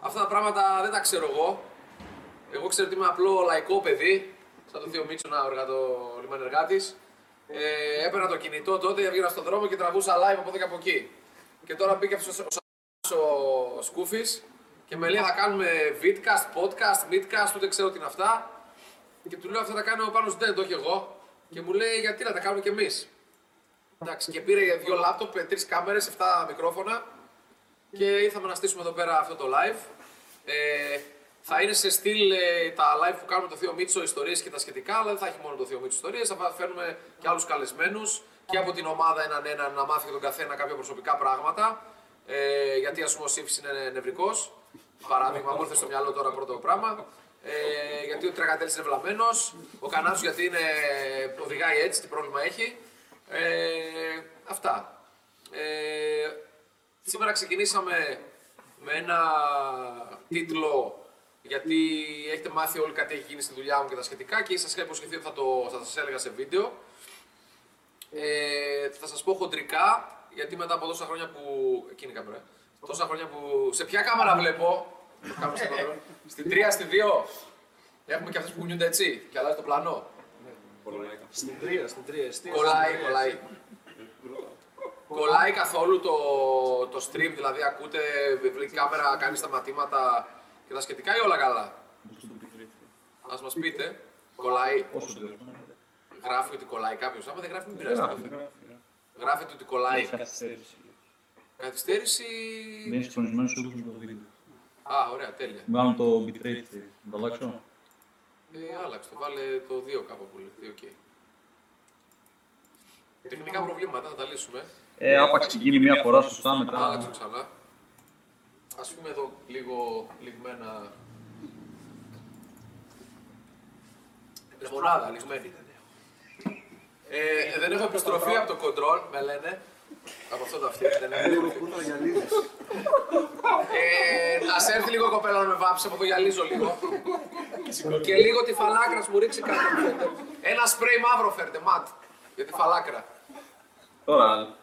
Αυτά τα πράγματα δεν τα ξέρω εγώ. Εγώ ξέρω ότι είμαι απλό λαϊκό παιδί, σαν το Θείο Μίτσονα, ο εργατολιμανεργάτη. Ε, έπαιρνα το κινητό τότε, έβγαινα στον δρόμο και τραβούσα live από εδώ και από εκεί. Και τώρα μπήκε αυτός ο, ο, ο Σκούφης και με λέει θα κάνουμε vidcast, podcast, midcast, ούτε ξέρω τι είναι αυτά. Και του λέω αυτά τα κάνει ο Πάνος δεν το όχι εγώ. Και μου λέει γιατί να τα κάνουμε κι εμείς; Εντάξει, και πήρε δύο λάπτοπ, τρεις κάμερες, 7 μικρόφωνα και ήρθαμε να στήσουμε εδώ πέρα αυτό το live. Ε, θα είναι σε στυλ ε, τα live που κάνουμε το Θείο Μίτσο, ιστορίες και τα σχετικά, αλλά δεν θα έχει μόνο το Θείο Μίτσο ιστορίες. Θα φέρνουμε και άλλους καλεσμένους και από την ομάδα έναν έναν να μάθει για τον καθένα κάποια προσωπικά πράγματα. Ε, γιατί ας πούμε ο Σύφη είναι νευρικός. Παράδειγμα, μου ήρθε στο μυαλό τώρα πρώτο πράγμα. Ε, γιατί ο Τραγατέλη είναι βλαμμένος. Ο Κανάτσου γιατί είναι, οδηγάει έτσι, τι πρόβλημα έχει. Ε, αυτά. Ε, σήμερα ξεκινήσαμε με ένα τίτλο γιατί έχετε μάθει όλοι κάτι έχει γίνει στη δουλειά μου και τα σχετικά και σας είχα υποσχεθεί ότι θα, το, θα σας έλεγα σε βίντεο. Ε, θα σας πω χοντρικά, γιατί μετά από τόσα χρόνια που... Εκείνη η κάμερα. Τόσα χρόνια που... Σε ποια κάμερα βλέπω, στην 3, στη 2. Έχουμε και αυτές που κουνιούνται έτσι και αλλάζει το πλανό. Στην 3, στην 3. Κολλάει, κολλάει. Κολλάει καθόλου το, το stream, δηλαδή ακούτε, η κάμερα κάνει σταματήματα και τα σχετικά ή όλα καλά; Α μας πείτε, κολλάει. Γράφει ότι κολλάει κάποιος. Άμα δεν γράφει, μην πειράζει. Γράφει ότι κολλάει. Καθυστέρηση. Δεν είναι συγχρονισμένο σε το βίντεο. Α, ωραία, τέλεια. Βγάλω το bitrate. Να το αλλάξω. Ε, άλλαξε το. Βάλε το 2 κάπου πολύ. 2 okay. Τεχνικά προβλήματα θα τα λύσουμε. Ε, άπαξ γίνει μία φορά σωστά μετά. Άλλαξε ξανά. Ας πούμε εδώ λίγο λιγμένα... Λεμονάδα, λιγμένη. Ε, δεν έχω επιστροφή από το control, με λένε. Από αυτό το αυτή. Δεν έχω ε, ας έρθει λίγο κοπέλα να με βάψει, από το γυαλίζω λίγο. και λίγο τη φαλάκρας μου ρίξει κάτι. Ένα σπρέι μαύρο φέρτε, ματ. Για τη φαλάκρα. Τώρα.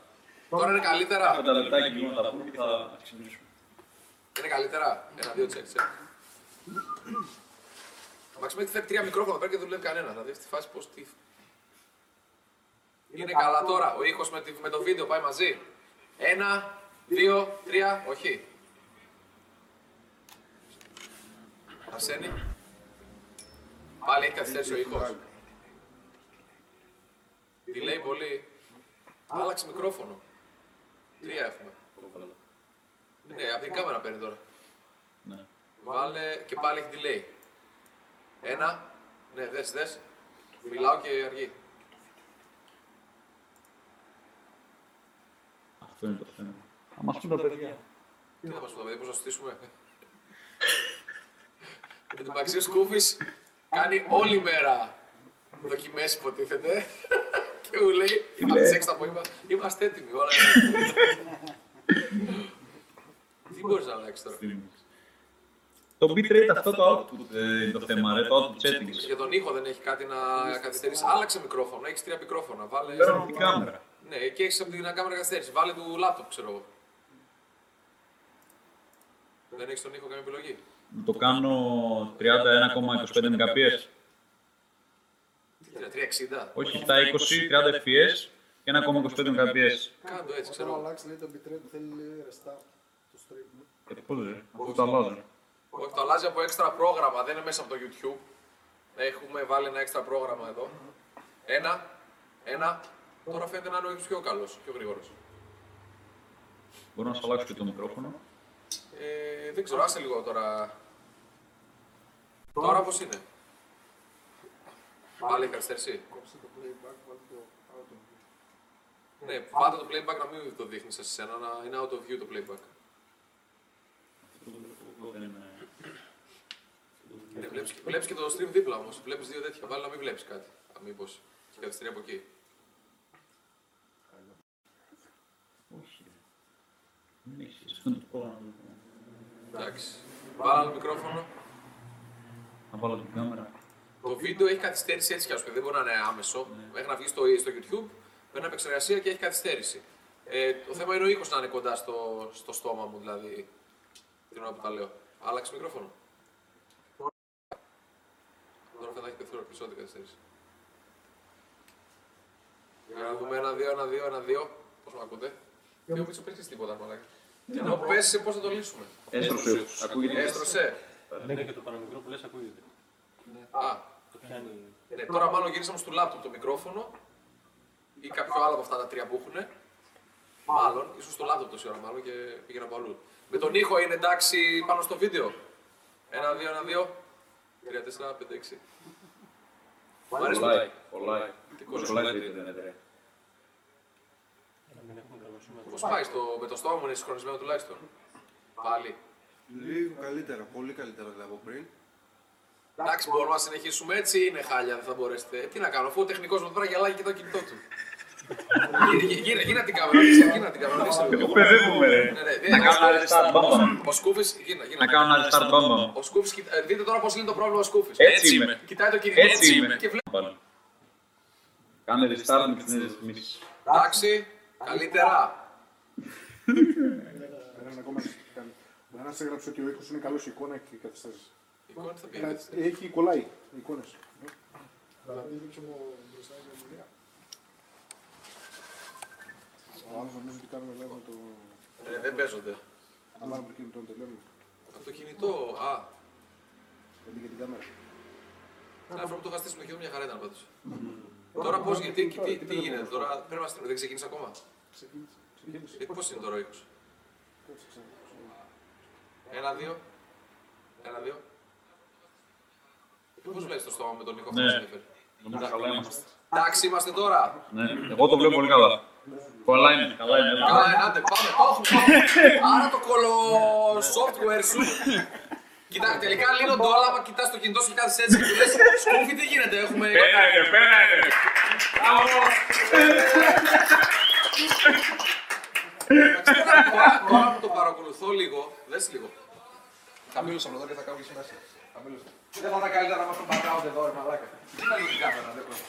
Τώρα είναι καλύτερα. τα λεπτάκια και θα πούμε και θα ξεκινήσουμε. Είναι καλύτερα. Ένα, δύο τσεκ, τσεκ. Ο Μαξιμέτη φέρει τρία μικρόφωνα πέρα και δεν δουλεύει κανένα. Να δεις τη φάση πώς τι. Είναι καλά τώρα. Ο ήχος με, με το βίντεο πάει μαζί. Ένα, δύο, τρία, όχι. Αρσένη. Πάλι έχει καθυστέρηση ο ήχος. Τι λέει πολύ. Άλλαξε μικρόφωνο. Τρία έχουμε. Ναι, από την κάμερα παίρνει τώρα. Ναι. Βάλε και πάλι έχει delay. Ένα. Ναι, δες, δες. Μιλάω και αργεί. Αυτό είναι το θέμα. Θα μας πούν τα παιδιά. Τι θα μας πω, δηλαδή, πώς να στήσουμε; Εν τω μεταξύ ο Σκούφης κάνει όλη μέρα δοκιμές υποτίθεται και μου λέει, από τις 6 το απόγευμα, είμαστε έτοιμοι, όλα Τι μπορείς να αλλάξεις τώρα; Το bitrate αυτό το output ε, είναι το θέμα, ρε, το output settings. Για τον ήχο δεν έχει κάτι να καθυστερήσει. Άλλαξε μικρόφωνο, έχεις τρία μικρόφωνα. Βάλε... Παίρνω την κάμερα. Ναι, και έχεις από την κάμερα καθυστέρηση. Βάλε του λάπτοπ, ξέρω εγώ. Δεν έχεις τον ήχο καμία επιλογή; Το κάνω 31,25 Mbps. Τι είναι, 360. Όχι, στα 20, 30 fps και 1,25 Mbps. Κάντο έτσι, ξέρω Όταν εγώ. αλλάξει λέει το bitrate θέλει λέει restart το stream. Ε, πώς ρε, πώς το αλλάζω. Όχι, το αλλάζει από έξτρα πρόγραμμα, δεν είναι μέσα από το YouTube. Έχουμε βάλει ένα έξτρα πρόγραμμα εδώ. Ένα, ένα. Τώρα φαίνεται να είναι ο ήχος πιο καλός, πιο γρήγορος. Μπορώ να σου αλλάξω και το μικρόφωνο. Ε, δεν ξέρω, άσε λίγο τώρα. Τώρα πώς είναι; Πάλι έχει καθυστέρηση. Κόψε το playback, βάλει το out of view. Ναι, πάντα το playback να μην το δείχνεις σε σένα, να είναι out of view το playback. Ναι, βλέπεις, και- βλέπεις και το stream δίπλα όμως. Βλέπεις δύο τέτοια. Βάλει να μην βλέπεις κάτι. Αν μήπως και καθυστερεί από εκεί. Όχι. Δεν έχεις. Αυτό είναι το πρόγραμμα. Εντάξει. Βάλα άλλο μικρόφωνο. Να βάλω την κάμερα. Το βίντεο έχει καθυστέρηση έτσι κι αλλιώς, παιδί, δεν μπορεί να είναι άμεσο. Μέχρι να βγεις στο, στο YouTube, παίρνει επεξεργασία και έχει καθυστέρηση. Ε, το θέμα είναι ο ήχος να είναι κοντά στο, στο στόμα μου, δηλαδή. Την ώρα που τα λέω. Άλλαξε μικρόφωνο. Τώρα θα έχει καθόλου περισσότερη καθυστέρηση. Για να δούμε ένα, δύο, ένα, δύο, ένα, δύο. Πώς με ακούτε; Ποιο Μίτσο πέτυχες τίποτα, μαλάκα. Τι να πέσει, πώς θα το λύσουμε. Έστρωσε. Ακούγεται. Έστρωσε. Ναι, και το παραμικρό που λες ακούγεται. Α, Το πιάνει. ναι, τώρα μάλλον γυρίσαμε στο λάπτοπ το μικρόφωνο ή κάποιο άλλο από αυτά τα τρία που έχουν. Μάλλον, ίσως στο λάπτοπ τόση ώρα μάλλον και πήγαινα από αλλού. Με τον ήχο είναι εντάξει πάνω στο βίντεο. Ένα, δύο, ένα, δύο. Τρία, τέσσερα, πέντε, έξι. Μ' αρέσει που Κολλάει. πάει. Κολλάει. Τι Πώς κολλάει. κολλάει το ίντερνετ, ρε. Να μην έχουμε καλό σήμερα. Πώς πάει στο, με το στόμα μου είναι συγχρονισμένο τουλάχιστον. Πάλι. Λίγο καλύτερα, πολύ καλύτερα δηλαδή από πριν. Εντάξει, μπορούμε να συνεχίσουμε έτσι ή είναι χάλια, δεν θα μπορέσετε. Τι να κάνω, αφού ο τεχνικός μου τώρα γελάει και το κινητό του. Γίνε, γίνε, γίνε την κάμερα, δείξε, γίνε την κάμερα, δείξε Το λίγο. παιδεύουμε, ρε. Ναι, ναι, Να δείτε, κάνω ένα restart, μπαμπα. Ο Σκούφης, γίνε, γίνε. Να κάνω ένα restart, μπαμπα. Ο Σκούφης, κοίτα- ε, δείτε τώρα πώς είναι το πρόβλημα ο Σκούφης. Έτσι είμαι. Κοιτάει το κινητό Έτσι του είμαι. και βλέπει. Πάνω. Κάνε restart με τις νέες ρυθμίσεις. Εντάξει, καλύτερα. Έναν ακόμα κάνει. Μπορεί να σε έγραψε ότι ο ήχος είναι καλός, η εικόνα έχει καθυστέρηση. Η εικόνα θα πει. Ε, έτσι. Έχει κολλάει οι εικόνες. Ο άλλος νομίζω ότι κάνουμε live με το Ε, Δεν παίζονται. alarm του κινητών τελειώνει. Από το κινητό, α, Δεν πήγε την κάμερα. την φορά που το είχα στήσει με το χέρι μου μια χαρά ήταν πάντως. Τώρα πώς, γιατί, τι, τι, τι γίνεται, τώρα πρέπει να στείλουμε, δεν ξεκίνησε ακόμα; Ξεκίνησε. Ξεκίνησε. Ε, πώς είναι τώρα ο ήχος; Κάτσε, ξανά. Ένα, δύο. Ένα, δύο. Πώς βλέπεις το στόμα με τον ήχο αυτό Ναι. που συνέφερε. Νομίζω καλά είμαστε. Εντάξει, είμαστε τώρα. Ναι, εγώ το βλέπω πολύ καλά. Καλά είναι. Καλά είναι. Καλά, ενάτε, πάμε. Το έχουμε. Άρα το κολο software σου. Κοιτά, τελικά λύνονται όλα. Άμα κοιτάς το κινητό σου και κάθεσαι έτσι και του λε: Σκούφι, τι γίνεται, έχουμε. Πέρανε, πέρανε. Τώρα- Τώρα που το παρακολουθώ λίγο, δες λίγο. Χαμήλωσα εδώ και θα κάνω και μέσα. Χαμήλωσα. Δεν θα ήταν καλύτερα να είμαστε background εδώ, ρε μαλάκα. Τι να λίγο την κάμερα, δεν ξέρω.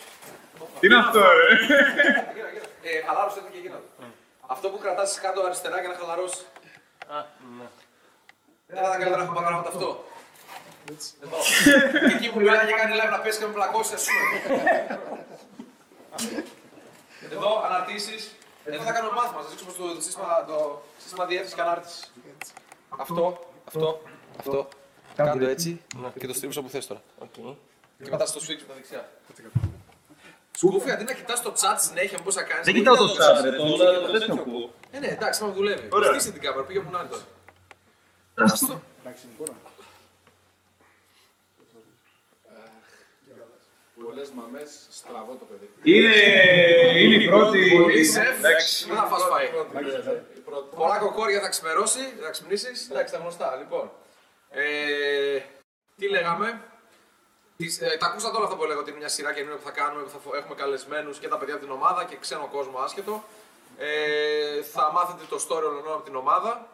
Τι είναι αυτό, ρε; Γύρω, γύρω. Ε, χαλάρωσε το και γίνονται. Αυτό που κρατάς κάτω αριστερά για να χαλαρώσεις. Α, ναι. Δεν θα ήταν καλύτερα να έχω background αυτό. Εδώ. Και εκεί που μιλάει και κάνει live να πέσει και με πλακώσει, ας πούμε. Εδώ, αναρτήσεις. Εδώ θα κάνουμε μάθημα, θα σας δείξω πώς το σύστημα, το σύστημα διεύθυνσης και ανάρτησης. Αυτό, αυτό, αυτό. Κάνε το έτσι και το στρίψω όπου θες τώρα. Και μετά στο switch με τα δεξιά. Σκούφι, αντί να κοιτάς το chat συνέχεια πώς θα κάνεις. Δεν μπορεί κοιτάω να το chat, ρε. Το το τέτοιο ακούω. Ε, ναι, εντάξει, μα δουλεύει. Ωραία. Στήσε την κάμερα, πήγε που να είναι τώρα. Εντάξει, είναι εικόνα. Πολλές μαμές, στραβό το παιδί. Είναι, είναι η πρώτη. Πολύ σεφ, Εντάξει. δεν θα φας φάει. Η πρώτη. Πολλά κοκόρια θα ξημερώσει, θα ξυπνήσεις. Εντάξει, τα γνωστά. Λοιπόν, ε, τι λέγαμε; Τις, ε, τα ακούσατε όλα αυτά που έλεγα ότι είναι μια σειρά καινούργια που θα κάνουμε, που θα φο- έχουμε καλεσμένους και τα παιδιά από την ομάδα και ξένο κόσμο άσχετο. Ε, θα μάθετε το story όλων από την ομάδα.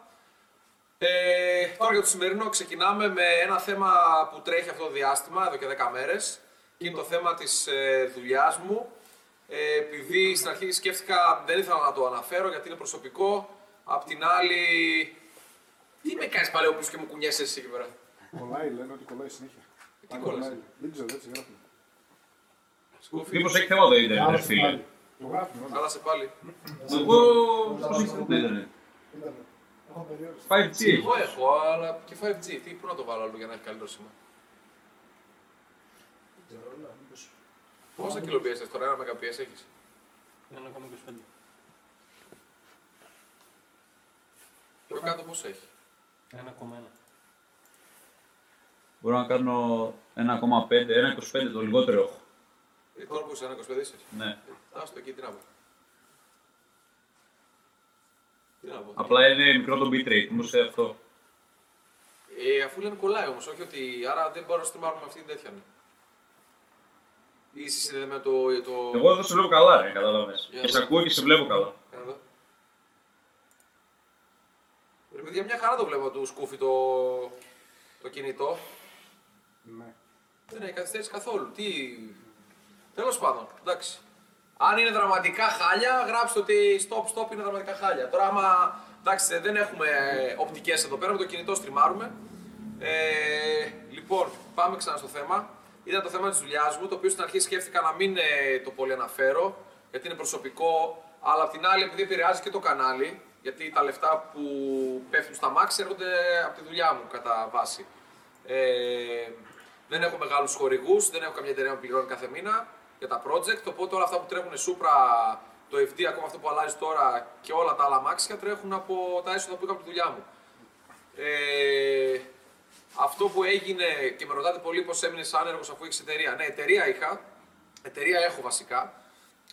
Ε, τώρα για το σημερινό ξεκινάμε με ένα θέμα που τρέχει αυτό το διάστημα, εδώ και 10 μέρες. Και είναι το θέμα της ε, δουλειάς μου. Ε, επειδή στην αρχή σκέφτηκα, δεν ήθελα να το αναφέρω γιατί είναι προσωπικό. Απ' την άλλη, τι με κάνεις πάλι όπλους και μου κουνιέσαι εσύ εκεί πέρα; Κολλάει, λένε ότι κολλάει συνέχεια. Τι Αν κόλλασε; κολλάει. Δεν ξέρω, έτσι γράφουν. Σκούφι, Μήπως έχεις θέμα το ίντερνετ, φίλε. Το γράφουν όλα. χάλασε πάλι. Εγώ, πώς έχει το ίντερνετ. 5G έχει. Εγώ έχω, αλλά και 5G. Τι, πού να το βάλω αλλού για να έχει καλύτερο σήμα; Πόσα κιλοπίες έχεις τώρα, ένα μεγαπίες έχεις; 1,25. Πιο κάτω πόσο έχει; 1,1. Μπορώ να κάνω 1,5, 1,25 το λιγότερο έχω. Ε, τώρα που είσαι ένα 25 είσαι. Ναι. Άστο εκεί, τι να πω. Τι να πω. Απλά είναι μικρό το bitrate, όμως σε αυτό. Ε, αφού λένε κολλάει όμως, όχι ότι... Άρα δεν μπορώ να στριμάρουμε με αυτή την τέτοια. ναι. Ή συνδέεται με το... το... Εγώ εδώ σε βλέπω καλά, ρε, κατάλαβες. Για Και σε να ακούω και σε βλέπω καλά. Κάνε εδώ. Ρε παιδιά, μια χαρά το βλέπω του σκούφι το, το κινητό. Ναι. Δεν έχει καθυστέρηση καθόλου. Τι... Τέλος πάντων, εντάξει. Αν είναι δραματικά χάλια, γράψτε ότι stop, stop είναι δραματικά χάλια. Τώρα, άμα Εντάξει, δεν έχουμε οπτικές εδώ πέρα, με το κινητό στριμάρουμε. Ε, λοιπόν, πάμε ξανά στο θέμα. Ήταν το θέμα της δουλειάς μου, το οποίο στην αρχή σκέφτηκα να μην ε, το πολύ αναφέρω, γιατί είναι προσωπικό, αλλά απ' την άλλη επειδή επηρεάζει και το κανάλι, γιατί τα λεφτά που πέφτουν στα μάξι έρχονται από τη δουλειά μου κατά βάση. Ε, δεν έχω μεγάλους χορηγούς, δεν έχω καμία εταιρεία που πληρώνει κάθε μήνα για τα project. Οπότε όλα αυτά που τρέχουν Supra, το FD, ακόμα αυτό που αλλάζει τώρα και όλα τα άλλα μάξια τρέχουν από τα έσοδα που είχα από τη δουλειά μου. Ε, αυτό που έγινε και με ρωτάτε πολύ πώς έμεινες άνεργος αφού έχει εταιρεία. Ναι, εταιρεία είχα. Εταιρεία έχω βασικά.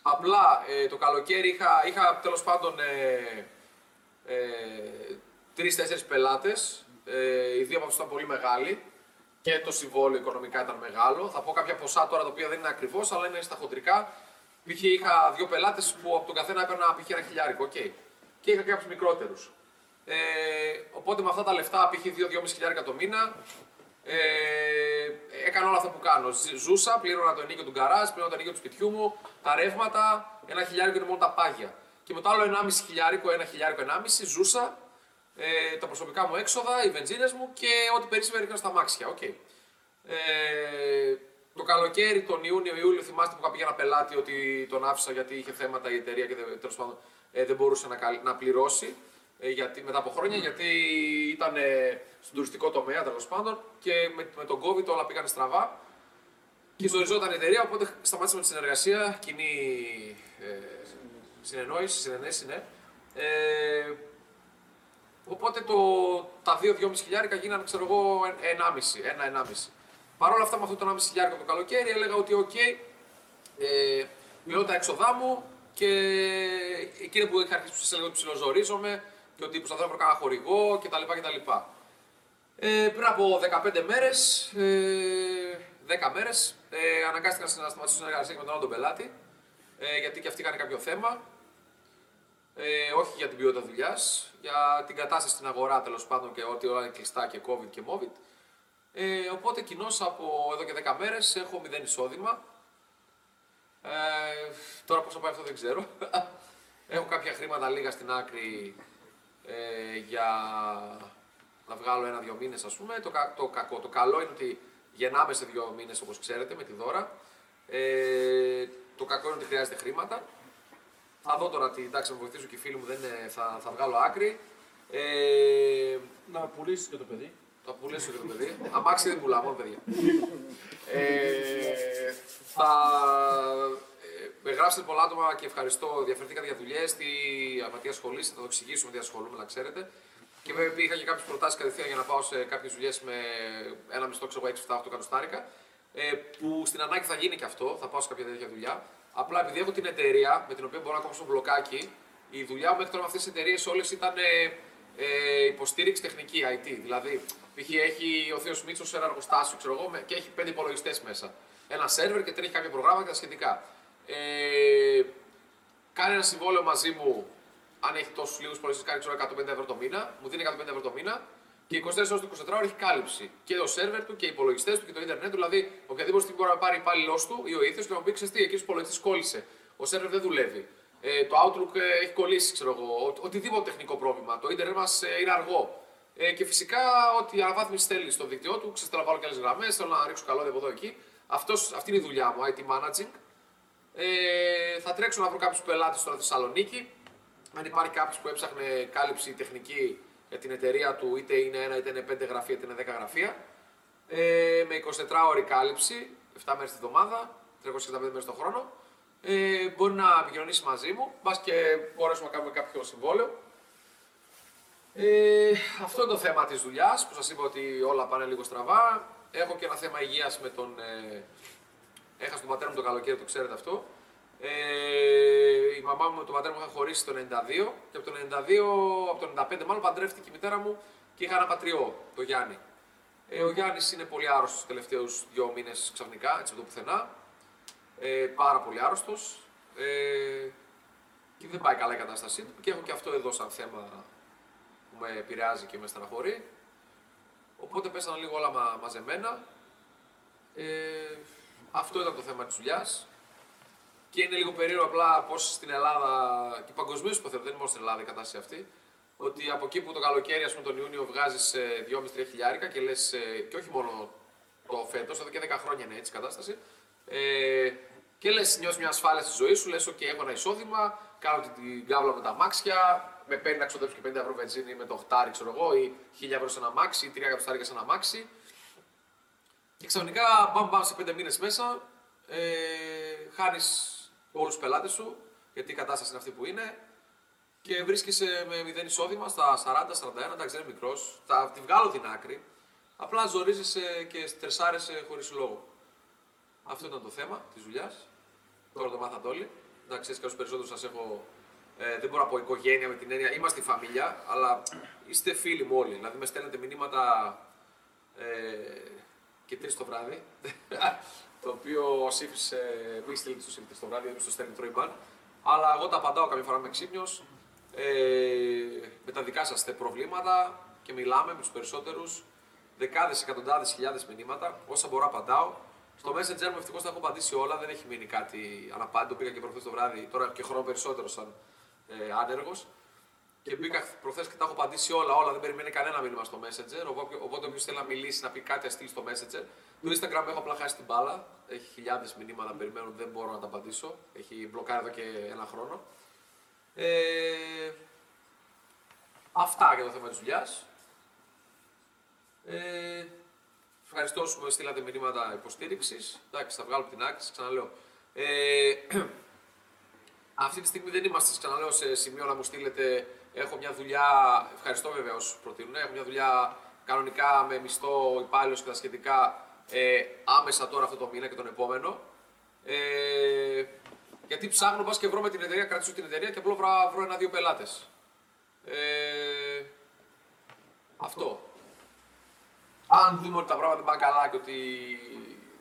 Απλά ε, το καλοκαίρι είχα, είχα τέλος πάντων ε, ε, τρει-τέσσερι πελάτες. Ε, οι δύο από αυτούς ήταν πολύ μεγάλοι και το συμβόλαιο οικονομικά ήταν μεγάλο. Θα πω κάποια ποσά τώρα τα οποία δεν είναι ακριβώς, αλλά είναι στα χοντρικά. Π.χ. είχα δύο πελάτες που από τον καθένα έπαιρνα π.χ. ένα χιλιάρικο. Okay. Και είχα και κάποιους μικρότερους. Ε, οπότε με αυτά τα λεφτά, π.χ. 2-2,5 χιλιάρικα το μήνα, ε, έκανα όλα αυτά που κάνω. Ζ- Ζούσα, πλήρωνα το ενοίκιο του γκαράζ, πλήρωνα το ενοίκιο του σπιτιού μου, τα ρεύματα, ένα χιλιάρικο είναι μόνο τα πάγια. Και με το άλλο 1,5 χιλιάρικο, ένα χιλιάρικο, 1,5 ζούσα, ε, τα προσωπικά μου έξοδα, οι βενζίνες μου και ό,τι περίσσευε ρίχνα στα αμάξια. Οκ. Ε, το καλοκαίρι, τον Ιούνιο-Ιούλιο, θυμάστε που είχα πει για ένα πελάτη ότι τον άφησα γιατί είχε θέματα η εταιρεία και δεν, τέλος πάντων, ε, δεν μπορούσε να, καλ- να πληρώσει ε, γιατί, μετά από χρόνια γιατί ήταν ε, στον τουριστικό τομέα τέλος πάντων και με, με τον COVID όλα πήγαν στραβά και ζοριζόταν η εταιρεία οπότε σταμάτησαμε τη συνεργασία, κοινή ε, συνεννόηση, συναινέσει, ναι. Ε, Οπότε το, τα 2-2,5 χιλιάρικα γίνανε, ξέρω εγώ, 1,5. 1-1,5. Παρ' όλα αυτά, με αυτό το 1,5 χιλιάρικα το καλοκαίρι, έλεγα ότι, οκ, ε, πληρώνω τα έξοδά μου και εκείνη που είχα αρχίσει που σας έλεγα ότι ψιλοζορίζομαι και ότι προσπαθώ να βρω κανένα χορηγό κτλ. κτλ. Ε, πριν από 15 μέρες, ε, 10 μέρες, ε, αναγκάστηκα να σταματήσω συνεργασία και με τον άλλο τον πελάτη, ε, γιατί και αυτοί είχαν κάποιο θέμα. Ε, όχι για την ποιότητα δουλειάς, για την κατάσταση στην αγορά τέλος πάντων και ότι όλα είναι κλειστά και COVID και COVID. Ε, οπότε κοινώ από εδώ και 10 μέρες έχω μηδέν εισόδημα. Ε, τώρα πόσο πάει αυτό δεν ξέρω. έχω κάποια χρήματα λίγα στην άκρη ε, για να βγάλω ένα-δύο μήνες, ας πούμε. Το, κα- το, κακό, το καλό είναι ότι γεννάμε σε δύο μήνες όπως ξέρετε με τη δώρα. Ε, το κακό είναι ότι χρειάζεται χρήματα. Θα δω τώρα τι εντάξει, θα με βοηθήσουν και οι φίλοι μου, δεν είναι- θα, θα βγάλω άκρη. Ε, Να πουλήσεις και το παιδί. θα πουλήσω και το παιδί. Αμάξι δεν πουλάω, μόνο παιδιά. ε, θα ε, με γράψετε πολλά άτομα και ευχαριστώ. Διαφερθήκατε για δουλειές στη Αματίας Σχολή. Θα το εξηγήσουμε τι ασχολούμαι, να ξέρετε. Και βέβαια είχα και κάποιες προτάσεις κατευθείαν για να πάω σε κάποιες δουλειές με ένα μισθό, ξέρω εγώ, 6-7-8 εκατοστάρικα. Ε, που στην ανάγκη θα γίνει και αυτό, θα πάω σε κάποια τέτοια δουλειά. Απλά επειδή έχω την εταιρεία με την οποία μπορώ να κόψω μπλοκάκι, η δουλειά μου μέχρι τώρα με αυτές τις εταιρείες όλες ήταν ε, ε, υποστήριξη τεχνική, IT. Δηλαδή, π.χ. έχει ο Θείο Μίτσος ένα εργοστάσιο ξέρω εγώ, με- και έχει πέντε υπολογιστές μέσα. Ένα σερβερ και τρέχει κάποια προγράμματα και τα σχετικά. Ε, κάνει ένα συμβόλαιο μαζί μου, αν έχει τόσους λίγους υπολογιστές, κάνει ξέρω, 150 ευρώ το μήνα, μου δίνει 150 ευρώ το μήνα και 24 ώρε το 24 ώρο έχει κάλυψη. Και το σερβερ του και οι υπολογιστές του και το ίντερνετ του. Δηλαδή, οποιαδήποτε στιγμή μπορεί να πάρει υπάλληλός του ή ο ίδιο και να μου πει: Ξέρετε τι, εκεί στου υπολογιστέ κόλλησε. Ο σερβερ δεν δουλεύει. Ε, το Outlook ε, έχει κολλήσει, ξέρω εγώ. Ο- οτιδήποτε τεχνικό πρόβλημα. Το ίντερνετ μας ε, είναι αργό. Ε, και φυσικά ό,τι αναβάθμιση θέλει στο δίκτυό του, ξέρω να βάλω και άλλες γραμμές, θέλω να ρίξω καλώδια από εδώ εκεί. Αυτός, αυτή είναι η δουλειά μου, IT managing. Ε, θα τρέξω να βρω κάποιους πελάτες τώρα στη Θεσσαλονίκη. Αν υπάρχει κάποιος που έψαχνε κάλυψη τεχνική για την εταιρεία του, είτε είναι ένα, είτε είναι πέντε γραφεία, είτε είναι 10 γραφεία. Ε, με 24 ώρη κάλυψη, 7 μέρες τη εβδομάδα, 365 μέρες το χρόνο. Ε, μπορεί να επικοινωνήσει μαζί μου, μπας και μπορέσουμε να κάνουμε κάποιο συμβόλαιο. Ε, αυτό είναι το θέμα της δουλειάς που σας είπα ότι όλα πάνε λίγο στραβά. Έχω και ένα θέμα υγείας με τον. Ε, έχασα τον πατέρα μου το καλοκαίρι, το ξέρετε αυτό. Ε, η μαμά μου με τον πατέρα μου είχαν χωρίσει το 92 και από το 92, από το 95 μάλλον παντρεύτηκε η μητέρα μου και είχα ένα πατριό, το Γιάννη. Ε, ο Γιάννης είναι πολύ άρρωστος τους τελευταίους δύο μήνες ξαφνικά, έτσι από το πουθενά. Ε, πάρα πολύ άρρωστος. Ε, και δεν πάει καλά η κατάστασή του. Και έχω και αυτό εδώ σαν θέμα που με επηρεάζει και με στεναχωρεί. Οπότε πέσανε λίγο όλα μα, μαζεμένα. Ε, αυτό ήταν το θέμα της δουλειάς. Και είναι λίγο περίεργο απλά πώς στην Ελλάδα και παγκοσμίως υποθέτω, δεν είναι μόνο στην Ελλάδα η κατάσταση αυτή, ότι από εκεί που το καλοκαίρι, ας πούμε, τον Ιούνιο βγάζεις 2,5-3 χιλιάρικα και λες, και όχι μόνο το φέτος, εδώ και 10 χρόνια είναι έτσι η κατάσταση. Ε, και λες, νιώθεις μια ασφάλεια στη ζωή σου, λες: OK, έχω ένα εισόδημα, κάνω την, την κάβλα με τα μάξια, με παίρνει να ξοδέψω και 50 ευρώ βενζίνη με το 8, ξέρω εγώ, ή 1000 ευρώ σε ένα μάξι, ή 3 εκατοστάρια σε ένα μάξι. Και ξαφνικά, μπαμ, μπαμ σε 5 μήνες μέσα, ε, χάνεις όλους τους πελάτες σου, γιατί η κατάσταση είναι αυτή που είναι, και βρίσκεσαι με μηδέν εισόδημα στα 40-41, εντάξει δεν είναι μικρός. Θα τη βγάλω την άκρη. Απλά ζορίζεσαι και στρεσάρεσαι χωρίς λόγο. Αυτό ήταν το θέμα της δουλειάς. Τώρα το μάθατε όλοι. Να ξέρεις κάποιου περισσότερους σας έχω. Ε, δεν μπορώ να πω οικογένεια με την έννοια. Είμαστε η φαμίλια, αλλά είστε φίλοι μου όλοι. Δηλαδή με στέλνετε μηνύματα ε, και τρεις το βράδυ. Το οποίο ο Σύφη, ε, μη στείλετε στο Σύφη το βράδυ, δεν στο στέλνει τρώει Αλλά εγώ τα απαντάω καμιά φορά με ξύπνιος. Ε, με τα δικά σας προβλήματα και μιλάμε με τους περισσότερους. Δεκάδες, εκατοντάδες, χιλιάδες μηνύματα. Όσα μπορώ απαντάω. Στο Messenger μου ευτυχώς τα έχω απαντήσει όλα, δεν έχει μείνει κάτι αναπάντητο. Πήγα και προχθές το βράδυ, τώρα και χρόνο περισσότερο σαν ε, άνεργος. Και μπήκα προχθέ και τα έχω απαντήσει όλα, όλα. Δεν περιμένει κανένα μήνυμα στο Messenger. Οπότε, οπότε όποιος θέλει να μιλήσει, να πει κάτι, αστείλει στο Messenger. Το Instagram έχω απλά χάσει την μπάλα. Έχει χιλιάδες μηνύματα περιμένουν, δεν μπορώ να τα απαντήσω. Έχει μπλοκάρει εδώ και ένα χρόνο. Ε, αυτά για το θέμα της δουλειάς. Ε, ευχαριστώ που με στείλατε μηνύματα υποστήριξης. Εντάξει, θα βγάλω από την άκρη, σας ξαναλέω. Ε, αυτή τη στιγμή δεν είμαστε, ξαναλέω, σε σημείο να μου στείλετε. Έχω μια δουλειά, ευχαριστώ βέβαια όσους προτείνουν. Έχω μια δουλειά κανονικά με μισθό υπάλληλος και τα σχετικά ε, άμεσα τώρα αυτό το μήνα και τον επόμενο. Ε, γιατί ψάχνω, πα και βρω με την εταιρεία, κρατήσω την εταιρεία και απλώ βρω, βρω ένα-δύο πελάτες. Ε, αυτό. Αν δούμε ότι τα πράγματα δεν πάνε καλά και ότι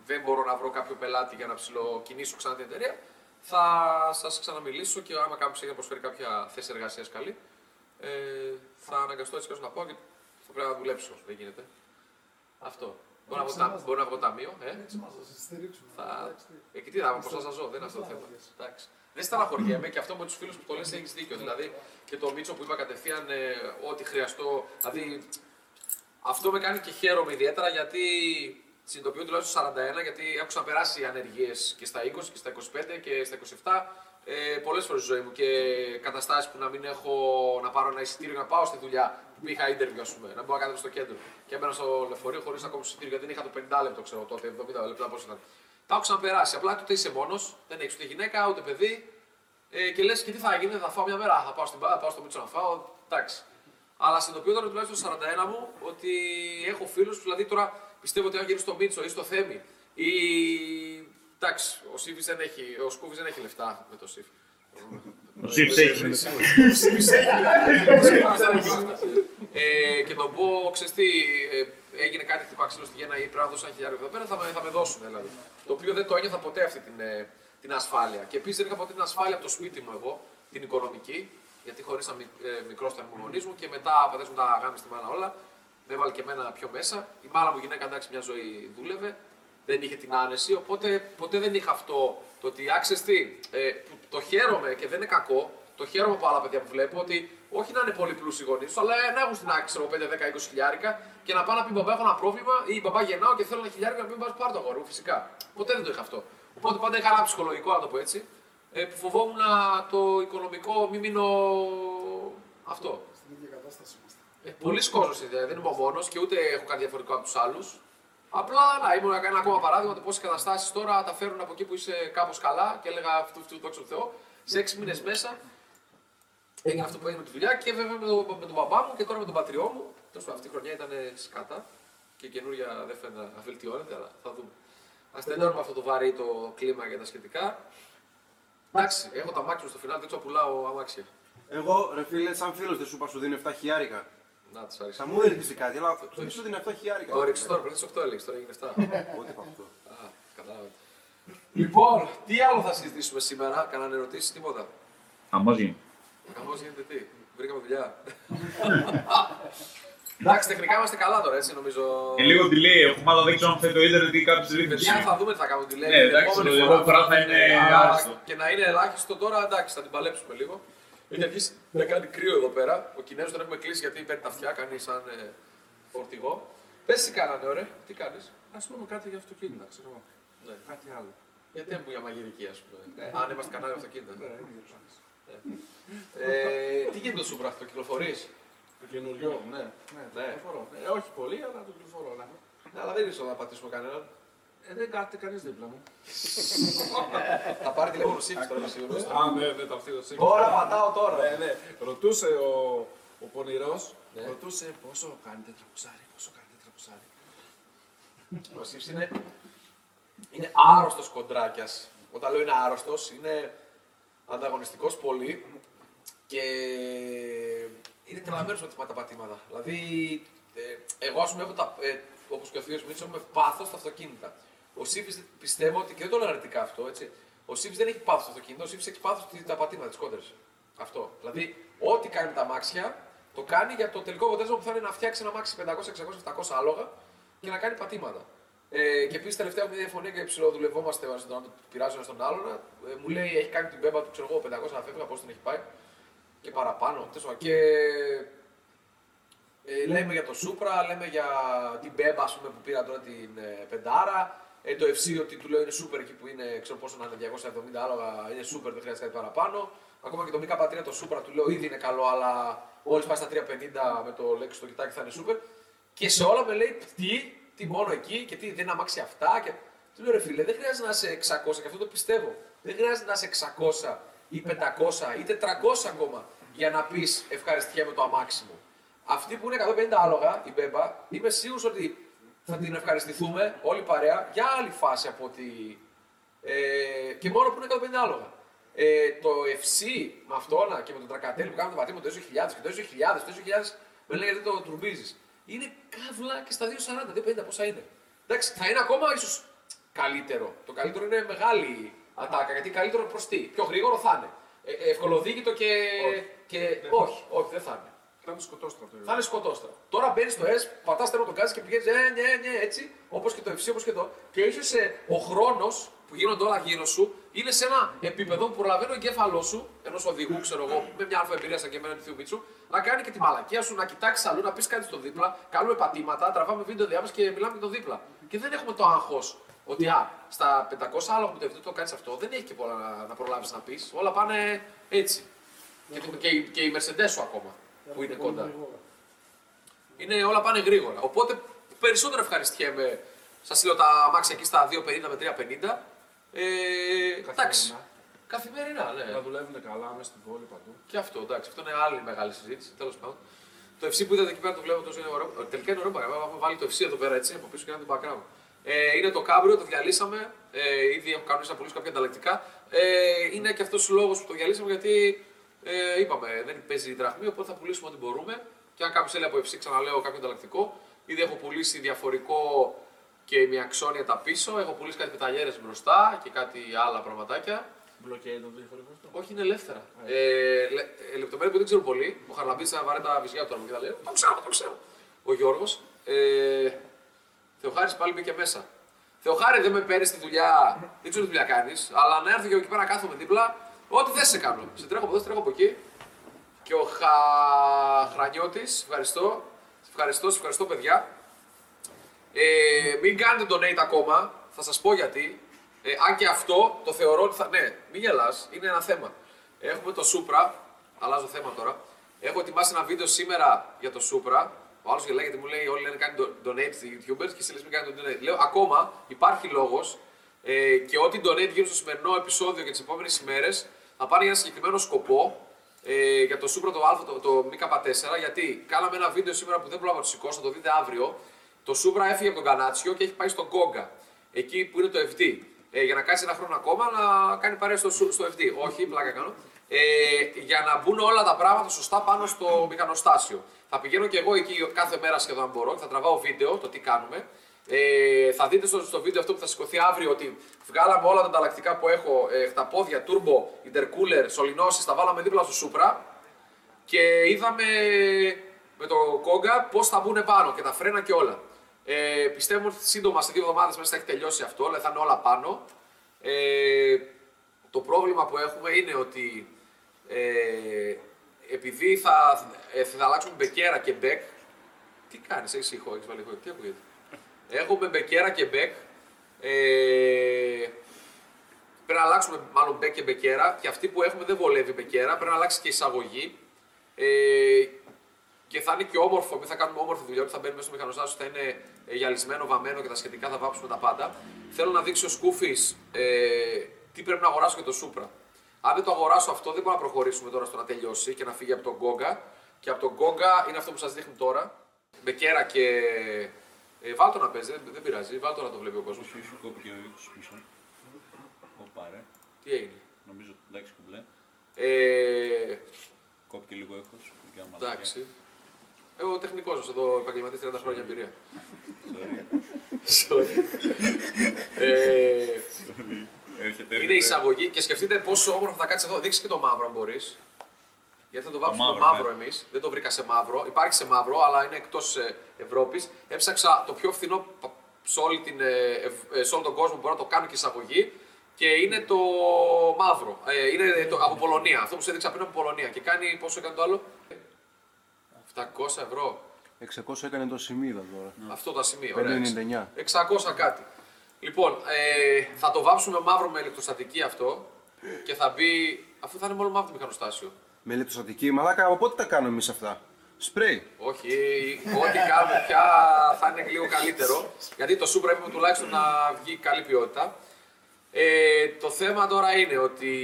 δεν μπορώ να βρω κάποιο πελάτη για να ψηλοκινήσω ξανά την εταιρεία, θα σας ξαναμιλήσω και άμα κάποιος έχει να προσφέρει κάποια θέση εργασίας καλή, ε, θα αναγκαστώ έτσι και να πω και θα πρέπει να δουλέψω. Δεν γίνεται. Αυτό. Μπορεί να, βγω, τα- μπορεί να βγω ταμείο. Ε; Έτσι μας θα σας στηρίξουμε. Θα... Εντάξει, τι- Εκεί τι θα πώ θα σα ζω, δεν είναι αυτό το θέμα. Εντάξει. Δεν στεναχωριέμαι και αυτό με τους φίλους που το λες έχεις δίκιο. Δηλαδή και το Μίτσο που είπα κατευθείαν ε, ό,τι χρειαστώ. Δηλαδή αυτό με κάνει και χαίρομαι ιδιαίτερα γιατί συνειδητοποιώ τουλάχιστον 41 γιατί έχω ξαναπεράσει ανεργίες και στα 20 και στα 25 και στα 27 ε, πολλές φορές στη ζωή μου και καταστάσεις που να μην έχω να πάρω ένα εισιτήριο να πάω στη δουλειά που είχα interview, ας πούμε, να μπορώ να κατέβω στο κέντρο. Και έμπαινα στο λεωφορείο χωρίς να κόψω εισιτήριο γιατί δεν είχα το 50 λεπτό, ξέρω τότε, 70 λεπτά πώς ήταν. Τα έχω ξαναπεράσει. Απλά τότε είσαι μόνος, δεν έχεις ούτε γυναίκα ούτε παιδί. Ε, και λες και τι θα γίνει, θα φάω μια μέρα. Θα πάω στην μπάρα, θα πάω στο μίτσο να φάω. Εντάξει. Αλλά συνειδητοποιώ τώρα τουλάχιστον στο 41 μου ότι έχω φίλους που δηλαδή τώρα πιστεύω ότι αν γυρίσει στο Μίτσο ή στο Θέμη ή. Εντάξει, ο Σίφη δεν έχει, ο Σκούφης δεν έχει λεφτά με το Σίφ. Ο Σίφης έχει. Ο Σίφης έχει. Ο Σίφης δεν έχει λεφτά. Ε, και τον πω, ξέρεις τι, ε, έγινε κάτι χτυπά ξύλο στη Γέννα ή πρέπει να δώσω ένα χιλιάρικο εδώ πέρα, θα με, θα με δώσουν δηλαδή. Το οποίο δεν το ένιωθα ποτέ αυτή την, ε, την ασφάλεια. Και επίσης δεν είχα ποτέ την ασφάλεια από το σπίτι μου εγώ, την οικονομική, γιατί χωρίσα μικ, ε, μικρός ήταν ο γονεί μου και μετά ο πατέρας μου τα γάμι στη μάνα όλα. Με έβαλε και εμένα πιο μέσα. Η μάνα μου γυναίκα εντάξει μια ζωή δούλευε. Δεν είχε την άνεση, οπότε ποτέ δεν είχα αυτό το ότι άξε τι, ε, που το χαίρομαι και δεν είναι κακό. Το χαίρομαι από άλλα παιδιά που βλέπω ότι όχι να είναι πολύ πλούσιοι γονείς τους, αλλά να έχουν στην άκρη ξέρω, 5, 10, 20 χιλιάρικα και να πάνε να πει μπαμπά έχω ένα πρόβλημα ή μπαμπά γεννάω και θέλω ένα χιλιάρικα να πει μπαμπά πάρω το αγόρι μου, φυσικά. Ποτέ δεν το είχα αυτό. Οπότε πάντα είχα ένα ψυχολογικό, να το πω έτσι, ε, που φοβόμουν να το οικονομικό μην μείνω αυτό. Στην ίδια κατάσταση είμαστε. Ε, Πολλοί κόσμοι δεν είμαι ο μόνος και ούτε έχω κάτι διαφορετικό από τους άλλους. Απλά να ήμουν ένα ακόμα παράδειγμα το πόσες καταστάσεις τώρα τα φέρουν από εκεί που είσαι κάπως καλά και έλεγα αυτού αυτού δόξα τω Θεώ. Σε έξι μήνες μέσα έγινε αυτό που έγινε με τη δουλειά και βέβαια με, το, με τον μπαμπά μου και τώρα με τον πατριό μου. Τέλος πάντων αυτή η χρονιά ήταν σκάτα και η καινούρια δεν φαίνεται να βελτιώνεται, αλλά θα δούμε. Α τελειώνουμε αυτό το βαρύ το κλίμα για τα σχετικά. Εντάξει, έχω τα μάξι μου στο φινάλι, δεν ξέρω πουλάω αμάξια. Εγώ, ρε φίλε, σαν φίλος δεν σου είπα σου δίνω 7 χιλιάρικα. Να τους άρεσε. Θα μου έδειξε κάτι, αλλά δεν σου δίνω 7 χιλιάρικα. Το ρίξε τώρα, πριν τι 8 έλεγες, τώρα έγινε 7. Ό,τι είπα αυτό. Α, κατάλαβα. Λοιπόν, τι άλλο θα συζητήσουμε σήμερα, κάνανε ερωτήσει, τίποτα; Αμάς γίνει. Καμώ γίνεται τι, βρήκαμε δουλειά. Εντάξει, τεχνικά είμαστε καλά τώρα, έτσι νομίζω. Και λίγο delay έχουμε, αλλά δεν ξέρω αν θέλει το ίντερνετ ή κάποιο Παιδιά, ρύθμιση. θα δούμε τι θα κάνουμε τη λέει. Ναι, εντάξει, το επόμενη φορά θα είναι άριστο. Και να είναι ελάχιστο τώρα, εντάξει, θα την παλέψουμε λίγο. Έχει αρχίσει να κάνει κρύο εδώ πέρα. Ο Κινέζος τον έχουμε κλείσει γιατί παίρνει τα αυτιά, κάνει σαν ε, φορτηγό. Πες τι κάνανε, ωραία, τι κάνεις; Α πούμε κάτι για αυτοκίνητα, ξέρω εγώ. Ναι. Κάτι άλλο. Γιατί μου για μαγειρική, ας πούμε. Ναι. Αν είμαστε κανάλι αυτοκίνητα. Ναι, είναι γερουσάνης. Ε, τι γίνεται το Σούπρα, το κυκλοφορείς; Το καινούριο, ναι. Ναι, το Ναι. κυκλοφορώ. Ε, όχι πολύ, αλλά το κυκλοφορώ. Ναι. Ναι, αλλά δεν ήρθε να πατήσουμε κανέναν. Ε, δεν κάθεται κανείς δίπλα μου. Θα πάρει τηλέφωνο σύμφωνο τώρα, είμαι σίγουρος. Α, ναι, ναι, το αυτή το σύγκριση. Τώρα πατάω τώρα. Ναι, ναι. Ρωτούσε ο, ο πονηρός, Ναι. ρωτούσε πόσο κάνει τετραπουσάρι, πόσο κάνει τετραπουσάρι. Ο Σίψ είναι, είναι άρρωστος κοντράκιας. Όταν λέω είναι άρρωστος, είναι ανταγωνιστικός πολύ και είναι τρελαμένος με τα πατήματα. Δηλαδή, ε, εγώ ας πούμε έχω τα, ε, όπως και ο Θείος Μίτσος, έχουμε πάθος στα αυτοκίνητα. Ο Σίψ πιστεύω ότι, και δεν το λέω αρνητικά αυτό, έτσι, ο Σίψ δεν έχει πάθος στο αυτοκίνητο, ο Σίψ έχει πάθος στη- τα πατήματα, τις κόντρες. Αυτό. Δηλαδή, ό,τι κάνει με τα αμάξια, το κάνει για το τελικό αποτέλεσμα που θα είναι να φτιάξει ένα αμάξι 500, 600, 700 άλογα και να κάνει πατήματα. Ε, και επίσης τελευταία έχουμε μια διαφωνία και ψηλοδουλευόμαστε ο ένας τον άλλον, πειράζει ο ένας τον άλλον. Ε, μου λέει έχει κάνει την μπέμπα του, ξέρω εγώ, 500 να φεύγει, πώ την έχει πάει. Και παραπάνω. τέλος πάντων. Και ε, λέμε για το Σούπρα, λέμε για την μπέμπα ας πούμε, που πήρα τώρα την ε, πεντάρα. Ε, το FC ότι του λέω είναι super εκεί που είναι, ξέρω πόσο να είναι 270 άλογα, είναι super, δεν χρειάζεται κάτι παραπάνω. Ακόμα και το Μίκα Πατρία το Supra του λέω ήδη είναι καλό, αλλά μόλι πάει στα 350 με το λέξι στο κοιτάκι θα είναι super. Και σε όλα με λέει τι, τι μόνο εκεί και τι δεν είναι αμάξι αυτά. Και... Του λέω ρε φίλε, δεν χρειάζεται να είσαι 600 και αυτό το πιστεύω. Δεν χρειάζεται να είσαι 600 ή 500 ή 400 ακόμα για να πεις ευχαριστιέμαι το αμάξι μου. Αυτή που είναι 150 άλογα, η Μπέμπα, είμαι σίγουρος ότι θα την ευχαριστηθούμε όλη παρέα για άλλη φάση από ότι. Ε, και μόνο που είναι 150 άλογα. Ε, το FC με αυτόνα και με τον Τρακατέλ που κάνουμε το πατήμα το 2000 και το 2000, το 2000 με λέει γιατί το τουρμπίζεις. Είναι καύλα και στα 240, 250 πόσα είναι. Εντάξει, θα είναι ακόμα ίσως καλύτερο. Το καλύτερο είναι μεγάλη ατάκα γιατί καλύτερο προς τι. Πιο γρήγορο θα είναι. Ε, ε, ευκολοδίκητο και. Όχι. και... όχι, όχι, δεν θα είναι. Θα είναι σκοτώστρατο. Θα είναι σκοτώστρα. Τώρα μπαίνεις στο S, πατάς στέρνο τον γκάζι και πηγαίνεις ναι, ναι, ναι, έτσι, όπως και το FC, όπως και το. Και είσαι ο χρόνος που γίνονται όλα γύρω σου, είναι σε ένα επίπεδο που προλαβαίνει ο εγκέφαλός σου, ενός οδηγού, ξέρω εγώ, με μια αλφα εμπειρία σαν και εμένα του Θείου Μίτσου, να κάνει και τη μαλακία σου, να κοιτάξεις αλλού, να πεις κάτι στο δίπλα, κάνουμε πατήματα, τραβάμε βίντεο διάμεση και μιλάμε και το δίπλα. Και δεν έχουμε το άγχος ότι α, στα 500 άλλα που το το κάνεις αυτό, δεν έχει και πολλά να, να προλάβεις να πεις. Όλα πάνε έτσι. Και, το- και, η- και η Mercedes σου ακόμα που είναι κοντά. Είναι, όλα πάνε γρήγορα. Οπότε περισσότερο ευχαριστιέμαι. Σας στείλω τα αμάξια εκεί στα 250 με 350. Ε, εντάξει. Καθημερινά, ναι. Να δουλεύουν καλά μέσα στην πόλη παντού. Και αυτό, εντάξει. Αυτό είναι άλλη μεγάλη συζήτηση. Τέλος πάντων. Το FC που είδατε εκεί πέρα το βλέπω τόσο είναι ωραίο. Ε, Τελικά είναι ωραίο παράδειγμα. Έχουμε βάλει το FC εδώ πέρα έτσι από πίσω και ένα το background. Ε, είναι το κάμπριο, το διαλύσαμε. Ε, ήδη έχω κανονίσει να πουλήσω κάποια ανταλλακτικά. Ε, είναι και αυτός ο λόγος που το διαλύσαμε γιατί ε, είπαμε δεν παίζει η δραχμή, οπότε θα πουλήσουμε ό,τι μπορούμε. Και αν κάποιος θέλει από FC, ξαναλέω κάποιο ανταλλακτικό. Ήδη έχω πουλήσει διαφορικό και μια αξόνια τα πίσω. Έχω πουλήσει κάτι πεταλιέρες μπροστά και κάτι άλλα πραγματάκια. Blockade το διαφορετικό αυτό. Όχι, είναι ελεύθερα. Ε, λε, ε, λεπτομέρεια που δεν ξέρω πολύ. Ο Χαρλαμπής θα βαρέ τα βυζιά του τώρα μου και θα λέει: Το ξέρω, το ξέρω. Ο Γιώργος. Ε, Θεοχάρης πάλι μπήκε μέσα. Θεοχάρη δεν με παίρνεις στη δουλειά, δεν ξέρω τι δουλειά κάνεις, αλλά να έρθω και εκεί πέρα να κάθομαι δίπλα, ό,τι θες σε κάνω. Σε τρέχω από εδώ, σε τρέχω από εκεί. Και ο Χα... Χρανιώτη, ευχαριστώ. Σε ευχαριστώ, σε ευχαριστώ παιδιά. Ε, μην κάνετε donate ακόμα, θα σας πω γιατί. Ε, αν και αυτό το θεωρώ ότι θα... Ναι, μην γελάς, είναι ένα θέμα. Έχουμε το Supra, αλλάζω θέμα τώρα. Έχω ετοιμάσει ένα βίντεο σήμερα για το Supra. Ο άλλος γελάει γιατί μου λέει όλοι λένε κάνει do- donate στις YouTubers και εσύ λες μην κάνετε donate. Λέω ακόμα υπάρχει λόγος ε, και ό,τι donate γύρω στο σημερινό επεισόδιο και τις επόμενες ημέρες θα πάνε για ένα συγκεκριμένο σκοπό ε, για το Supra το Α, το, το MK4, γιατί κάναμε ένα βίντεο σήμερα που δεν πρόλαβα να το σηκώσω, θα το δείτε αύριο. Το Supra έφυγε από τον Κανάτσιο και έχει πάει στον Κόγκα, εκεί που είναι το FD. Ε, για να κάτσει ένα χρόνο ακόμα να κάνει παρέα στο, Su- στο FD. Όχι, πλάκα κάνω. Ε, για να μπουν όλα τα πράγματα σωστά πάνω στο μηχανοστάσιο. Θα πηγαίνω και εγώ εκεί κάθε μέρα σχεδόν αν μπορώ και θα τραβάω βίντεο το τι κάνουμε. Ε, θα δείτε στο, στο βίντεο αυτό που θα σηκωθεί αύριο ότι βγάλαμε όλα τα ανταλλακτικά που έχω, ε, τα πόδια, turbo, intercooler, σωληνώσεις, τα βάλαμε δίπλα στο Supra και είδαμε με το Κόγκα πώς θα μπουν πάνω και τα φρένα και όλα. Ε, πιστεύω ότι σύντομα σε δύο εβδομάδες μέσα θα έχει τελειώσει αυτό, δηλαδή θα είναι όλα πάνω. Ε, το πρόβλημα που έχουμε είναι ότι Ε, επειδή θα, ε, θα αλλάξουμε Μπεκέρα και Μπεκ. Τι κάνεις, έχεις ηχό, έχεις βάλει ηχό, τι ακούγεται; Έχουμε Μπεκέρα και Μπεκ. Ε, πρέπει να αλλάξουμε μάλλον Μπεκ και Μπεκέρα και αυτή που έχουμε δεν βολεύει Μπεκέρα. Πρέπει να αλλάξει και η εισαγωγή. Ε, και θα είναι και όμορφο, μην θα κάνουμε όμορφη δουλειά, ότι θα μπαίνει μέσα στο μηχανοστάσιο, θα είναι ε, γυαλισμένο, βαμμένο και τα σχετικά, θα βάψουμε τα πάντα. Θέλω να δείξει ο Σκούφης ε, τι πρέπει να αγοράσω για το Σούπρα. Αν δεν το αγοράσω αυτό, δεν μπορούμε να προχωρήσουμε τώρα στο να τελειώσει και να φύγει από τον Γκόγκα. Και από τον Γκόγκα είναι αυτό που σας δείχνει τώρα. Με κέρα και. Ε, βάλ το να παίζεις, δεν, δεν πειράζει. Βάλ το να το βλέπει ο κόσμος. Όχι, όχι, κόπηκε ο ήχος πίσω. Ωπα, ρε. Τι έγινε; Νομίζω, εντάξει, κουμπλέ. Ε, Κόπηκε λίγο ήχος. για να εντάξει. Εγώ τεχνικός εδώ, επαγγελματής 30 χρόνια εμπειρία. μαλακιά. ε, Έρχεται, Είναι έρχεται. εισαγωγή και σκεφτείτε πόσο όμορφο θα κάτσεις εδώ. Δείξει και το μαύρο αν μπορείς. Γιατί θα το βάψουμε το μαύρο, μαύρο ναι. εμείς. Δεν το βρήκα σε μαύρο. Υπάρχει σε μαύρο, αλλά είναι εκτός Ευρώπης. Έψαξα το πιο φθηνό π- σε, όλη την, ε, ευ- ε, σε όλο τον κόσμο που μπορώ να το κάνω και εισαγωγή. Και είναι το μαύρο. Ε, είναι το, από Πολωνία. Αυτό που σου έδειξα πριν από Πολωνία. Και κάνει πόσο έκανε το άλλο; 700 ευρώ. 600 έκανε το σημείο τώρα. Αυτό το σημείο. ωραία. 599. 600 κάτι. Λοιπόν, ε, θα το βάψουμε μαύρο με ηλεκτροστατική αυτό και θα μπει. Αφού θα είναι μόνο μαύρο το μηχανοστάσιο. Με ηλεκτροστατική, μαλάκα, από πότε τα κάνουμε εμείς αυτά; Σπρέι. Όχι, ό,τι κάνουμε πια θα είναι λίγο καλύτερο. Γιατί το Supra είπαμε τουλάχιστον να βγει καλή ποιότητα. Ε, το θέμα τώρα είναι ότι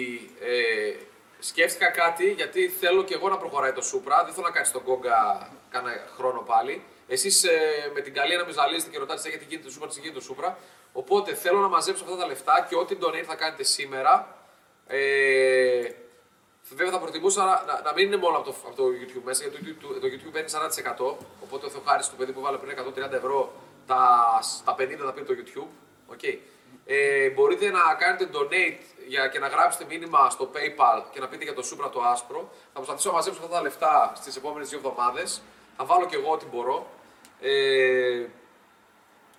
ε, σκέφτηκα κάτι γιατί θέλω και εγώ να προχωράει το Supra. Δεν θέλω να κάνει τον Γκόγκα κάνα χρόνο πάλι. Εσείς ε, με την καλή να με ζαλίζετε και ρωτάτε γιατί γίνεται το Supra, τι γίνεται το Supra. Οπότε θέλω να μαζέψω αυτά τα λεφτά και ό,τι donate θα κάνετε σήμερα. Ε, Βέβαια θα προτιμούσα να, να, να μην είναι μόνο από το, από το YouTube μέσα, γιατί το, YouTube- το YouTube παίρνει 40%. Οπότε ο Θεοχάρης του παιδί που βάλε πριν 130 ευρώ, τα, τα 50 τα πήρε το YouTube. Okay. Ε, μπορείτε να κάνετε donate για, και να γράψετε μήνυμα στο PayPal και να πείτε για το Supra το άσπρο. Θα προσπαθήσω να μαζέψω αυτά τα λεφτά στις επόμενες δύο εβδομάδες. Θα βάλω και εγώ ό,τι μπορώ. Ε,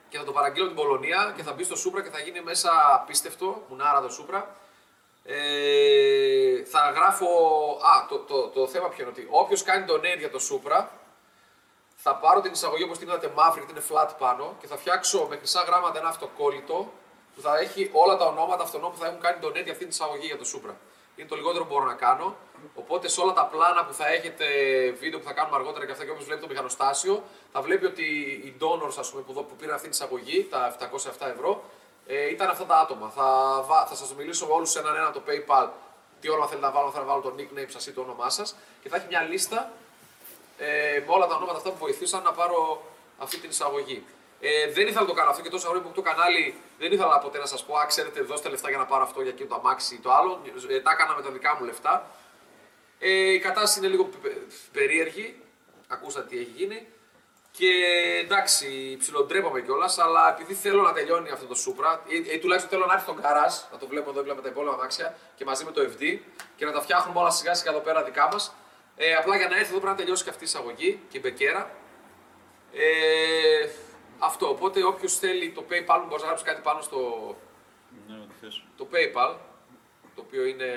και θα το παραγγείλω την Πολωνία και θα μπει στο Supra και θα γίνει μέσα απίστευτο, μουνάρα το Supra. Ε, θα γράφω. Α, το, το, το θέμα ποιο είναι ότι όποιος κάνει donate για το Supra, θα πάρω την εισαγωγή όπως την είδατε μαύρη γιατί είναι flat πάνω και θα φτιάξω με χρυσά γράμματα ένα αυτοκόλλητο που θα έχει όλα τα ονόματα αυτών που θα έχουν κάνει donate για αυτή την εισαγωγή για το Supra. Είναι το λιγότερο που μπορώ να κάνω. Οπότε σε όλα τα πλάνα που θα έχετε, βίντεο που θα κάνουμε αργότερα και αυτά και όπως βλέπει το μηχανοστάσιο, θα βλέπει ότι οι donors ας πούμε, που, δω- που πήραν αυτή την εισαγωγή, τα 707 ευρώ, ε, ήταν αυτά τα άτομα. Θα, βα- θα σας μιλήσω με όλους έναν ένα το PayPal, τι όνομα θέλετε να βάλω, θα βάλω το nickname σας ή το όνομά σας και θα έχει μια λίστα ε, με όλα τα ονόματα αυτά που βοηθήσαν να πάρω αυτή την εισαγωγή. Ε, δεν ήθελα να το κάνω αυτό και τόσα χρόνια που έχω το κανάλι δεν ήθελα ποτέ να σας πω: Α, ξέρετε, δώστε λεφτά για να πάρω αυτό για εκείνο το αμάξι ή το άλλο. Ε, τα έκανα με τα δικά μου λεφτά. Ε, η κατάσταση είναι λίγο πε- περίεργη. Ακούσατε τι έχει γίνει. Και εντάξει, ψιλοντρέπαμε κιόλας, αλλά επειδή θέλω να τελειώνει αυτό το Supra, ή, ή τουλάχιστον θέλω να έρθει στον καράζ, να το βλέπουμε εδώ δίπλα με τα υπόλοιπα αμάξια και μαζί με το FD και να τα φτιάχνουμε όλα σιγά σιγά εδώ πέρα δικά μας. Ε, απλά για να έρθει εδώ πρέπει να τελειώσει και αυτή η εισαγωγή και η μπεκέρα. Ε, αυτό. Οπότε όποιος θέλει το PayPal μου μπορείς να γράψεις κάτι πάνω στο Ναι, ό,τι θες. το PayPal, το οποίο είναι.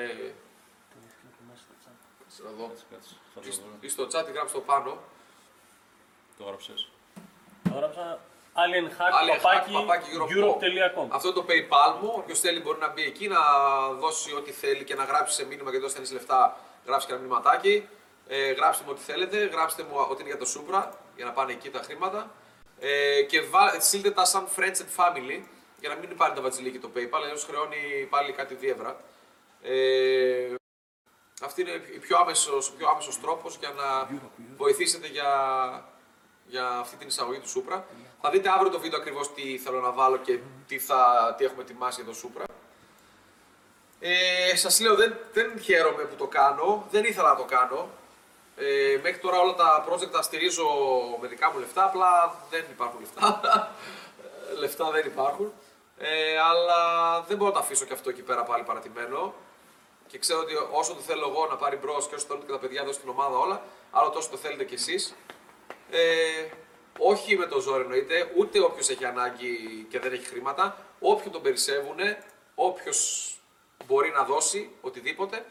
Να δω. Κάτσε, κάτσε. Θα το Ή στο- δω. Ή στο chat γράψει το πάνω. Το έγραψες; Το έγραψα alienhack, Alienhack, παπάκι, παπάκι, europe.com. Αυτό είναι το PayPal μου. Όποιος θέλει μπορεί να μπει εκεί, να δώσει ό,τι θέλει και να γράψει σε μήνυμα γιατί όταν στέλνει λεφτά, γράψει και ένα μηνυματάκι. Ε, γράψτε μου ό,τι θέλετε. Γράψτε μου ότι είναι για το Supra για να πάνε εκεί τα χρήματα. Ε, και βά, στείλτε τα σαν friends and family για να μην πάρει τα βατζιλίκι το PayPal, αλλιώς χρεώνει πάλι κάτι διεύρα. Ε, αυτή είναι η πιο άμεσος, ο πιο άμεσος τρόπος για να βοηθήσετε για, για αυτή την εισαγωγή του Supra. Θα δείτε αύριο το βίντεο ακριβώς τι θέλω να βάλω και τι, θα, τι έχουμε ετοιμάσει για το Supra. Ε, σας λέω δεν, δεν χαίρομαι που το κάνω, δεν ήθελα να το κάνω. Ε, μέχρι τώρα όλα τα project τα στηρίζω με δικά μου λεφτά, απλά δεν υπάρχουν λεφτά. Ε, λεφτά δεν υπάρχουν. Ε, αλλά δεν μπορώ να το αφήσω και αυτό εκεί πέρα πάλι παρατημένο. Και ξέρω ότι όσο το θέλω εγώ να πάρει μπρος και όσο θέλουν και τα παιδιά εδώ στην ομάδα όλα, άλλο τόσο το θέλετε κι εσείς. Ε, όχι με το ζόρι εννοείται, ούτε όποιος έχει ανάγκη και δεν έχει χρήματα. Όποιον τον περισσεύουν, όποιος μπορεί να δώσει οτιδήποτε.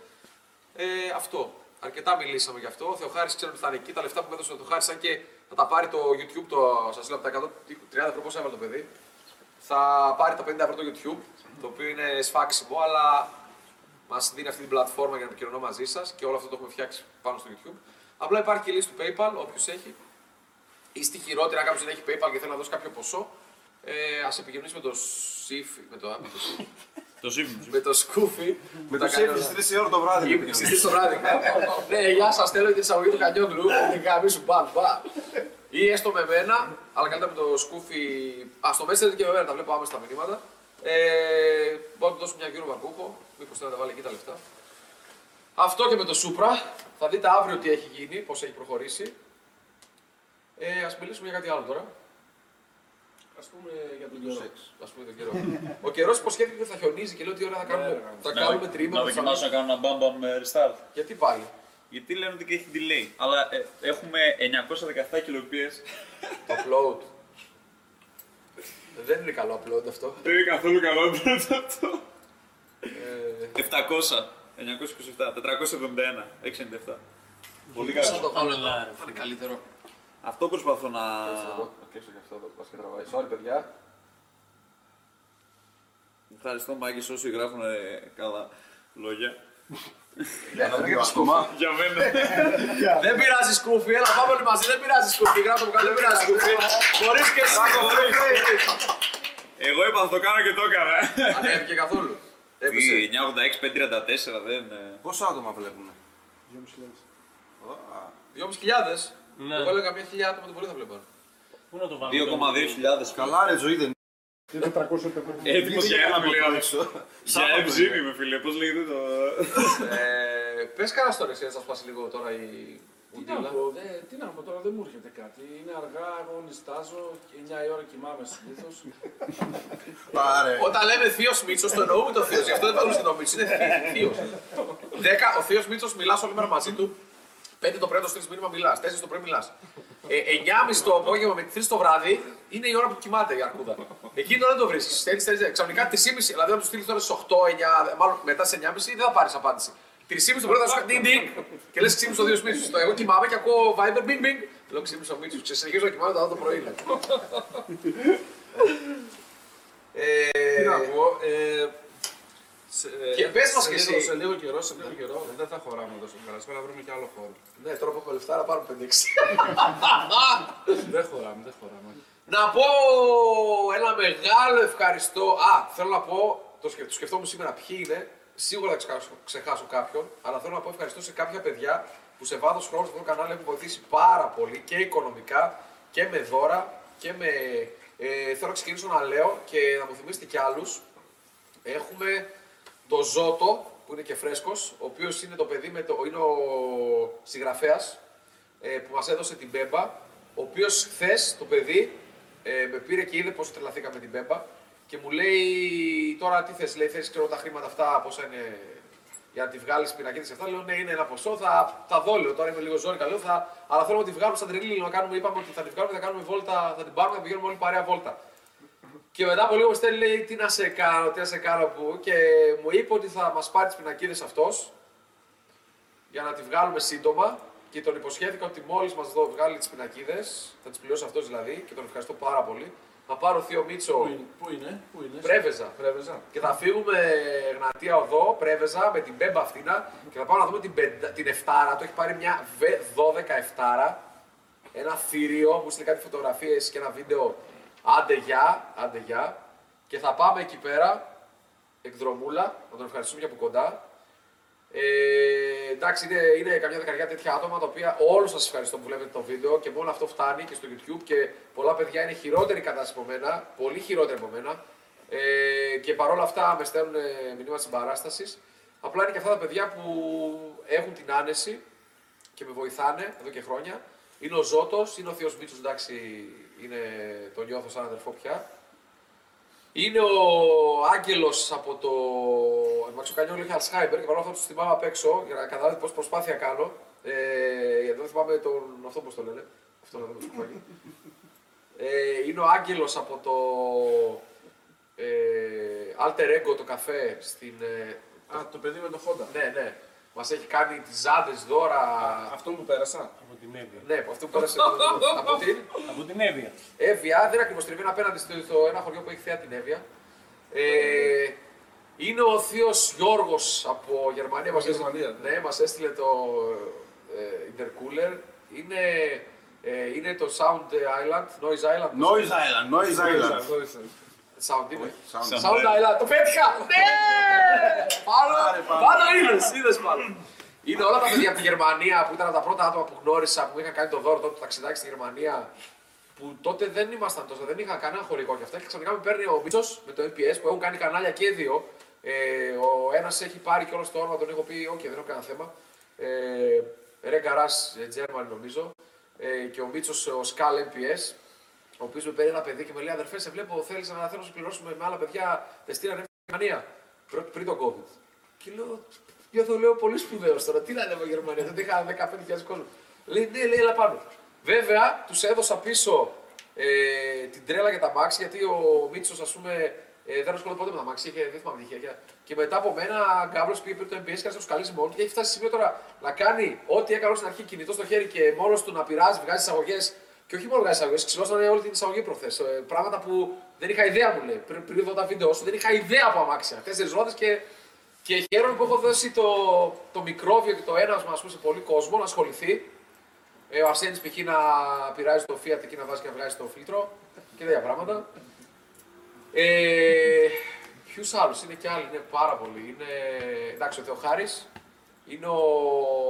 Ε, αυτό. Αρκετά μιλήσαμε γι' αυτό. Ο Θεοχάρης ξέρω ότι θα είναι εκεί. Τα λεφτά που μου έδωσε ο Θεοχάρης, αν και θα τα πάρει το YouTube, το, σας λέω από τα 130 ευρώ πόσα έβαλε το παιδί. Θα πάρει τα 50 ευρώ το YouTube, το οποίο είναι σφάξιμο, αλλά μας δίνει αυτή την πλατφόρμα για να επικοινωνώ μαζί σας και όλο αυτό το έχουμε φτιάξει πάνω στο YouTube. Απλά υπάρχει και η λύση του PayPal, όποιος έχει. Ή στη χειρότερη, αν κάποιος δεν έχει PayPal και θέλει να δώσει κάποιο ποσό, ε, ας επικοινωνήσει με το Σίφι, με το, με το, Σίφι, Το σύμφωνο. με το Σκούφι. Με τα το κανόνα. σέφι στις 3 ώρα το βράδυ. Στις τρεις το βράδυ. Ναι, γεια σας, θέλω την εισαγωγή του Κανιόγλου. Την καμί σου, μπαμ, μπαμ. Ή έστω με μένα, αλλά καλύτερα με το σκούφι. Α, στο Messenger και με μένα τα βλέπω άμεσα τα μηνύματα. Ε, μπορώ να του δώσω μια γύρω βαρκούχο. Μήπως θέλει να τα βάλει εκεί τα λεφτά. Αυτό και με το Σούπρα. Θα δείτε αύριο τι έχει γίνει, πώς έχει προχωρήσει. Ε, Α μιλήσουμε για κάτι άλλο τώρα. Α πούμε για τον καιρό. Ας πούμε τον καιρό. Ο καιρός υποσχέθηκε ότι θα χιονίζει και λέει ότι ώρα θα κάνουμε, Ναι, θα Να- κάνουμε Να τρίμηνο. δοκιμάσω να κάνω ένα μπαμ μπαμ ε, restart. Γιατί πάλι; Γιατί λένε ότι έχει delay. Αλλά ε, έχουμε 917 kbps. Το upload. Δεν είναι καλό upload αυτό. Δεν είναι καθόλου καλό αυτό. Ε, 700. 927. 471. 697. Πολύ Πώς θα καλό. το βάλω εδώ, Καλά, ρε. θα είναι καλύτερο. Αυτό προσπαθώ να. Θα κλείσω και αυτό εδώ, πας και τραβάει. Sorry, παιδιά. Ευχαριστώ Μάκη όσοι γράφουν ε, καλά λόγια. Σκομά. Για μένα. Δεν πειράζει σκούφι, έλα πάμε όλοι μαζί. Δεν πειράζει σκούφι, γράφω μου κάτω, δεν πειράζει σκούφι. Μπορείς και εσύ. Εγώ είπα θα το κάνω και το έκανα. Ανέβηκε καθόλου. Έπεσε. Τι, 986, 534 δεν. ε. Πόσα άτομα βλέπουν. 2.500. Ναι. Εγώ έλεγα μια χιλιά άτομα το πολύ θα βλέπω. Πού να το βάλουμε. 2,2 χιλιάδες. Καλά ρε ζωή δεν Είναι 400 Έτοιμος για ένα μιλάω. έξω. Για ευζήνη με φίλε, πώς λέγεται το... Ε, πες κανένα τώρα εσύ, να σας πάσει λίγο τώρα η Τι να Ουντίλα. πω, δε, τι να πω τώρα, δεν μου έρχεται κάτι. Είναι αργά, εγώ νιστάζω, 9 η ώρα κοιμάμαι συνήθως. Πάρε. Όταν λέμε θείος Μίτσος, το εννοούμε το θείος. Γι' αυτό δεν το βρίσκεται το Μίτσο. Είναι θείος. Ο θείος Μίτσος μιλάς όλη μέρα μαζί του. 5 το πρωί, το στείλει μήνυμα μιλάς. 4 το πρωί μιλάς. Ε, 9.30 το απόγευμα με 3 το βράδυ είναι η ώρα που κοιμάται η αρκούδα. Εκείνο δεν το βρίσκεις. Θέλει, θέλει, ξαφνικά 3.30, δηλαδή αν τους στείλεις τώρα στις 8, 9, μάλλον μετά σε 9.30 δεν θα πάρεις απάντηση. 3.30 το πρωί θα σου κάνει ding και λες ξύπνησε ο δύο Μίτσο. Εγώ κοιμάμαι και ακούω Viber bing bing. Λέω ξύπνησε ο Μίτσο. Συνεχίζω να κοιμάμαι το άλλο το πρωί. λέω. Τι να Ε, πω, ε, σε, Και πες μας σε κι λίγο- εσύ. Σε λίγο καιρό, σε λίγο καιρό, δεν θα χωράμε εδώ στον Καρασπέρα, να βρούμε και άλλο χώρο. Ναι, τώρα που έχουμε λεφτά να πάρουμε 5-6. δεν χωράμε, δεν χωράμε. Να πω ένα μεγάλο ευχαριστώ. Α, θέλω να πω, το, σκε, το σκεφτόμουν σήμερα ποιοι είναι. Σίγουρα θα ξεχάσω, ξεχάσω κάποιον, αλλά θέλω να πω ευχαριστώ σε κάποια παιδιά που σε βάθος χρόνου στο κανάλι έχουν βοηθήσει πάρα πολύ και οικονομικά και με δώρα και με. Ε, θέλω να ξεκινήσω να λέω και να μου θυμίσετε κι άλλους. Έχουμε το Ζώτο που είναι και φρέσκος, ο οποίος είναι το παιδί με το. είναι ο συγγραφέας ε, που μας έδωσε την Μπέμπα, ο οποίος χθες το παιδί ε, με πήρε και είδε πόσο τρελαθήκαμε με την Μπέμπα και μου λέει τώρα τι θες, λέει θες ξέρω τα χρήματα αυτά πόσα είναι για να τη βγάλεις πινακίδες και αυτά. Λέω ναι, είναι ένα ποσό, θα, θα δω. Λέω τώρα είμαι λίγο ζώρικα, λέω, θα, αλλά θέλω να τη βγάλουμε σαν τρελή. Να κάνουμε, είπαμε ότι θα τη βγάλουμε, θα κάνουμε βόλτα, θα την πάρουμε, θα πηγαίνουμε όλοι παρέα βόλτα. Και μετά από λίγο μου στέλνει, λέει, τι να σε κάνω, τι να σε κάνω που. Και μου είπε ότι θα μας πάρει τις πινακίδες αυτός για να τη βγάλουμε σύντομα. Και τον υποσχέθηκα ότι μόλις μας δω βγάλει τις πινακίδες, θα τις πληρώσει αυτός δηλαδή και τον ευχαριστώ πάρα πολύ. Θα πάρω θείο Μίτσο Πού είναι, πού είναι, πού είναι; Πρέβεζα. Πρέβεζα. Και θα φύγουμε Γνατία Οδό, Πρέβεζα, με την Μπέμπα αυτήνα και θα πάμε να δούμε την, πεντα- την Εφτάρα. Το έχει πάρει μια V12 Εφτάρα. Ένα θηρίο, μου στείλει κάτι φωτογραφίες και ένα βίντεο. Άντε γεια, άντε γεια. Και θα πάμε εκεί πέρα, εκδρομούλα, να τον ευχαριστούμε και από κοντά. Ε, εντάξει, είναι, είναι καμιά δεκαριά τέτοια άτομα τα οποία όλους σας ευχαριστώ που βλέπετε το βίντεο και μόνο αυτό φτάνει και στο YouTube και πολλά παιδιά είναι χειρότερη κατάσταση από μένα, πολύ χειρότερη από μένα. Ε, και παρόλα αυτά με στέλνουν ε, μηνύματα συμπαράστασης. Απλά είναι και αυτά τα παιδιά που έχουν την άνεση και με βοηθάνε εδώ και χρόνια. Είναι ο Ζώτος, είναι ο Θείο Μίτσος, εντάξει, είναι, τον νιώθω σαν αδερφό πια. Είναι ο Άγγελος από το Μαξοκανιόλ έχει Αλσχάιμπερ και παρόλα αυτά τους θυμάμαι απ' έξω για να καταλάβετε πόση προσπάθεια κάνω. Ε, γιατί δεν θυμάμαι τον. αυτό πώς το λένε. Αυτό να δούμε το κουφάκι. Ε, είναι ο Άγγελος από το ε, Alter Ego το καφέ στην. Ε, Α, το παιδί με το Honda. ναι, ναι. Μας έχει κάνει τις ζάντε δώρα. Αυτό που πέρασα. Από την Εύβοια. Ναι, από αυτό που πέρασε από την Από την Εύβοια. Εύβοια, δεν είναι ακριβώς τριβή, είναι απέναντι στο, στο ένα χωριό που έχει θέα την Εύβοια. Ε, είναι ο θείος Γιώργος από Γερμανία. Μας έστειλε- Γερμανία, ναι. ναι, μας έστειλε το ε, intercooler. Είναι, ε, είναι το Sound Island, Noise Island. Noise Island, Noise Island. Αυτό ήθελα. Sound είναι. Sound Sound Sound Island, το πέτυχα! Ναι! Πάνω, Πάρε, πάνω. πάνω είδες, είδες πάνω. Είναι όλα τα παιδιά από τη Γερμανία που ήταν από τα πρώτα άτομα που γνώρισα, που μου είχαν κάνει το δώρο τότε το ταξιδάκι στη Γερμανία. Που τότε δεν ήμασταν τόσο, δεν είχα κανένα χωρικό και αυτά. Και ξαφνικά με παίρνει ο Μίτσος με το MPS που έχουν κάνει κανάλια και δύο. Ε, ο ένας έχει πάρει και όλος το όνομα, τον έχω πει: Όχι, δεν έχω κανένα θέμα. Ε, Ρε Γκαράς, German νομίζω. Ε, και ο Μίτσος ο Σκάλ MPS, ο οποίος με παίρνει ένα παιδί και με λέει: Αδερφέ, σε βλέπω, θέλεις να θέλω να σε πληρώσουμε με άλλα παιδιά. Δεν στείλανε στη Γερμανία πριν, πριν τον COVID. Και λέω: Ποιο το λέω πολύ σπουδαίος τώρα, τι να λέμε Γερμανία, δεν είχα 15.000 κόσμο. Λέει: Ναι, λέει, έλα πάνω. Βέβαια, τους έδωσα πίσω ε, την τρέλα για τα μάξι, γιατί ο Μίτσος, ας πούμε, ε, δεν ασχολείται ποτέ με τα μάξι, είχε δεν θυμάμαι τι είχε. Και μετά από μένα, γκάμπλο πήγε πριν το MPS και άρχισε να τους καλήσει μόνος του και έχει φτάσει σε σημείο τώρα να κάνει ό,τι έκανε στην αρχή κινητός στο χέρι και μόνος του να πειράζει, βγάζει εισαγωγέ. Και όχι μόνο βγάζει εισαγωγέ, ξυλώσανε όλη την εισαγωγή προχθές. Ε, πράγματα που δεν είχα ιδέα μου λέει. Πριν, πριν δω τα βίντεο σου, δεν είχα ιδέα από αμάξια. Τέσσερι ρόδες και, και χαίρομαι που έχω δώσει το, το μικρόβιο και το ένασμα ας πούμε, σε πολύ κόσμο να ασχοληθεί. Ε, ο Αρσένης π.χ. να πειράζει το Fiat και να βάζει και να βγάζει το φίλτρο και τέτοια πράγματα. Ε, Ποιους άλλους είναι και άλλοι, είναι πάρα πολλοί. Είναι, εντάξει, ο Θεοχάρης. Είναι ο,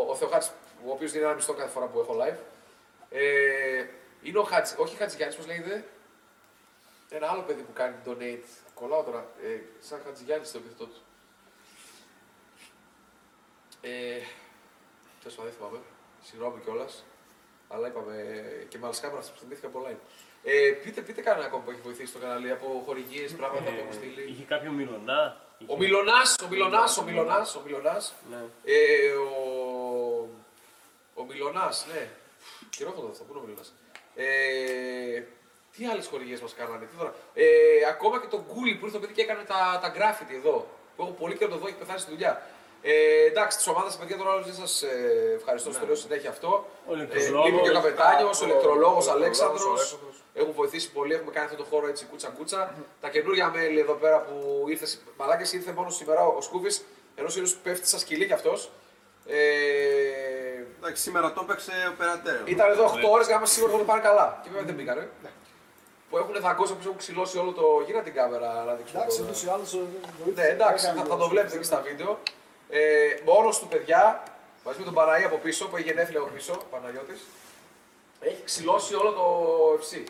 ο Θεοχάρης, ο οποίος δίνει ένα μισθό κάθε φορά που έχω live. Ε, είναι ο Χατζ, όχι Χατζηγιάννης, πώς λέγεται; Ένα άλλο παιδί που κάνει donate. Κολλάω τώρα. Ε, σαν Χατζηγιάννης το επιθετό του. Ε, Τέλος πάντων, δεν θυμάμαι. Συγγνώμη κιόλας. Αλλά είπαμε και μάλιστα κάμερα που θυμήθηκα πολλά. είναι. Ε, πείτε, πείτε κανένα ακόμα που έχει βοηθήσει το κανάλι από χορηγίες, πράγματα που έχουν Ε, στείλει. Είχε κάποιο Μιλονά. Ο Μιλονά, ο Μιλονά, ο Μιλονά, ο Μιλονά. Ναι. Ε, ο, ο Μιλονά, ναι. Χειρόφωνο αυτό, πού είναι ο Μιλονά. Ε, τι άλλες χορηγίες μας κάνανε, τι τώρα. Ε, ακόμα και τον Γκούλι που ήρθε το παιδί και έκανε τα, τα graffiti εδώ. Που έχω πολύ καιρό να το δω, έχει πεθάνει στη δουλειά. Ε, εντάξει, τη ομάδα παιδιά τώρα δεν σας ε, ευχαριστώ, στο λέω συνέχεια αυτό. Ο Ε, ηλεκτρολόγος. Λείπει και ο καπετάνιος, ο ηλεκτρολόγος ο Αλέξανδρος. Αλέξανδρος. Έχουν βοηθήσει πολύ, έχουμε κάνει αυτό το χώρο έτσι κούτσα κούτσα. Τα καινούργια μέλη εδώ πέρα που ήρθε, μαλάκες ήρθε μόνο σήμερα ο Σκούφη, ενώ συνήθω πέφτει σαν σκυλί κι αυτός. Ε, Εντάξει, σήμερα το έπαιξε ο Περατέρ. ήταν εδώ 8 ώρες για να είμαστε σίγουροι ότι πάνε καλά. Και βέβαια δεν πήγανε. Που έχουν δαγκώσει που έχουν ξυλώσει όλο το. Γύρω την κάμερα να δείξουμε. Εντάξει, το- ούτως ή άλλως... ναι, εντάξει, θα, θα το βλέπετε και στα βίντεο. Ε, Μόνος του παιδιά, μαζί με τον Παναγία από πίσω, που έχει γενέθλια από πίσω, ο Παναγιώτης, έχει ξυλώσει όλο το FC.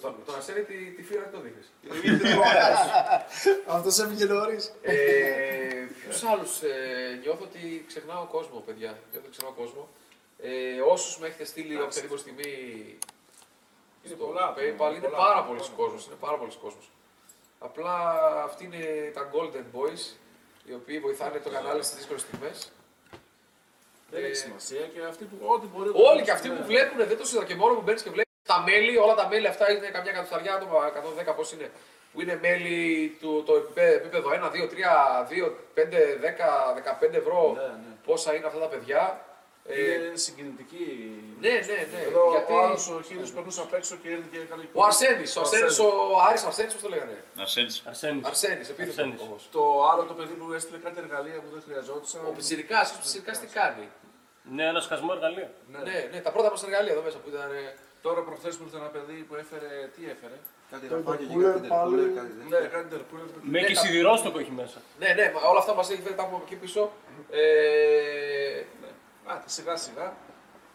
Τον, τον Ασένη τη, τη φύρα δεν το δείχνεις. Αυτός έφυγε νωρίς. ε, Ποιους άλλους, ε, νιώθω ότι ξεχνάω κόσμο, παιδιά. Νιώθω ότι ξεχνάω κόσμο. Ε, Όσους με έχετε στείλει οποιαδήποτε στιγμή Είναι στο πολλά, PayPal, είναι πολλά, πάρα πολλά. πολλοί κόσμος. Είναι πάρα πολλοί κόσμος. Απλά αυτοί είναι τα Golden Boys, οι οποίοι βοηθάνε το κανάλι στις δύσκολες στιγμές. Δεν Ε, έχει σημασία και αυτοί που ό,τι μπορεί. Όλοι και αυτοί που βλέπουν, δεν το συζητάω και μόνο που μπαίνεις και βλέπεις τα μέλη, όλα τα μέλη αυτά είναι καμιά εκατοσταριά άτομα, 110 πώς είναι, που είναι μέλη του το επίπε- επίπεδο 1, 2, 3, 2, 5, 10, 15 ευρώ. Ναι, ναι. Πόσα είναι αυτά τα παιδιά. Ε, Είναι συγκινητική. ναι, ναι, ναι. Εδώ γιατί... ο άλλος ο Χίλιος περνούσε απ' έξω και έρθει και έκανε Ο Αρσένης, ο Αρσένης, ο Άρης Αρσένης, πώς το λέγανε; Αρσένης. Αρσένης. Αρσένης, επίθετο Αρσένης. όμως. Το άλλο το παιδί που έστειλε κάτι εργαλεία που δεν χρειαζόντουσαν. Ο Πιτσιρικάς, ο Πιτσιρικάς τι κάνει; Ναι, ένα σκασμό εργαλείο. Ναι. Ναι, ναι, τα πρώτα μας εργαλεία εδώ μέσα που ήταν... ε, Τώρα προχθές που ήρθε ένα παιδί που έφερε. Τι έφερε; Κάτι Το ραφάκια και intercooler κάτι πάλι. intercooler, κάτι Ναι, τέτοιο. κάτι τερκούλερ. Με και σιδηρόστοκο έχει μέσα. Ναι, ναι, μα όλα αυτά μας έχει φέρει, τα έχουμε από εκεί πίσω. Ε, Α, σιγά σιγά.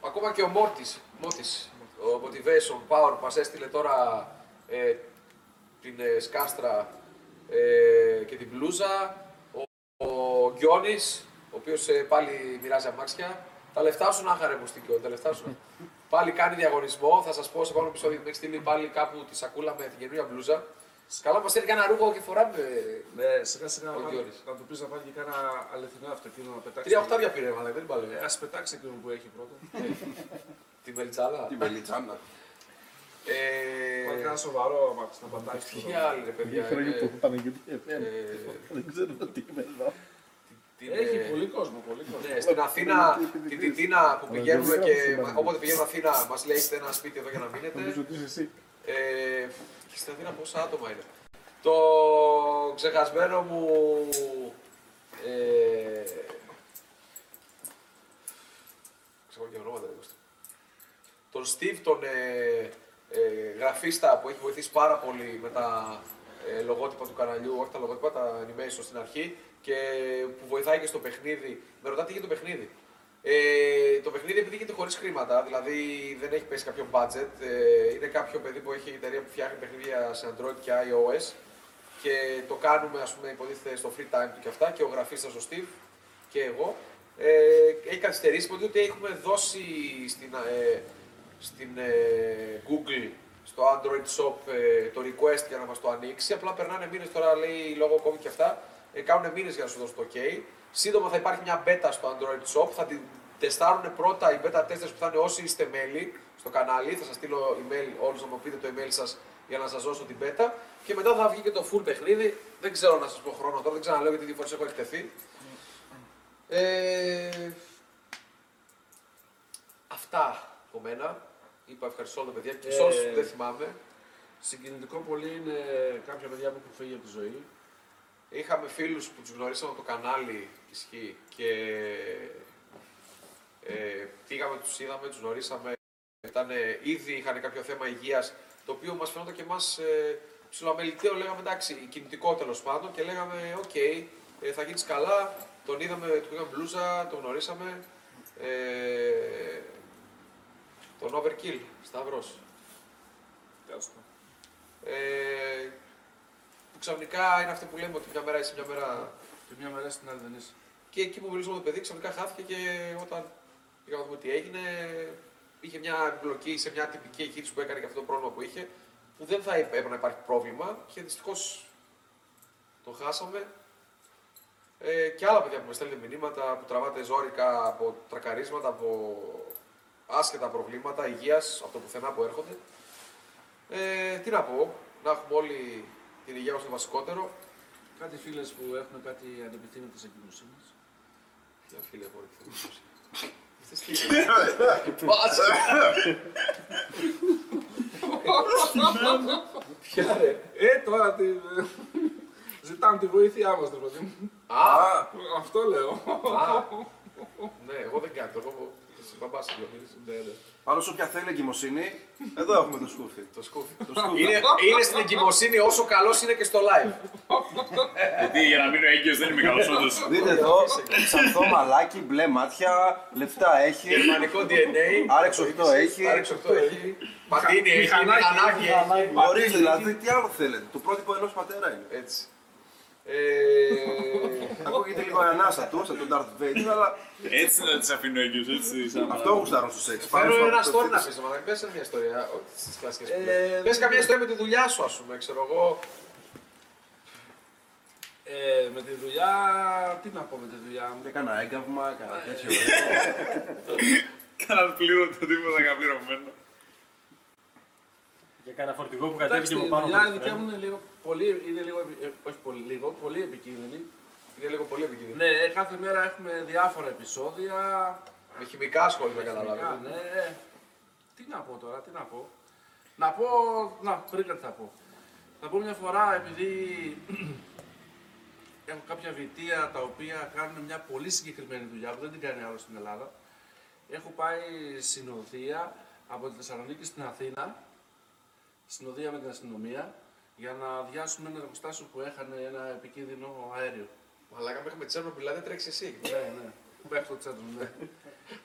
Ακόμα και ο Μόρτης, Μόρτης, ο Motivation Power που μας έστειλε τώρα ε, την ε, σκάστρα ε, και την μπλούζα. Ο, ο Γκιόνης, ο οποίος ε, πάλι μοιράζει αμάξια. Τα λεφτά σου να χαρέ μου Στίκιο, τα λεφτά σου. Πάλι κάνει διαγωνισμό, θα σας πω σε επόμενο επεισόδιο που με έχει στείλει πάλι κάπου τη σακούλα με την καινούργια μπλούζα. Καλά μας στέλνει και ένα ρούχο και φοράμε. Ναι, σιγά σιγά Ο να, βάλει- Γιώρης. να του πεις να βάλει και κάνα αληθινό αυτοκίνητο να πετάξει. Τρία οχτάρια πήρε, αλλά δεν την Ε, παλεύει. ας πετάξει εκείνο που έχει πρώτα. Την μελιτσάλα. Την πελιτσάνα. Βάλει Ε, κανένα σοβαρό αμάξι να πατάξεις. Ποιοι άλλοι ρε παιδιά. Για χρόνια ε, που έχω Παναγιώτη ε, Δεν ξέρω τι είμαι εδώ. Την, Έχει ε, πολύ κόσμο, πολύ κόσμο. Ναι, στην Αθήνα, την Τιτίνα που πηγαίνουμε και όποτε πηγαίνουμε Αθήνα μας λέει έχετε ένα σπίτι εδώ για να Νομίζω μείνετε. ότι είσαι εσύ. Ε, και στην Αθήνα πόσα άτομα είναι. Το ξεχασμένο μου. Ε, ξέρω και ονόματα δεν Κώστα. Τον Steve, τον ε, ε, γραφίστα που έχει βοηθήσει πάρα πολύ με τα ε, λογότυπα του καναλιού, όχι τα λογότυπα, τα animation στην αρχή και που βοηθάει και στο παιχνίδι. Με ρωτάτε τι γίνεται το παιχνίδι. Ε, το παιχνίδι επειδή γίνεται χωρίς χρήματα, δηλαδή δεν έχει πέσει κάποιο budget. Ε, είναι κάποιο παιδί που έχει εταιρεία που φτιάχνει παιχνίδια σε Android και iOS και το κάνουμε, ας πούμε, υποτίθεται στο free time του και αυτά και ο γραφίστας ο Steve και εγώ. Ε, έχει καθυστερήσει ποτέ ότι έχουμε δώσει στην, ε, στην ε, Google στο Android Shop ε, το request για να μας το ανοίξει. Απλά περνάνε μήνες τώρα, λέει, λόγω COVID και αυτά, ε, κάνουν μήνες για να σου δώσουν το OK. Σύντομα θα υπάρχει μια beta στο Android Shop, θα την τεστάρουν πρώτα οι beta testers που θα είναι όσοι είστε μέλη στο κανάλι. Θα σας στείλω email όλους να μου πείτε το email σας για να σας δώσω την beta. Και μετά θα βγει και το full παιχνίδι. Δεν ξέρω να σας πω χρόνο τώρα, δεν ξαναλέω γιατί δύο φορές έχω εκτεθεί. Ε, αυτά από μένα. Είπα ευχαριστώ όλα τα παιδιά και Ε, σε όσους που δεν θυμάμαι. Συγκινητικό πολύ είναι κάποια παιδιά που έχουν φύγει από τη ζωή. Είχαμε φίλους που τους γνωρίσαμε από το κανάλι ισχύει και ε, πήγαμε, τους είδαμε, τους γνωρίσαμε. Ήτανε, ήδη είχαν κάποιο θέμα υγείας το οποίο μας φαίνονταν και εμάς ε, ψιλοαμελητέο. Λέγαμε εντάξει, κινητικό τέλος πάντων και λέγαμε οκ, ε, θα γίνεις καλά. Τον είδαμε, του πήγαμε μπλούζα, τον γνωρίσαμε. Ε, τον Overkill, Σταύρος. Ε, που ξαφνικά είναι αυτό που λέμε ότι μια μέρα είσαι, μια μέρα Και μια μέρα στην άλλη δεν είσαι. και εκεί που μιλούσαμε με το παιδί, ξαφνικά χάθηκε και όταν πήγαμε να δούμε τι έγινε, είχε μια εμπλοκή σε μια τυπική εγχείρηση που έκανε και αυτό το πρόβλημα που είχε, που δεν θα έπρεπε να υπάρχει πρόβλημα και δυστυχώς το χάσαμε. Ε, και άλλα παιδιά που με στέλνετε μηνύματα, που τραβάτε ζώρικα από τρακαρίσματα, από άσχετα προβλήματα υγείας, από το πουθενά που έρχονται. Ε, τι να πω, να έχουμε όλοι την υγεία μας το βασικότερο. Κάτι φίλες που έχουν κάτι ανεπιθύμητε εγκυμοσύνε. Ποια φίλη έχω ορθώσει. Αυτές τι είναι; Πάσα. Ποια ρε. Ε, τώρα τι. Ζητάμε τη βοήθειά μας, ρε παιδί μου. Α, Αυτό λέω. α. Ναι, εγώ δεν κάνω. Εγώ σε μπαμπάς Ναι, ναι. Άλλο όποια θέλει εγκυμοσύνη, εδώ έχουμε το σκούφι. Το σκούφι. Είναι, είναι στην εγκυμοσύνη όσο καλός είναι και στο live. Γιατί για να μείνω έγκυος δεν είμαι καλός όντως. Δείτε εδώ, ξανθό μαλάκι, μπλε μάτια, λεφτά έχει, Γερμανικό DNA. Άρεξ 8 έχει. Άρεξ 8 έχει. Πατίνι έχει. Μηχανάκι, Μηχανάκι έχει. Μπορεί δηλαδή, τι άλλο θέλετε. Το πρότυπο ενό πατέρα είναι. Έτσι. Ε, Ακούγεται λίγο ανάσα του, σαν τον Darth Vader, αλλά Έτσι να τις αφήνω έγκυος, έτσι. σαν- αυτό γουστάρω στο σεξ. Φέρω Πάνω ένα στο story να φύτης. πεις, μα πες μια ιστορία, όχι στις κλασικές που Ε, λες. Πες καμία ιστορία με τη δουλειά σου, ας πούμε, ξέρω εγώ. Ε, με τη δουλειά, τι να πω με τη δουλειά μου; Έκανα έγκαυμα, έκανα τέτοιο. Κανένα πλήρωτο τίποτα καπληρωμένο. Για κάνα φορτηγό που Εντάξει, κατέβηκε η από πάνω. δουλειά από η το δικιά φρένο. μου είναι λίγο πολύ, είναι λίγο, επι- ε, όχι πολύ λίγο, πολύ επικίνδυνη. Είναι λίγο πολύ επικίνδυνο. Ναι, ε, κάθε μέρα έχουμε διάφορα επεισόδια. Με χημικά ασχολείται, Χημικά, καταλάβει. Ναι. Τι να πω τώρα, τι να πω. Να πω, να, βρήκα τι θα πω. Θα πω μια φορά, επειδή έχω κάποια βιτία τα οποία κάνουν μια πολύ συγκεκριμένη δουλειά που δεν την κάνει άλλο στην Ελλάδα. Έχω πάει συνοδεία από τη Θεσσαλονίκη στην Αθήνα, συνοδεία με την αστυνομία, για να αδειάσουμε ένα εργοστάσιο που έχανε ένα επικίνδυνο αέριο. Μαλάκα μέχρι με τσέρνο δηλαδή τρέξεις εσύ. Ναι, ναι. Μέχρι το τσέντρο, ναι.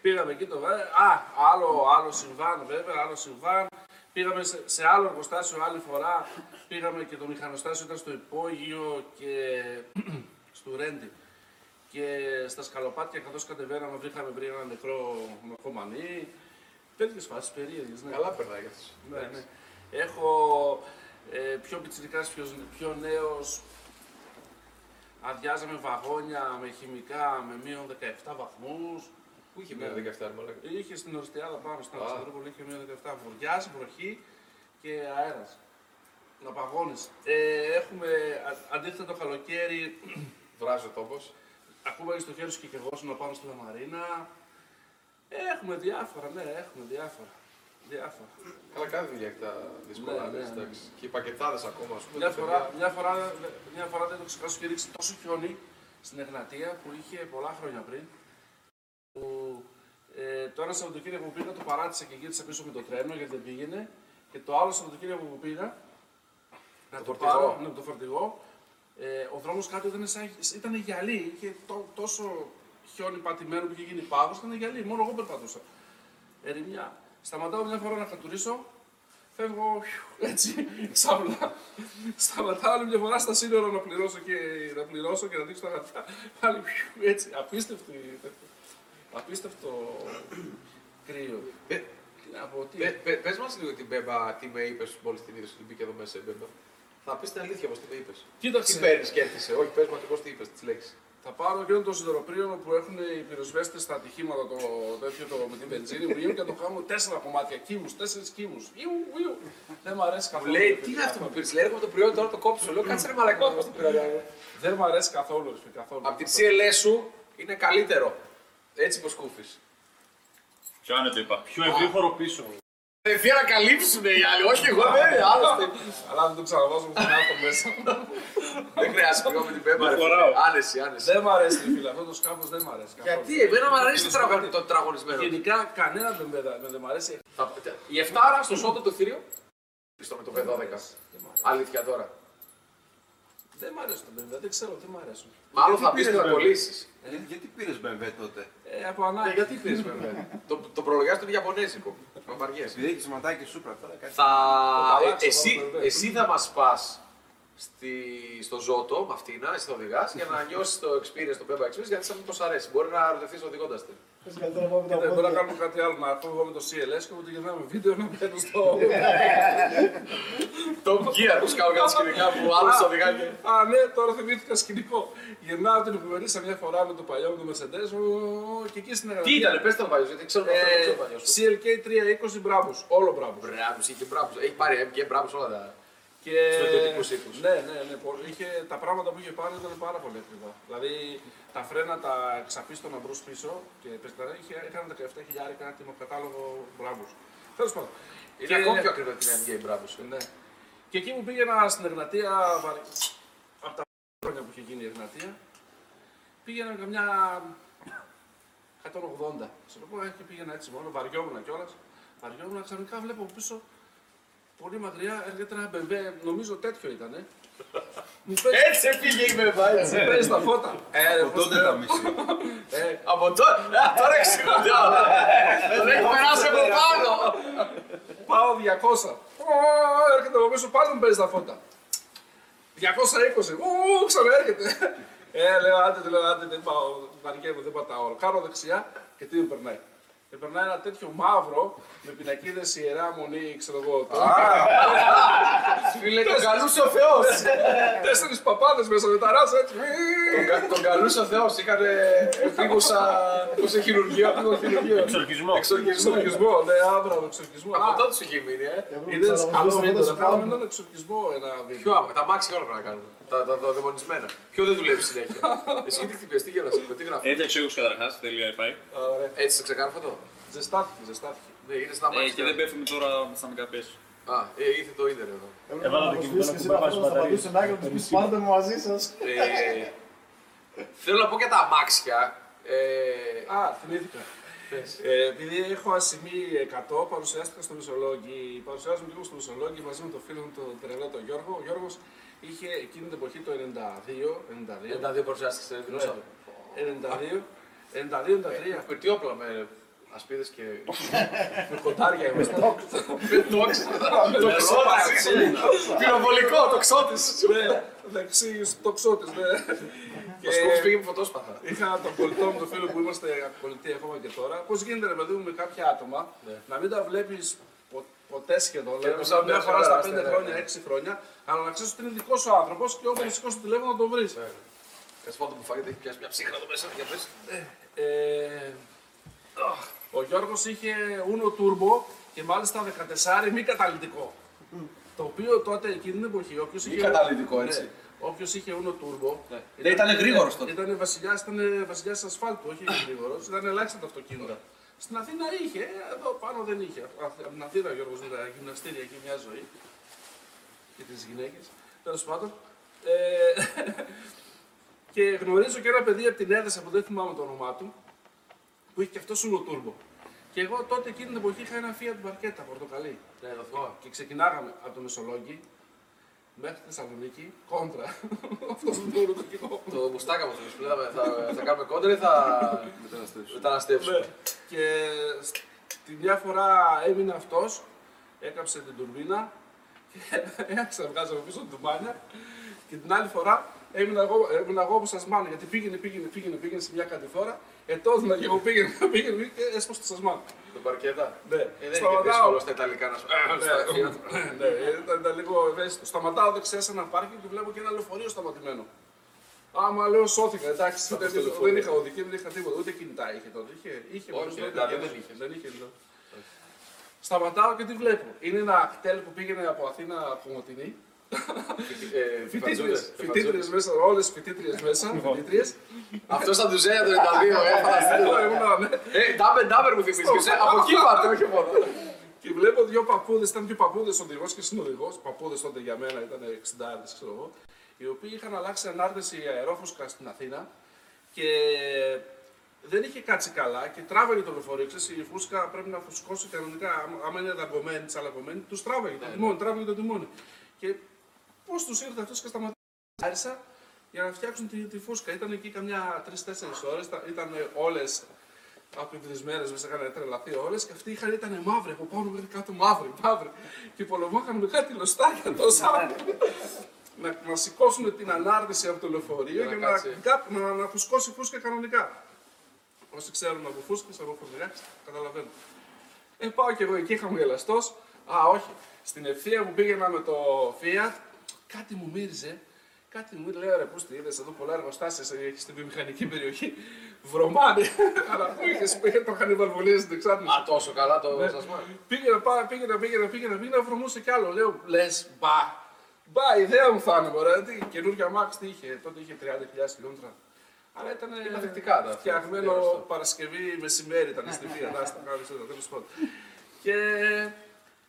Πήγαμε εκεί το βέβαια. Α, άλλο, άλλο συμβάν βέβαια, άλλο συμβάν. Πήγαμε σε, σε άλλο εργοστάσιο άλλη φορά. Πήγαμε και το μηχανοστάσιο ήταν στο υπόγειο και στο Ρέντι. Και στα σκαλοπάτια καθώς κατεβαίναμε βρήκαμε βρει ένα νεκρό νοκομανί. Τέτοιες φάσεις περίεργες, ναι. Καλά περνάει για αυτούς. Ναι, ναι. Έχω ε, πιο πιτσιρικάς, πιο, πιο νέος, αδειάζαμε βαγόνια με χημικά με μείον 17 βαθμούς. Πού είχε Ναι. μείνει 17 μαλάκα; Είχε στην Οριστιάδα πάνω στην Α. Αλεξανδρούπολη, είχε μείον 17 βοριάς, βροχή και αέρας. Να παγώνεις. Ε, έχουμε α- αντίθετα το καλοκαίρι, Βράζει ο τόπος. Ακόμα στο χέρι σου και εγώ να πάμε στη Λαμαρίνα. Έχουμε διάφορα, ναι, έχουμε διάφορα. Διάφορα. Καλά, κάθε δουλειά έχει τα δύσκολα. Ναι, ναι, λες, ναι. εντάξει. Και οι πακετάδες ακόμα, ας πούμε. Μια τα φορά, παιδιά. μια, φορά, μια φορά δεν το ξεχάσω και ρίξει τόσο χιόνι στην Εγνατία που είχε πολλά χρόνια πριν. Που, ε, το ένα Σαββατοκύριακο που πήγα το παράτησα και γύρισα πίσω με το τρένο γιατί δεν πήγαινε. Και το άλλο Σαββατοκύριακο που πήγα να Το το, φορτηγό. πάρω ναι, το φορτηγό. Ε, ο δρόμος κάτω ήταν, σαν, ήταν γυαλί. Είχε τό- τόσο χιόνι πατημένο που είχε γίνει πάγος, ήταν γυαλί. Μόνο εγώ περπατούσα. Ερημιά. Σταματάω μια φορά να κατουρίσω, φεύγω φιου, έτσι, ξάπλα. Σταματάω άλλη μια φορά στα σύνορα να πληρώσω και να, πληρώσω και να δείξω τα χαρτιά. Πάλι φιου, έτσι, απίστευτη, απίστευτο κρύο. Ε, Τι να πω, τι. Πε πε- πες μας λίγο την Μπέμπα, τι με είπες μόλις την είδες ότι μπήκε εδώ μέσα η Μπέμπα. Θα πεις την αλήθεια όμως τι με είπες. Τι Κοίταξε, παίρνεις και έρχεσαι. Όχι, πες μου ακριβώς τι είπες, τις λέξεις. Θα πάρω εκείνο το σιδεροπρίωνο που έχουν οι πυροσβέστες στα ατυχήματα το τέτοιο το, με την βενζίνη μου και το κάνω τέσσερα κομμάτια, κύμου, τέσσερις κύμου. Ιου, ιου. Δεν μου αρέσει Μου καθόλου. λέει, ρε τι φίλε, είναι αυτό που καθόλου. πήρες; Λέει, έρχομαι το προϊόν τώρα το κόψω. Λέω, κάτσε ρε μαλακά να το πήρα. Δεν μου αρέσει καθόλου, ρε φίλε, καθόλου. Από την CLS σου είναι καλύτερο. Έτσι πως σκούφει. Ποιο είναι το είπα. Πιο ευρύχωρο πίσω. Ευθεία να καλύψουν οι άλλοι, όχι εγώ δεν είναι άλλωστε. Αλλά δεν το ξαναβάζω με την αυτό μέσα. Δεν χρειάζεται εγώ με την Μπέμπα. ρε φίλε. χωράω. Άνεση, άνεση. δεν μου αρέσει, ρε φίλε, αυτό το σκάφος δεν μου αρέσει. καθόλου. Γιατί, εμένα μου αρέσει το Είναι τραγωνι- κάτι. το τραγωνισμένο. Γενικά κανένα δεν, με- δεν μου αρέσει. Θα- Η Εφτάρα στο σόντο το θηρίο. Στο με το P12. Δεν μ' αρέσει. Αλήθεια τώρα. Δεν μ' αρέσει το BMW, δεν ξέρω τι μ' αρέσουν. Μάλλον Γιατί θα πεις πήρες και θα BMW? κολλήσεις. Ε, γιατί πήρες BMW τότε; Ε, από ανάγκη. Γιατί πήρες βέβαια. Το, το προλογιάζεις τον Ιαπωνέζικο. Μαμπαριέ. Επειδή έχεις σηματάκι σούπρα τώρα κάτι. Θα... Το ε, αλλάξω, εσύ, βέβαια. εσύ θα μας πας στη... στο Ζώτο με αυτήνα, εσύ θα οδηγάς, για να νιώσεις το experience, το Pemba Experience, γιατί σαν μήπως αρέσει. Μπορεί να ρωτηθείς οδηγώντας την. Καλύτερα πάμε τα Δεν μπορεί να πόδια. κάνουμε κάτι άλλο, να έρθω εγώ με το CLS και ότι γυρνάμε βίντεο να μπαίνω στο. Το Gear που σκάω κάτι σκηνικά που άλλος οδηγάει. και- Α, ναι, τώρα θυμήθηκα σκηνικό. Γυρνάω την επιμερήσα μια φορά με το παλιό με το Mercedes ω, και εκεί στην Τι Εγγραφή. ήταν, πες τον παλιό, γιατί ξέρω αυτό, δεν ξέρω Ε, παλιός σου. CLK 320 μπράβους, όλο μπράβους. Μπράβους, είχε μπράβους, έχει πάρει MK μπράβους όλα τα... Και... Στρατιωτικούς οίκους. Ναι, ναι, ναι. πο- Είχε, τα πράγματα που είχε πάρει ήταν πάρα πολύ ακριβά. Δηλαδή τα φρένα, τα εξαπίστωνα μπρος πίσω και πεσταρά είχε, είχαν 17 χιλιάρικα έτοιμο κατάλογο μπράβους. Τέλος πάντων. Είναι Και- ακόμη πιο ακριβό την MK μπράβους. Ναι. Και εκεί που πήγαινα στην Εγνατία, βαρ- από τα χρόνια που είχε γίνει η Εγνατία, πήγαινα καμιά 180. Σε το πω, ε, και πήγαινα έτσι μόνο, βαριόμουν κιόλας. Βαριόμουν, ξαφνικά βλέπω πίσω πολύ μακριά έρχεται ένα μπεμπέ, νομίζω τέτοιο ήταν. Ε. Μου παίζει, Έτσι πήγε η Bemba, έτσι. μου παίζει τα φώτα. Ε, ρε, Από πώς τότε λέω. τα μισή. Ε, Από τώρα, α, τώρα εξηγούνται όλα. Τον έχει περάσει από πάνω. Πάω 200. Ω, έρχεται από πίσω πάλι μου παίζει τα φώτα. 220. Ω, ξαναέρχεται. Ε, λέω άντε, του λέω άντε, δεν πάω. Βαριέμαι, δεν πατάω όλο. Κάνω δεξιά και τι μου περνάει. Και περνάει ένα τέτοιο μαύρο με πινακίδες ιερά μονή, ξέρω εγώ. το- Φίλε, τον καλούσε ο Θεός. Τέσσερις παπάδες μέσα με τα ράσα έτσι. Τον κα- Τον καλούσε ο Θεός. Είχαν πήγουσα, πώς σε χειρουργείο, πήγω χειρουργείο. Εξορκισμό. Εξορκισμό. Εξορκισμό, ναι, άβρα με εξορκισμό. Από Α, τότε σου είχε μείνει, ε. Είδες καλό Ξαναβγείς βίντεο, τα να φώτα κάνουμε σου έναν εξορκισμό ένα βίντεο. Ποιο άμα, τα μάξι όλα πρέπει να κάνουμε. Τα, τα, τα δαιμονισμένα. Ποιο δεν δουλεύει συνέχεια. Εσύ τι χτυπιές, τι γέλασε, με τι γράφεις; Έφτιαξε εγώ καταρχάς, τελεία FI. Ωραία. Έτσι σε ξεκάρφωτο. Ζεστάθηκε, ζεστάθηκε. Ναι, είναι στα Ε, μάξι. και δεν πέφτουμε τώρα στα μικρά πέσει. Α, ε, ήρθε το ίντερ εδώ. Έβαλα το κινητό να κουμπάει βάσει Θα μπαταρίες. πατήσω την άκρη του πεις πάρτε μου μαζί σας. Ε, θέλω να πω για τα αμάξια. Ε, Α, θυμήθηκα. Ε, επειδή έχω ασημή 100, παρουσιάστηκα στο Μεσολόγγι. Παρουσιάζομαι λίγο στο Μεσολόγγι μαζί με τον φίλο μου τον τρελό τον Γιώργο. Ο Γιώργος είχε εκείνη την εποχή το 92, 92, δεν τα δύο παρουσιάστηκε, δηλώσαμε. 92, 92-93. Με τι όπλα, με ασπίδες και... Με κοντάρια είμαστε. Με τόξ. Το ξώτης. Πυροβολικό, το ξώτης. Ναι, δεξί το ξώτης, ναι. Ο σκόπος πήγε με φωτόσπαθα. Είχα τον πολιτό μου, τον φίλο που είμαστε πολιτοί ακόμα και τώρα. Πώς γίνεται, ρε παιδί μου, με κάποια άτομα να μην τα βλέπεις ποτέ σχεδόν. Και Δηλαδή, να σαν μια μια φορά στα φορά, 5 ναι, ναι, χρόνια, ναι. 6 χρόνια, αλλά να ξέρεις ότι είναι δικός σου άνθρωπος και όπου σηκώσει το τηλέφωνο να τον βρεις. Κάτσε πάνω που φάγεται, έχει πιάσει μια ψύχρα εδώ μέσα. Για πες. Ε, ο Γιώργος είχε Uno Turbo και μάλιστα 14 μη καταλυτικό. Το οποίο τότε εκείνη την εποχή, όποιος είχε. καταλυτικό, έτσι. Όποιος είχε Uno Turbo. Ναι. Δεν ήταν γρήγορος τότε. Ήταν βασιλιάς ήταν βασιλιάς ασφάλτου, όχι γρήγορος. Ήταν ελάχιστα τα αυτοκίνητα. Στην Αθήνα είχε, εδώ πάνω δεν είχε. Από την Αθήνα, Γιώργος, είδα γυμναστήρια εκεί μια ζωή. Και τις γυναίκες. Τέλος πάντων. Ε, και γνωρίζω και ένα παιδί από την Έδεσα που δεν θυμάμαι το όνομά του, που είχε και αυτός Uno Turbo. Και εγώ τότε εκείνη την εποχή είχα ένα Fiat Barchetta πορτοκαλί. Ναι, το θυμάμαι. Και ξεκινάγαμε από το Μεσολόγγι μέχρι τη Θεσσαλονίκη κόντρα. Αυτό που το το κοινό. Το μουστάκα μου που λέγαμε θα, θα κάνουμε κόντρα ή θα μεταναστεύσουμε. Ναι. Και τη μια φορά έμεινε αυτός, έκαψε την τουρμπίνα και άρχισα να βγάζω από πίσω την τουμπάνια. Και την άλλη φορά έμεινα εγώ, έμεινα εγώ όπως σας μάνω, γιατί πήγαινε, πήγαινε, πήγαινε, πήγαινε σε μια κατηφόρα, ετώδινα και εγώ πήγαινε, πήγαινε και έσπασε το σασμάν. Το παρκέτα. Ναι. Ε, δεν είναι και Σταματάω. δύσκολο στα Ιταλικά να σου Ναι, πει. ναι, ήταν, ήταν λίγο ευαίσθητο. Σταματάω δεξιά σε ένα πάρκινγκ και βλέπω και ένα λεωφορείο σταματημένο. Άμα λέω σώθηκα, εντάξει, δεν, δεν είχα οδική, δεν είχα τίποτα, ούτε κινητά είχε τότε. Είχε, είχε Όχι, μπροστά, δηλαδή είχε, δεν είχες. Δεν είχε, δηλαδή. Σταματάω και τι βλέπω. Είναι ένα κτέλ που πήγαινε από Αθήνα Κομωτινή. Φοιτήτριες, φοιτήτριες μέσα, όλες φοιτήτριες μέσα, φοιτήτριες. Αυτός ήταν τους Ζέα το 92, ε, φανταστείτε. Εγώ ήμουνα, ναι. Ε, ντάμπερ, ντάμπερ μου θυμίζεις. και σε- Από εκεί πάτε, όχι μόνο. Και βλέπω δύο παππούδες, ήταν δύο παππούδες οδηγός και συνοδηγός. Παππούδες τότε για μένα ήταν 60 ξέρω εγώ. Οι οποίοι είχαν αλλάξει ανάρτηση αερόφουσκα στην Αθήνα και δεν είχε κάτσει καλά και τράβαγε το λεωφορείο. Ξέρεις, η φούσκα πρέπει να φουσκώσει κανονικά. άμα- Άμα είναι δαγκωμένη, τσαλακωμένη, τους τράβαγε το τιμόνι. Τράβαγε το τιμόνι. Και πώς τους ήρθε αυτός και σταματήσαν για να φτιάξουν τη, τη φούσκα. Ήταν εκεί καμιά 3-4 ώρες, ήταν όλες απειβδισμένε, μέσα είχαν τρελαθεί όλες και αυτοί είχαν, ήταν μαύροι από πάνω μέχρι κάτω, μαύροι, μαύροι. Και πολεμάγαν με κάτι λοστάκια τόσα. να, να σηκώσουν την ανάρτηση από το λεωφορείο Για και να να, κάτσει. κά- να, να φουσκώσει φούσκα κανονικά. Όσοι ξέρουν από φούσκα, από φορτηγάκι, καταλαβαίνουν. Ε, πάω κι εγώ εκεί χαμογελαστό. Α, όχι. Στην ευθεία που πήγαινα με το Fiat, κάτι μου μύριζε. Κάτι μου λέει, ρε, πού τη είδες εδώ πολλά εργοστάσια σε- στη βιομηχανική περιοχή. Βρωμάνε. Αλλά που είχες, πήγε το είχαν βαλβολίες στην εξάρτηση. Α, τόσο καλά το Ναι. σασμάν. Πήγαινα, πά- πήγαινα, πήγαινα, πήγαινα, πήγαινα, βρωμούσε κι άλλο. Λέω, λες, μπα. Μπα, η ιδέα μου θα είναι, μωρέ. Τι, καινούργια Max τι είχε, τότε είχε 30.000 χιλιόμετρα. Αλλά ήταν Είναι ανθεκτικά τα- φτιαγμένο τα- τα- Παρασκευή μεσημέρι ήταν στη Φία, να στα κάνω τέλος πάντων. Και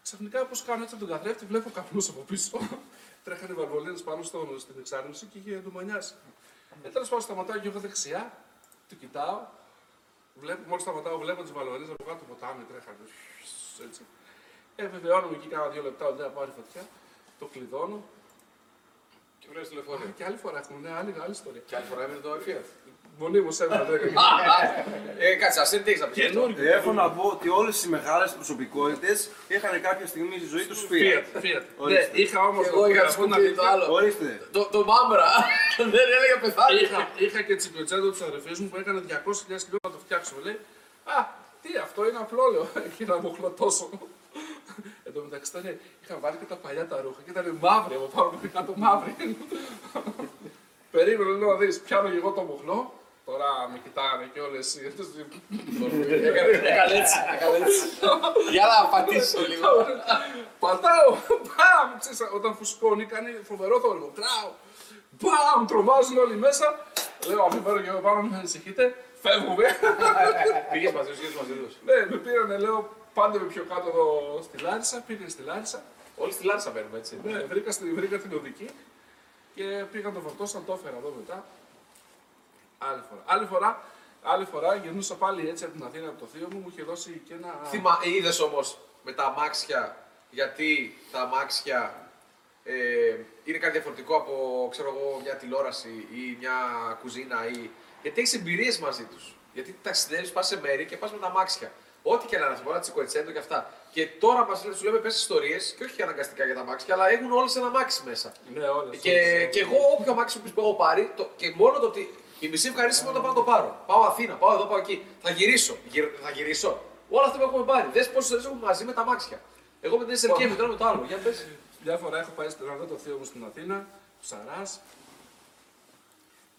ξαφνικά πώς κάνω έτσι από τον καθρέφτη, βλέπω καπνούς από πίσω. Τρέχανε βαρβολίνε πάνω στο, στην εξάρτηση και είχε ντουμανιάσει. Ε, τέλος πάντων σταματάω και εγώ δεξιά, το κοιτάω. Βλέπω, μόλις σταματάω, βλέπω τις βαλωρίε από κάτω το ποτάμι τρέχανε. Έτσι. Ε, βεβαιώνομαι εκεί κάνα δύο λεπτά ότι δεν θα πάρει φωτιά. Το κλειδώνω. Και βλέπει τηλεφορία. Και άλλη φορά έχουμε, ναι, άλλη, άλλη ιστορία. Και άλλη φορά έμεινε το Fiat. Μονίμω έβαλα 10 Ε, κάτσε, ας τι έχεις να πεις. γι' αυτό. Έχω να πω ότι όλες οι μεγάλες προσωπικότητες είχαν κάποια στιγμή στη ζωή τους Fiat. Fiat. Fiat. Ναι, Ορίστε. είχα όμως. Και εγώ είχα σκουπί το άλλο. Ορίστε. Το, το μάμπρα. Δεν έλεγε πεθάνει. Είχα, είχα και τσικλοτσέντο τη αδερφή μου που έκανε 200.000 χιλιόμετρα να το φτιάξω. Λέει, Α, τι αυτό είναι απλό, λέω. Και να μου χλωτώσω. Εν τω μεταξύ ήταν, είχα βάλει και τα παλιά τα ρούχα και ήταν μαύρη από πάνω μέχρι κάτω μαύρη. Περίμενε, λέω να δεις, πιάνω και εγώ το μοχλό. Τώρα με κοιτάνε και όλες οι... Έκανε έκανε έτσι. έκανε έτσι. Για να πατήσω λίγο. Πατάω, μπαμ, ξέρεις, όταν φουσκώνει κάνει φοβερό θόρυβο. Τράω, μπαμ, τρομάζουν όλοι μέσα. Λέω, αφού φέρω και εγώ πάνω, μην ανησυχείτε, φεύγουμε. Πήγες μαζί τους, πήγες μαζί τους. ναι, με πήρανε, λέω, πάντε με πιο κάτω εδώ στη Λάρισα, πήγα στη Λάρισα. Όλοι στη Λάρισα παίρνουμε έτσι. Ναι, βρήκα, στη- βρήκα την οδική και πήγαν το φορτώσαν, το έφερα εδώ μετά. Άλλη φορά. Άλλη φορά, άλλη φορά γυρνούσα πάλι έτσι από την Αθήνα από το θείο μου, μου είχε δώσει και ένα. Θυμα, είδες όμως με τα αμάξια, γιατί τα αμάξια ε, είναι κάτι διαφορετικό από ξέρω εγώ, μια τηλεόραση ή μια κουζίνα ή... Γιατί έχεις εμπειρίες μαζί τους. Γιατί ταξιδεύεις, πας σε μέρη και πας με τα αμάξια. Ό,τι και να θυμώ, ένα τσικοετσέντο και αυτά. Και τώρα μας λένε, σου λέμε πες ιστορίες και όχι αναγκαστικά για τα αμάξια, αλλά έχουν όλες ένα αμάξι μέσα. Ναι, όλες, Και, όλες. και εγώ όποιο αμάξι που έχω πάρει, το, και μόνο το ότι η μισή ευχαρίστηση μου όταν πάω να το πάρω. Πάω Αθήνα, πάω εδώ, πάω εκεί. Θα γυρίσω. Γυρ, θα γυρίσω. Όλα αυτά που έχουμε πάρει. Δες πόσες ώρες έχουμε μαζί με τα αμάξια. Εγώ με την SLK, με το ένα με το άλλο. Για πες. Μια φορά έχω πάει να δω το θείο μου στην Αθήνα, Ψαράς.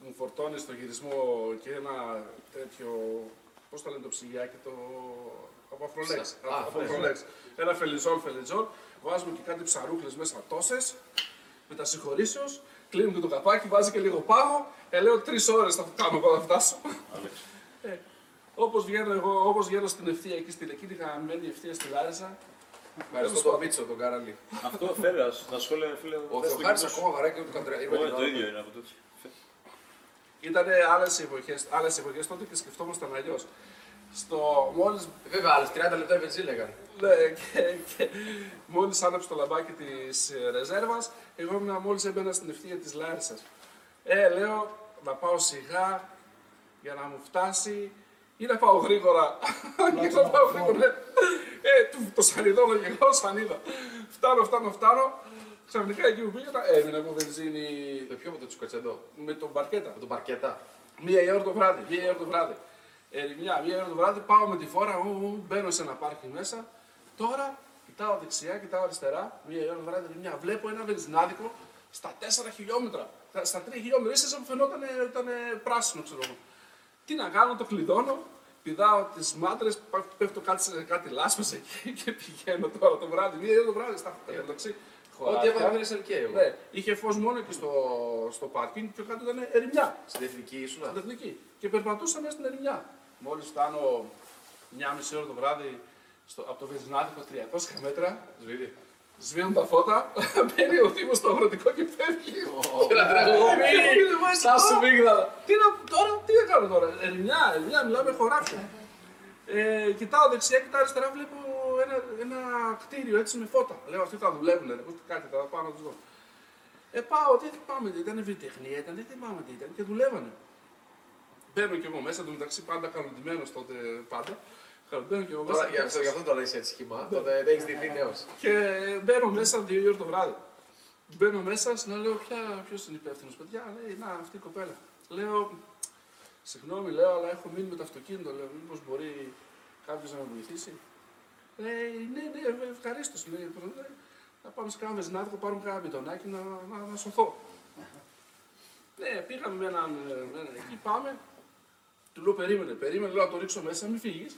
Μου φορτώνει στο γυρισμό και ένα τέτοιο, πώς το λένε το ψυγιάκι, το... Από Αφρολέξ. Α, Από ναι. Αφρολέξ. Ένα φελιζόλ, φελιζόλ. βάζουμε και κάτι ψαρούχλες μέσα τόσες, με τα συγχωρήσεως, κλείνουμε και το καπάκι, βάζει και λίγο πάγο, ε, λέω τρεις ώρες θα κάνω εγώ να φτάσω. Ε, όπως βγαίνω εγώ, όπως βγαίνω στην ευθεία εκεί στην εκείνη γαμμένη ευθεία στη Λάρισα, Ευχαριστώ τον Μίτσο, τον Καραλή. Αυτό φέρε, τα σχόλια φίλε. Ο θες το Θεοχάρης κοινό σου. ακόμα βαράει και ούτε καντρέα. Όχι, το ίδιο είναι από τότε. ήταν άλλες εποχές, άλλες εποχές τότε και σκεφτόμασταν αλλιώς. Στο, μόλις Βέβαια, άλλες 30 λεπτά η βενζίνη έκανε. Ναι, και, και μόλις άναψε το λαμπάκι της ρεζέρβας, εγώ ήμουν μόλις έμπαινα στην ευθεία της Λάρισα. Ε, λέω να πάω σιγά για να μου φτάσει ή να πάω γρήγορα. και να πάω γρήγορα. Ε, το, το σανιδώνω και εγώ σανίδα. Φτάνω, φτάνω, φτάνω. Ξαφνικά εκεί που πήγα, έμεινα από βενζίνη Το πιο με το τσουκατσεντό. με τον παρκέτα. Με τον παρκέτα. Μία η ώρα το βράδυ, μία η ώρα το βράδυ. Ερημιά, μία η ώρα το βράδυ, πάω με τη φόρα, ου, ου, μπαίνω σε ένα πάρκινγκ μέσα. Τώρα κοιτάω δεξιά, κοιτάω αριστερά, μία η ώρα το βράδυ, ερημιά. Βλέπω ένα βενζινάδικο στα 4 χιλιόμετρα. Στα- Στα 3 χιλιόμετρα, ίσα που φαινόταν ήταν πράσινο, ξέρω εγώ. Τι να κάνω, το κλειδώνω, πηδάω τις μάτρες, πέφτω κάτι σε κάτι λάσπες εκεί και πηγαίνω τώρα το βράδυ. Μία η ώρα το βράδυ, στα εντάξει. Ό,τι έβαλε με SLK εγώ. Ναι, είχε φως μόνο εκεί στο, στο πάρκινγκ και κάτω ήταν ερημιά Στην εθνική ήσουν. στην εθνική. Και περπατούσα μέσα στην ερημιά. Μόλις φτάνω μια μισή ώρα το βράδυ στο, από το βενζινάδικο 300 μέτρα, Σβήνει. σβήνουν τα φώτα, μπαίνει ο Δήμο στο αγροτικό και φεύγει. Και να τραγουδεί. Σαν σου μίγδαλα. Τι να, τώρα, τι να κάνω τώρα, ερημιά, ερημιά, μιλάμε χωράφια. Ε, κοιτάω δεξιά, κοιτάω αριστερά, βλέπω ένα, ένα κτίριο έτσι με φώτα. Λέω αυτοί θα δουλεύουν, ρε, κάτι θα πάω να τους δω. Ε, πάω, τι πάμε, ήταν βιοτεχνία, ήταν, τι πάμε, τι ήταν και δουλεύανε. Μπαίνω κι εγώ μέσα, το μεταξύ πάντα καλοντημένο τότε πάντα. Μπαίνω κι εγώ μέσα. Τώρα, γι' αυτό, γι' αυτό τώρα είσαι έτσι σχήμα. Τότε δεν έχεις δει νέος. Και μπαίνω μέσα δύο η ώρα το βράδυ. Μπαίνω μέσα, να λέω ποιος είναι υπεύθυνος, παιδιά; Λέει, να, αυτή η κοπέλα. Λέω, συγγνώμη, λέω, αλλά έχω μείνει με το αυτοκίνητο. Λέω, μήπως μπορεί κάποιος να με βοηθήσει; Λέει, ναι, ναι, ευχαρίστως. Λέει, «Πώς λέει, να πάμε σε κάνα βεζινάδικο, πάρουμε κάνα μπιτονάκι να, να, να σωθώ. ναι, πήγαμε με έναν, με έναν εκεί, πάμε. Του λέω, περίμενε, περίμενε, λέω, να το ρίξω μέσα, μην φύγεις.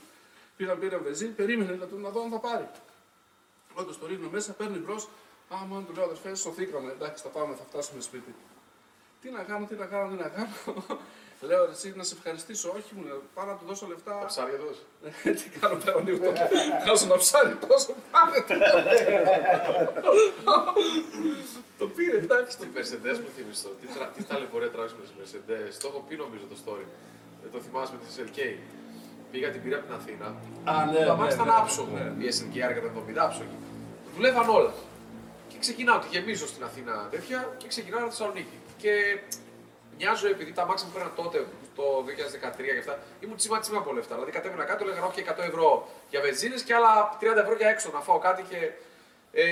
Πήγαμε, πήρα βενζίνη, περίμενε να, το- να δω αν θα πάρει. Όντως το ρίχνω μέσα, παίρνει μπρος. Α, μόνο του λέω αδερφέ, σωθήκαμε. Εντάξει, θα πάμε, θα φτάσουμε σπίτι. Τι να κάνω, τι να κάνω, τι να κάνω. λέω ρε, εσύ να σε ευχαριστήσω. Όχι, μου λέω, πάω να του δώσω λεφτά. Τα ψάρια του. Ε, τι κάνω πέρα, ανοίγω το. Χάσω να ψάρι τόσο πάρε. το πήρε, εντάξει. Στην Mercedes μου θυμιστό. Τι, τρα... τι ταλαιπωρία τράβηξε με τις Mercedes. Το έχω πει νομίζω το story. Δεν το θυμάσαι με τη SLK. Πήγα την πήρα από την Αθήνα. Α, ναι, Τα ναι, μάτια ήταν ναι, άψογο. ναι. Η SLK άργα τα 70 άψογη. Δουλεύαν όλα. Και ξεκινάω, τη γεμίζω στην Αθήνα τέτοια και ξεκινάω στη Θεσσαλονίκη. Και μοιάζω επειδή τα μάξια μου πέραν τότε, το 2013 και αυτά, ήμουν τσίμα τσίμα από λεφτά. Δηλαδή κατέβαινα κάτω, έλεγα όχι 100 ευρώ για βενζίνες και άλλα 30 ευρώ για έξω να φάω κάτι και. Ε,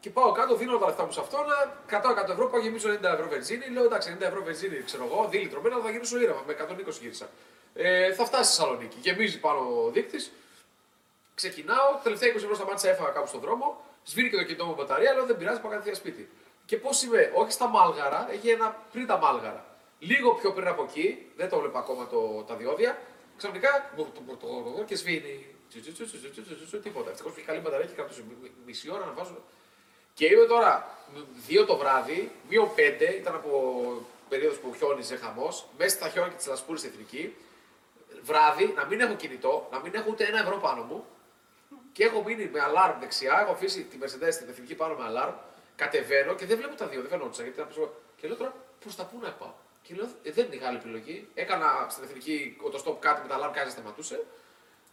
και πάω κάτω, δίνω τα λεφτά μου σε αυτόν, κρατάω 100 ευρώ, πάω γεμίζω 90 ευρώ βενζίνη. Λέω εντάξει, 90 ευρώ βενζίνη, ξέρω εγώ, δίλητρο μένα θα γυρίσω ήρεμα. Με 120 γύρισα. Ε, θα φτάσει στη Θεσσαλονίκη. Γεμίζει πάνω ο δείκτης. Ξεκινάω, τελευταία 20 ευρώ σταμάτησα, έφαγα κάπου στον δρόμο. Σβήνει και το κινητό μου μπαταρία, λέω δεν πειράζει, πάω κατευθείαν σπίτι. Και πώς είμαι, όχι στα μάλγαρα, έχει ένα πριν τα μάλγαρα. Λίγο πιο πριν από εκεί, δεν το βλέπω ακόμα το, τα διόδια. Ξαφνικά μπουρ, το, μπουρ, το, το, το, και σβήνει. Τσου, τσου, τσου, τσου, τσου, τσου, τσου, Τίποτα. Ευτυχώς που είχε καλή μπαταρία και κρατούσε μι- μισή ώρα να βάζω. Και είμαι τώρα δύο το βράδυ, μείον πέντε, ήταν από περίοδος που χιόνιζε χαμός, μέσα στα χιόνια και τις λασπούρε εθνική. Βράδυ, να μην έχω κινητό, να μην έχω ούτε ένα ευρώ πάνω μου, και έχω μείνει με αλάρμ δεξιά. Έχω αφήσει τη Mercedes στην εθνική πάνω με αλάρμ. Κατεβαίνω και δεν βλέπω τα δύο, δεν φαινόντουσαν γιατί ήταν πίσω. Και λέω τώρα προς τα πού να πάω; Και λέω ε, δεν είχα άλλη επιλογή. Έκανα στην εθνική το stop κάτι με τα αλάρμ, κάτι σταματούσε.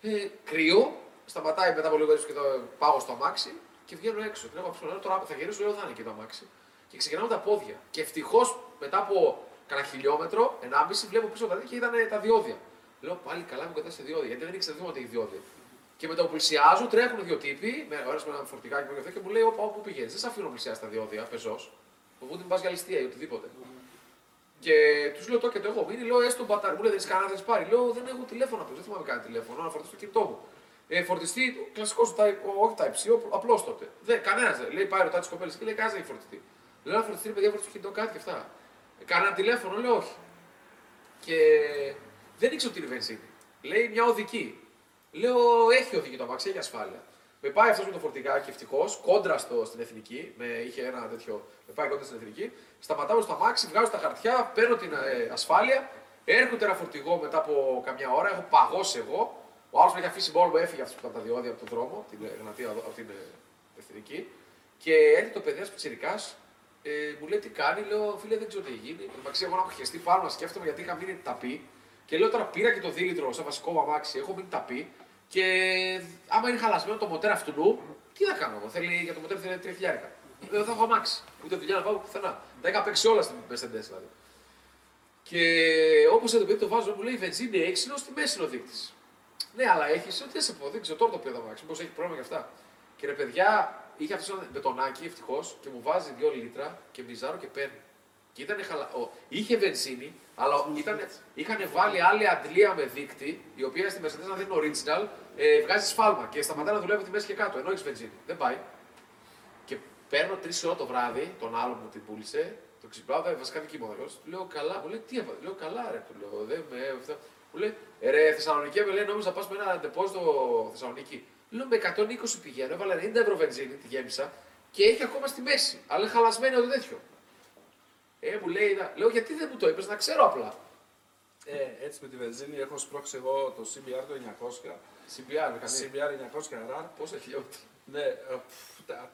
Ε, κρύο, σταματάει μετά από λίγο έτσι και το πάω στο αμάξι και βγαίνω έξω. Την έχω αφήσει λέω, τώρα θα γυρίσω, λέω θα είναι και το αμάξι. Και ξεκινάω με τα πόδια. Και ευτυχώς μετά από κανένα χιλιόμετρο, ενάμιση, βλέπω πίσω τα δίκτυα και ήταν τα διόδια. Λέω πάλι καλά μου κοντά σε διόδια, γιατί δεν ήξερα ότι έχει διόδια. Και με το που πλησιάζω, τρέχουν δύο τύποι, με ένα με ένα φορτηγάκι και αυτό και μου λέει: Όπα, όπου πηγαίνεις, δεν σε αφήνω να πλησιάσεις τα διόδια, πεζός. Φοβούνται μην πας για ληστεία ή οτιδήποτε. Και τους λέω: Το και το έχω μείνει, λέω: Έστω μπατάρι, μου λέει: Δεν κανένα, δεν πάρει. Λέω: Δεν έχω τηλέφωνο απ' δεν θυμάμαι καν τηλέφωνο, να φορτιστεί το κινητό μου. Ε, φορτιστεί, κλασικό σου, type- ο- όχι type C, απλός τότε. Δεν, κανένας δεν. Λέει: Πάει ρωτά τι κοπέλε και λέει: Κανένα δεν έχει φορτιστεί. Λέω: Να φορτιστεί, παιδιά, φορτιστεί το κινητό, κάτι και αυτά. Ε, κανένα τηλέφωνο, λέω: Όχι. Και δεν ήξερα ότι είναι βενζίνη. Λέει: Μια οδική. Λέω: Έχει οδική το αμάξι, έχει ασφάλεια. Με Με πάει αυτός με το φορτηγάκι ευτυχώς, κόντρα στο, στην εθνική. Με, είχε ένα τέτοιο. Με πάει κόντρα στην εθνική. Σταματάω στο αμάξι, βγάζω τα χαρτιά, παίρνω την ε, ασφάλεια. Έρχονται ένα φορτηγό μετά από καμιά ώρα, έχω παγώσει εγώ. Ο άλλος με έχει αφήσει μόνο μου, έφυγε αυτός που ήταν τα διόδια από τον δρόμο, την ε, Εγνατία, από την ε, εθνική. Και έρχεται το παιδί ένα πιτσυρικά, ε, μου λέει τι κάνει, λέω φίλε δεν ξέρω τι έχει γίνει. Εντάξει, εγώ να έχω χεστεί πάνω να σκέφτομαι γιατί είχα μείνει ταπεί. Και λέω τώρα πήρα και το δίλητρο σαν βασικό μου αμάξι, έχω μείνει ταπεί. Και άμα είναι χαλασμένο το μοτέρ αυτού νου, τι θα κάνω εγώ, θέλει, για το μοτέρ θέλει τρία χιλιάρικα. Δεν θα έχω αμάξι, ούτε δουλειά να πάω πουθενά. Τα είχα παίξει όλα στην Mercedes δηλαδή. Και όπως το παιδί το βάζω, μου λέει βενζίνη έχει είναι στη μέση είναι ο δείκτης. Ναι, αλλά έχεις, ό,τι σε πω, δεν ξέρω τώρα το οποίο θα αμάξι, μήπως έχει πρόβλημα γι' αυτά. Και ρε παιδιά, είχε αυτός ένα μπετονάκι ευτυχώς και μου βάζει δύο λίτρα και μιζάρω και παίρνει. Και ήταν χαλα... ο... Είχε βενζίνη, αλλά ήταν... είχαν βάλει άλλη αντλία με δείκτη, η οποία στη Mercedes, αν δεν είναι original, ε, βγάζει σφάλμα και σταματάει να δουλεύει τη μέση και κάτω, ενώ έχεις βενζίνη. Δεν πάει. Και παίρνω τρεις ώρα το βράδυ, τον άλλο μου την πούλησε, το ξυπνάω, δεν βασικά δική μου Του λέω καλά, μου λέει τι έβαλε, λέω καλά ρε, του λέω, δεν με αυτά. Μου λέει, «Ε, ρε Θεσσαλονίκη, με λέει, νόμιζα να πας με ένα ντεπόζιτο Θεσσαλονίκη. Λέω με 120 πηγαίνω, έβαλα 90 ευρώ βενζίνη, τη γέμισα και έχει ακόμα στη μέση. Αλλά είναι χαλασμένο το τέτοιο. Ε, μου λέει, να- λέω γιατί δεν μου το είπες, να ξέρω απλά. Ε, έτσι με τη βενζίνη έχω σπρώξει εγώ το CBR το 900. CBR, με κανένα. CBR 900 RR. Πόσα χιλιόμετρα. Ναι, ε, πφ, τα-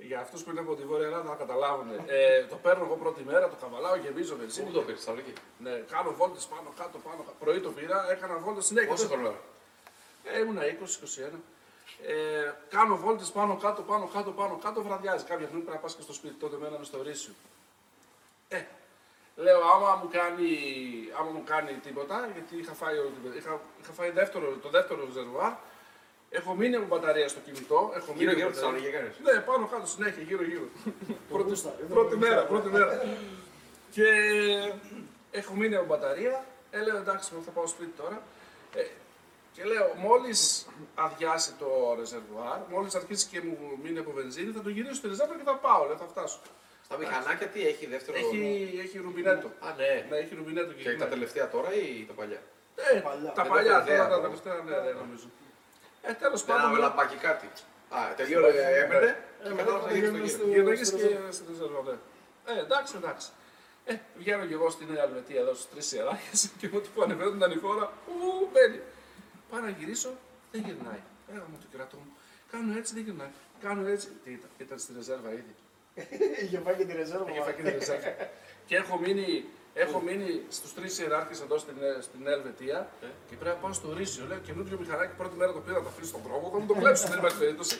για αυτούς που είναι από τη Βόρεια Ελλάδα θα καταλάβουν. Ε, το παίρνω εγώ πρώτη μέρα, το καβαλάω, γεμίζω Πού βενζίνη. το πήρες, Θεσσαλονίκη; Ναι, κάνω βόλτες πάνω κάτω, πάνω κάτω. Πρωί το πήρα, έκανα βόλτες συνέχεια. Πόσο χρόνο. Ε, ήμουνα 20-21. Ε, κάνω βόλτες πάνω κάτω, πάνω κάτω, πάνω κάτω, βραδιάζει. Κάποια στιγμή πρέπει να πας και στο σπίτι. Τότε μέναμε στο Ρήσιο. Ε, λέω άμα μου κάνει, άμα μου κάνει τίποτα, γιατί είχα φάει, όλη την- είχα, είχα φάει δεύτερο, το δεύτερο ρεζερβουάρ. Έχω μείνει από μπαταρία στο κινητό. Έχω μείνει Γύρω από γύρω μπαταρία. Θεσσαλονίκη έκανε. Ναι, πάνω κάτω συνέχεια, γύρω γύρω. πρώτη, πρώτη μέρα, πρώτη μέρα. και έχω μείνει από μπαταρία. Ε, λέω εντάξει, θα πάω σπίτι τώρα. Ε, και λέω, μόλις αδειάσει το ρεζερβουάρ, μόλις αρχίσει και μου μείνει από βενζίνη, θα το γυρίσω στη ρεζέρβα και θα πάω, λέω, θα φτάσω. Στα μηχανάκια τι έχει, δεύτερο. Έχει, έχει ρουμπινέτο. Α, ναι. Ναι, έχει ρουμπινέτο και, Και τα τελευταία τώρα ή τα παλιά; Ε, Παλιά. τα Δεν παλιά, έχω ιδέα, τώρα τα εγώ. τελευταία, ναι, ναι, νομίζω. Ε, τέλος Δεν πάντων. με λαμπάκι κάτι. Α, τελείωσε, έμπαινε. Και μετά θα γυρίσει το γύρο. Γυρνάγες και στην ρεζέρβα, ναι. Ε, εντάξει, εντάξει. Ε, βγαίνω και εγώ στην Νέα Ελβετία εδώ στου τρεις ιεράρχες και με το που ανεβαίνω την άλλη χώρα, ου, μπαίνει. Πάω να γυρίσω, δεν γυρνάει. Έλα μου το κερατό μου. Κάνω έτσι, δεν γυρνάει. Κάνω έτσι. Τι ήταν, ήταν στη ρεζέρβα ήδη. Είχε πάει και τη ρεζέρβα. Είχε φάει και τη ρεζέρβα. και έχω μείνει, έχω μείνει στους τρεις ιεράρχες εδώ στην, ε, στην Νέα Ελβετία και πρέπει να πάω στο Ρήσιο. Λέω καινούριο μηχανάκι πρώτη μέρα το πήρα, το αφήνω στον δρόμο, θα μου το κλέψουν, δεν υπάρχει περίπτωση.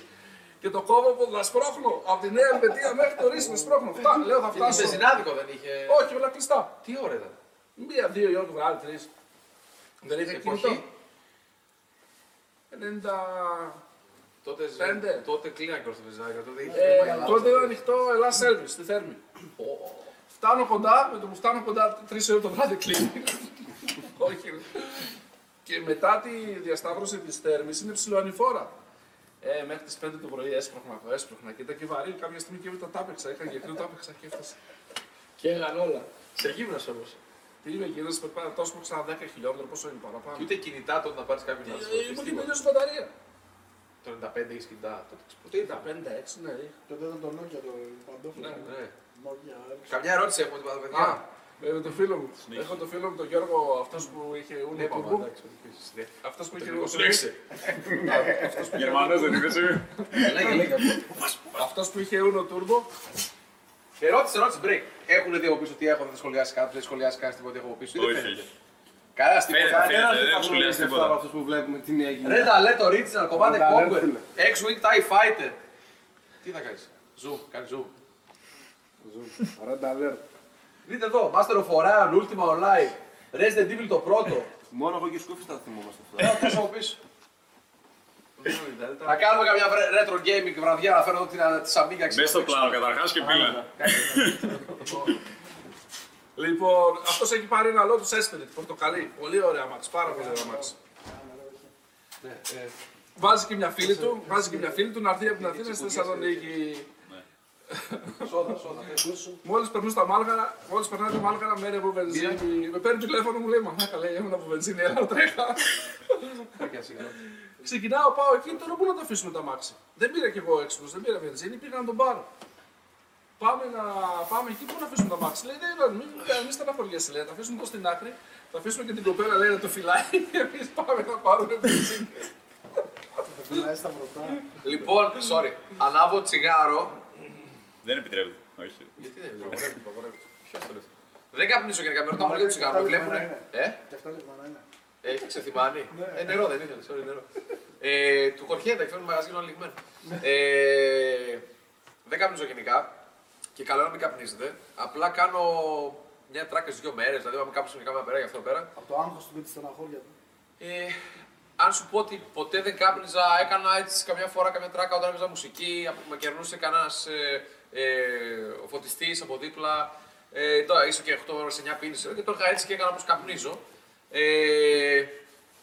Και το κόβω από να σπρώχνω από τη Νέα Ελβετία μέχρι το Ρήσιο, να σπρώχνω. Φτά, λέω θα Και φτάσω. μπεζινάδικο δεν είχε. Όχι, όλα κλειστά. Τι ώρα ήταν; Μία, δύο η ώρα το βράδυ, τρεις. Δεν είχα Εποχή; κινητό. 90. Τότε, Πέντε. τότε κλείναν και το μπεζινάδικο. Τότε είχε. Ε, Μαγαλά. τότε ήταν ανοιχτό Ελλάς Service στη Θέρμη. Φτάνω κοντά, με το που φτάνω κοντά, τρεις ώρες το βράδυ κλείνει. Όχι. ρε. Και μετά τη διασταύρωση της Θέρμης είναι ψηλοανηφόρα. Ε, μέχρι τις 5 το πρωί έσπροχνα το έσπροχνα και ήταν και βαρύ. Κάποια στιγμή και μετά τα άπαιξα. Είχα γεκρίνο, τα άπαιξα και έφτασα. Και έγαν όλα. Σε γύμνας όμως. Τι είμαι γύρω σε πέρα, τόσο που ξανά 10 χιλιόμετρα, πόσο είναι παραπάνω. Και ούτε κινητά τότε να πάρεις κάποιον να σου Ε, Μου έχει τελειώσει η μπαταρία. Το 95 έχεις κινητά. Τότε ποτέ Τα ήταν. 5-6, ναι. είχα. Τότε ήταν το Nokia το παντόφλο. Ναι, Ναι. Nokia. Καμιά ερώτηση έχουμε τα Α, παιδιά. με με το φίλο μου. Έχω το φίλο μου τον Γιώργο, αυτός που είχε Ναι, ούνο είπαμε, τουρμπο. εντάξει, όχι, ναι. Αυτός που Το είχε τελικό ούνο συνέχισε. Γερμανός δεν είσαι. Λέγε, λέγε. Αυτός που είχε ούνο τουρμπο. Ερώτηση, ερώτηση, break. Έχουν δει από πίσω τι έχω, δεν σχολιάσει κάτι, δεν σχολιάσει κάτι τίποτα έχω από πίσω. ή δεν Όχι, φαίνεται; όχι. Κανένα τίποτα. Φαίνεται, Κανένα φαίνεται, δεν δεν θα σου λέει γνωρίζει τίποτα. από αυτού που βλέπουμε τι έγινε. Ρε τα λέει το original κομμάτι Τα λέει, Conquer. φίλε. X-Wing TIE Fighter. Τι θα κάνεις; Zoom, κάνει zoom. Red alert. Δείτε εδώ, Master of Orion, Ultima Online, Resident Evil το πρώτο. Μόνο εγώ και σκούφι θα θυμόμαστε αυτό. Εδώ πίσω από πίσω. Θα κάνουμε καμιά βρε- retro gaming βραδιά να φέρω εδώ την, της Amiga 6. Μπες στο πλάνο καταρχάς και πήλα. Λοιπόν, αυτός έχει πάρει ένα Lotus Esprit, πορτοκαλί. Πολύ ωραία μάξ, πάρα πολύ ωραία μάξ. Ναι, ε, Βάζει και μια φίλη του, βάζει και μια φίλη του να έρθει από την Αθήνα στη Θεσσαλονίκη. Σόδα, σόδα. Μόλις περνούν στα μάλγαρα, μόλις περνάει τα μάλγαρα, μένει από βενζίνη. Με παίρνει τηλέφωνο μου λέει Μαλάκα λέει έμενα από βενζίνη, έλα τρέχα. Κάκια σιγά. Ξεκινάω, πάω εκεί, τώρα πού να το αφήσουμε το αμάξι. Δεν πήρα κι εγώ έξυπνος, δεν πήρα βενζίνη, πήγα να τον πάρω. Πάμε, να, πάμε εκεί, πού να αφήσουμε το αμάξι. Λέει, δεν δεν, μην, μην στεναχωριέσαι, λέει, θα αφήσουμε εδώ στην άκρη, θα αφήσουμε και την κοπέλα, λέει, να το φυλάει και εμείς πάμε να πάρουμε βενζίνη. Φυλάει στα πρωτά. Λοιπόν, sorry, ανάβω τσιγάρο. Δεν επιτρέπεται. Όχι. Γιατί δεν Δεν καπνίζω γενικά, με ρωτάω για το τσιγάρο. Με βλέπουν. Ε, Και αυτά λεπτά να είναι. έχει ξεθυμάνει. Ε, νερό δεν ήθελες, sorry, νερό. Ε, του Χορχέντα, εκφέρουν μαγαζί είναι λιγμένο. Ε, δεν καπνίζω γενικά και καλό να μην καπνίζετε. Απλά κάνω μια τράκα στις δύο μέρες, δηλαδή πάμε κάπου σε μια μέρα για αυτό πέρα. Από το άγχος του με τη στεναχώρια του. Ε, αν σου πω ότι ποτέ δεν κάπνιζα, έκανα έτσι καμιά φορά καμιά τράκα όταν έπαιζα μουσική, με κερνούσε κανένας ε, ε, ο φωτιστής από δίπλα. Ε, τώρα ίσω και 8 ώρες 9 πίνησε και το είχα έτσι και έκανα όπως καπνίζω. Ε,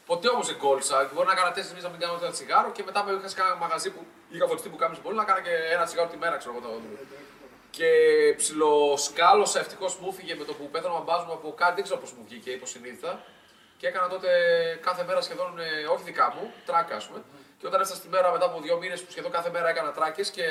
ποτέ όμως δεν κόλλησα. Μπορεί να έκανα 4 μήνες να μην κάνω ένα τσιγάρο και μετά με είχα σε κάνα μαγαζί που είχα φωτιστή που κάπνιζε πολύ να έκανα και ένα τσιγάρο τη μέρα, ξέρω εγώ. το- Και ψιλοσκάλωσα, ευτυχώς μου έφυγε με το που πέθανε ο μπαμπάς μου από κάτι, δεν ξέρω πώς μου βγήκε, υποσυνείδητα. Και έκανα τότε κάθε μέρα σχεδόν, ε, όχι δικά μου, τράκα ας πούμε. Και όταν έφτασα στη μέρα μετά από δύο μήνες που σχεδόν κάθε μέρα έκανα τράκες και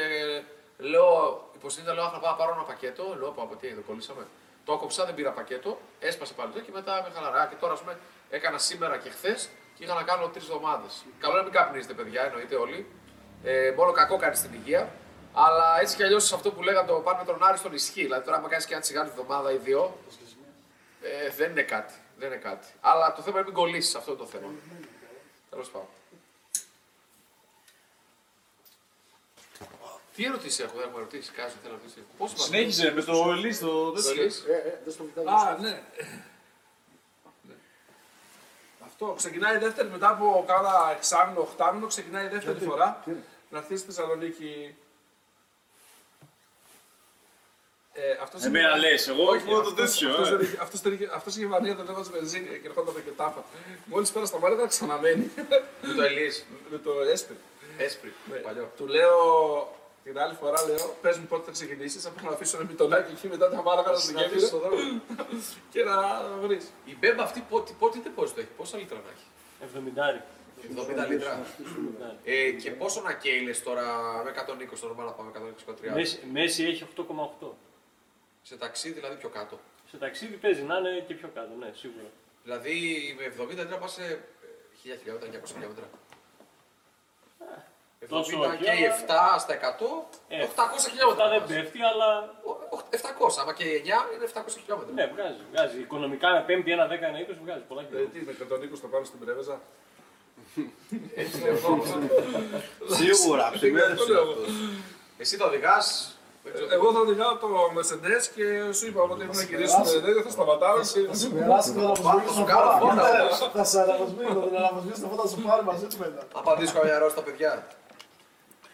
λέω, υποσυνείδητα λέω, «Αχ, να πάω να πάρω ένα πακέτο. Λέω, από τι, δεν κολλήσαμε. Το έκοψα, δεν πήρα πακέτο, έσπασε πάλι το και μετά με χαλαρά. Και τώρα, ας πούμε, έκανα σήμερα και χθες και είχα να κάνω τρεις εβδομάδες. Καλό να μην καπνίζετε, παιδιά, εννοείται όλοι. Ε, μόνο κακό κάνει στην υγεία. Αλλά έτσι κι αλλιώς αυτό που λέγανε το πάνε με τον Άρη στον ισχύει. Δηλαδή τώρα, άμα κάνεις και ένα τσιγάρο τη εβδομάδα ή δύο, ε, δεν είναι κάτι. Δεν είναι κάτι. Αλλά το θέμα είναι μην κολλήσεις, αυτό είναι το θέμα. Τέλος πάντων. Τι ερωτήσεις έχω, δεν έχω ερωτήσεις. Κάτι θέλω να ρωτήσει. Πώς Συνέχιζε με το Ελί το τέτοιο. Ε, ε, δεν στο κοιτάει. Α, ναι. Ναι. Αυτό ξεκινάει η δεύτερη μετά από κάνα εξάμηνο, οχτάμηνο, ξεκινάει η δεύτερη Γιατί, φορά. τι είναι; Να έρθεις στη Θεσσαλονίκη. Ε, αυτός Εμένα είναι- λες, εγώ Όχι, έχω το αυτός- τέτοιο, αυτός ε. δεν είχε- Αυτός δεν είχε- αυτός είχε βανία, δεν έβαζε βενζίνη και ερχόταν και τάφα. Μόλις πέρα στα μάτια, ξαναμένει. Με το Ελί. Με το έσπρι. Έσπρι. Ναι. Παλιό. Του λέω την άλλη φορά, λέω, πες μου πότε θα ξεκινήσεις, από να αφήσω ένα μπιτονάκι εκεί μετά τα μάραγα να στην αφήσεις στον γέφυρα και να βρεις. Η μπέμπα αυτή πότε, πότε τι πόσο το έχει, πόσα λίτρα να έχει; 70. 70 λίτρα. Ε, και πόσο να καίει τώρα με 120 το νορμάλ να πάμε 120-130. Μέση, μέση έχει 8,8. Σε ταξίδι δηλαδή πιο κάτω. Σε ταξίδι παίζει να είναι και πιο κάτω, ναι, σίγουρα. Δηλαδή με 70 λίτρα πας σε ε, 1000 χιλιόμετρα, 900 χιλιόμετρα. Τόσο 70 όχι, και αλλά- 7 στα 100, Ε, 800 Αυτά χιλιόμετρα. δεν πας. πέφτει, αλλά Ο- ο- 700, άμα και 9 είναι 700 χιλιόμετρα. ναι, βγάζει. βγάζει. Οικονομικά με 5, 1, 10, 1, 20 βγάζει πολλά Ε, χιλιόμετρα. τι, με 120 το πάνω στην πρέβεζα. Έτσι λέω εγώ. Σίγουρα, Αυτό λέω εγώ. Εσύ το οδηγά. Εγώ θα οδηγάω το Mercedes και σου είπα ότι έχουμε να γυρίσουμε δεν θα σταματάμε. Θα σου περάσει το να Πάμε, σου κάνω φώτα. Θα σε αναβοσμίσει, θα αναβοσμίσει το φώτα να σου πάρει μαζί του μετά. Απαντήσω καμιά ερώτηση στα παιδιά.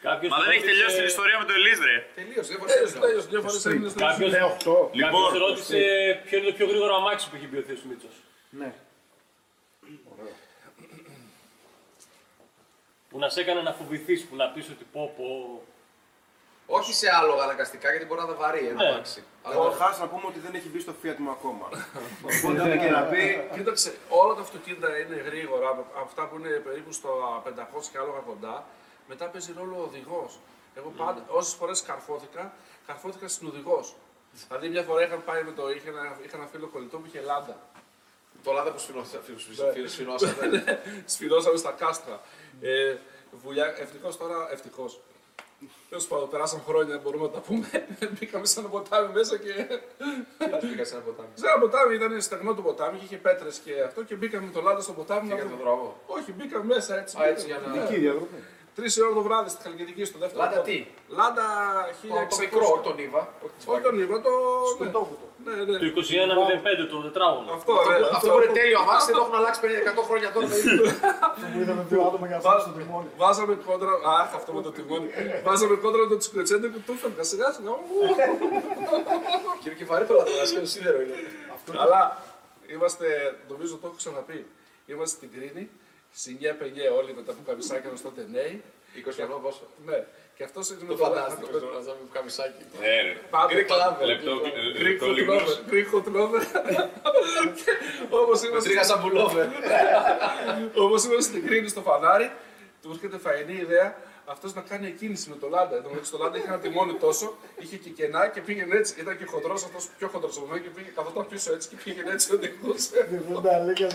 Κάποιος Μα δεν έχει ρώτησε- τελειώσει την ιστορία με το Ελί, ρε. Τελείωσε, δεν Τέλος, μπορεί τέλος, δύο φορές έμεινε στο Κάποιος, Ναι, 8. Λοιπόν, κάποιος ρώτησε ποιο είναι το πιο γρήγορο αμάξι που έχει μπει ο Θεός Μίτσος. Ναι. Που να σε έκανε να φοβηθείς, που να πεις ότι πω πω... Όχι σε άλογα αναγκαστικά γιατί μπορεί να τα βαρύ ένα Ναι. αμάξι. Αλλά Καταρχάς να πούμε ότι δεν έχει μπει στο Fiat μου ακόμα. Οπότε ό,τι και να πει, Κοίταξε, όλα τα αυτοκίνητα είναι γρήγορα, από αυτά που είναι περίπου στο 500 και άλογα κοντά. Μετά παίζει ρόλο ο οδηγός. Εγώ πάντα, όσες φορές καρφώθηκα, καρφώθηκα στην οδηγός. Δηλαδή, μια φορά είχαν πάει με το. Είχε ένα, είχα ένα φίλο κολλητό που είχε λάντα. το λάδι που σφινώσατε. σφινώσατε. Σφυρώσαμε στα κάστρα. Ε, βουλιά, ευτυχώς τώρα, ευτυχώς. Τέλος πάντων, περάσαν χρόνια, μπορούμε να τα πούμε. Μπήκαμε σε ένα ποτάμι μέσα και. Πήγα σε ένα ποτάμι. Σε ένα ποτάμι ήταν στεγνό το ποτάμι, είχε πέτρες και αυτό και μπήκαμε με το λάντα στο ποτάμι. να Πήγα τον δούμε. δρόμο. Όχι, μπήκαμε μέσα έτσι. Α, έτσι για να. Εκεί η διαδρομή. Τρεις ώρα το βράδυ στη Χαλκιδική στο δεύτερο. Λάντα πόδι. τι; Λάντα Το- 1600. Το μικρό, όχι τον Ήβα. Όχι τον Ήβα, το. Στον ναι. τόπο του. Ναι, ναι. Το 2105, το τετράγωνο. Αυτό, ναι. Αυτό που είναι τέλειο αμάξι δεν το έχουν αλλάξει 100 χρόνια τώρα. Αυτό που είδαμε δύο άτομα για να φάνε στο τιμόνι. Βάζαμε κόντρα. Αχ, αυτό με το τιμόνι. Βάζαμε κόντρα με το τσικοτσέντε που του έφευγα σιγά σιγά. Ου. Κύριε Κεφαρή το λάθο, σίδερο είναι. Αλλά είμαστε, νομίζω το έχω ξαναπεί. Είμαστε στην Κρίνη, σινιέ πενιέ όλοι με τα πουκαμισάκια μας τότε νέοι. 20 χρονών πόσο; Ναι. Και αυτός είναι Το φαντάστηκε να ζάμε καμισάκι. Ναι, ρε. Πάντα. Greek lover. Λεπτό, Greek λεπτό hot λιγνός. lover. Greek hot lover. Όπως Με είμαστε, τρίγα σαν πουλόβερ. όπως είμαστε στην Κρίνη στο φανάρι του έρχεται φαϊνή ιδέα αυτός να κάνει εκκίνηση με το Λάντα. Εν τω μεταξύ το Λάντα είχε ένα τιμόνι τόσο, είχε και κενά και πήγαινε έτσι. Ήταν και χοντρός αυτός πιο χοντρός από μένα και πήγε καθόταν πίσω έτσι και πήγαινε έτσι οδηγούσε. Δεν τα λέγα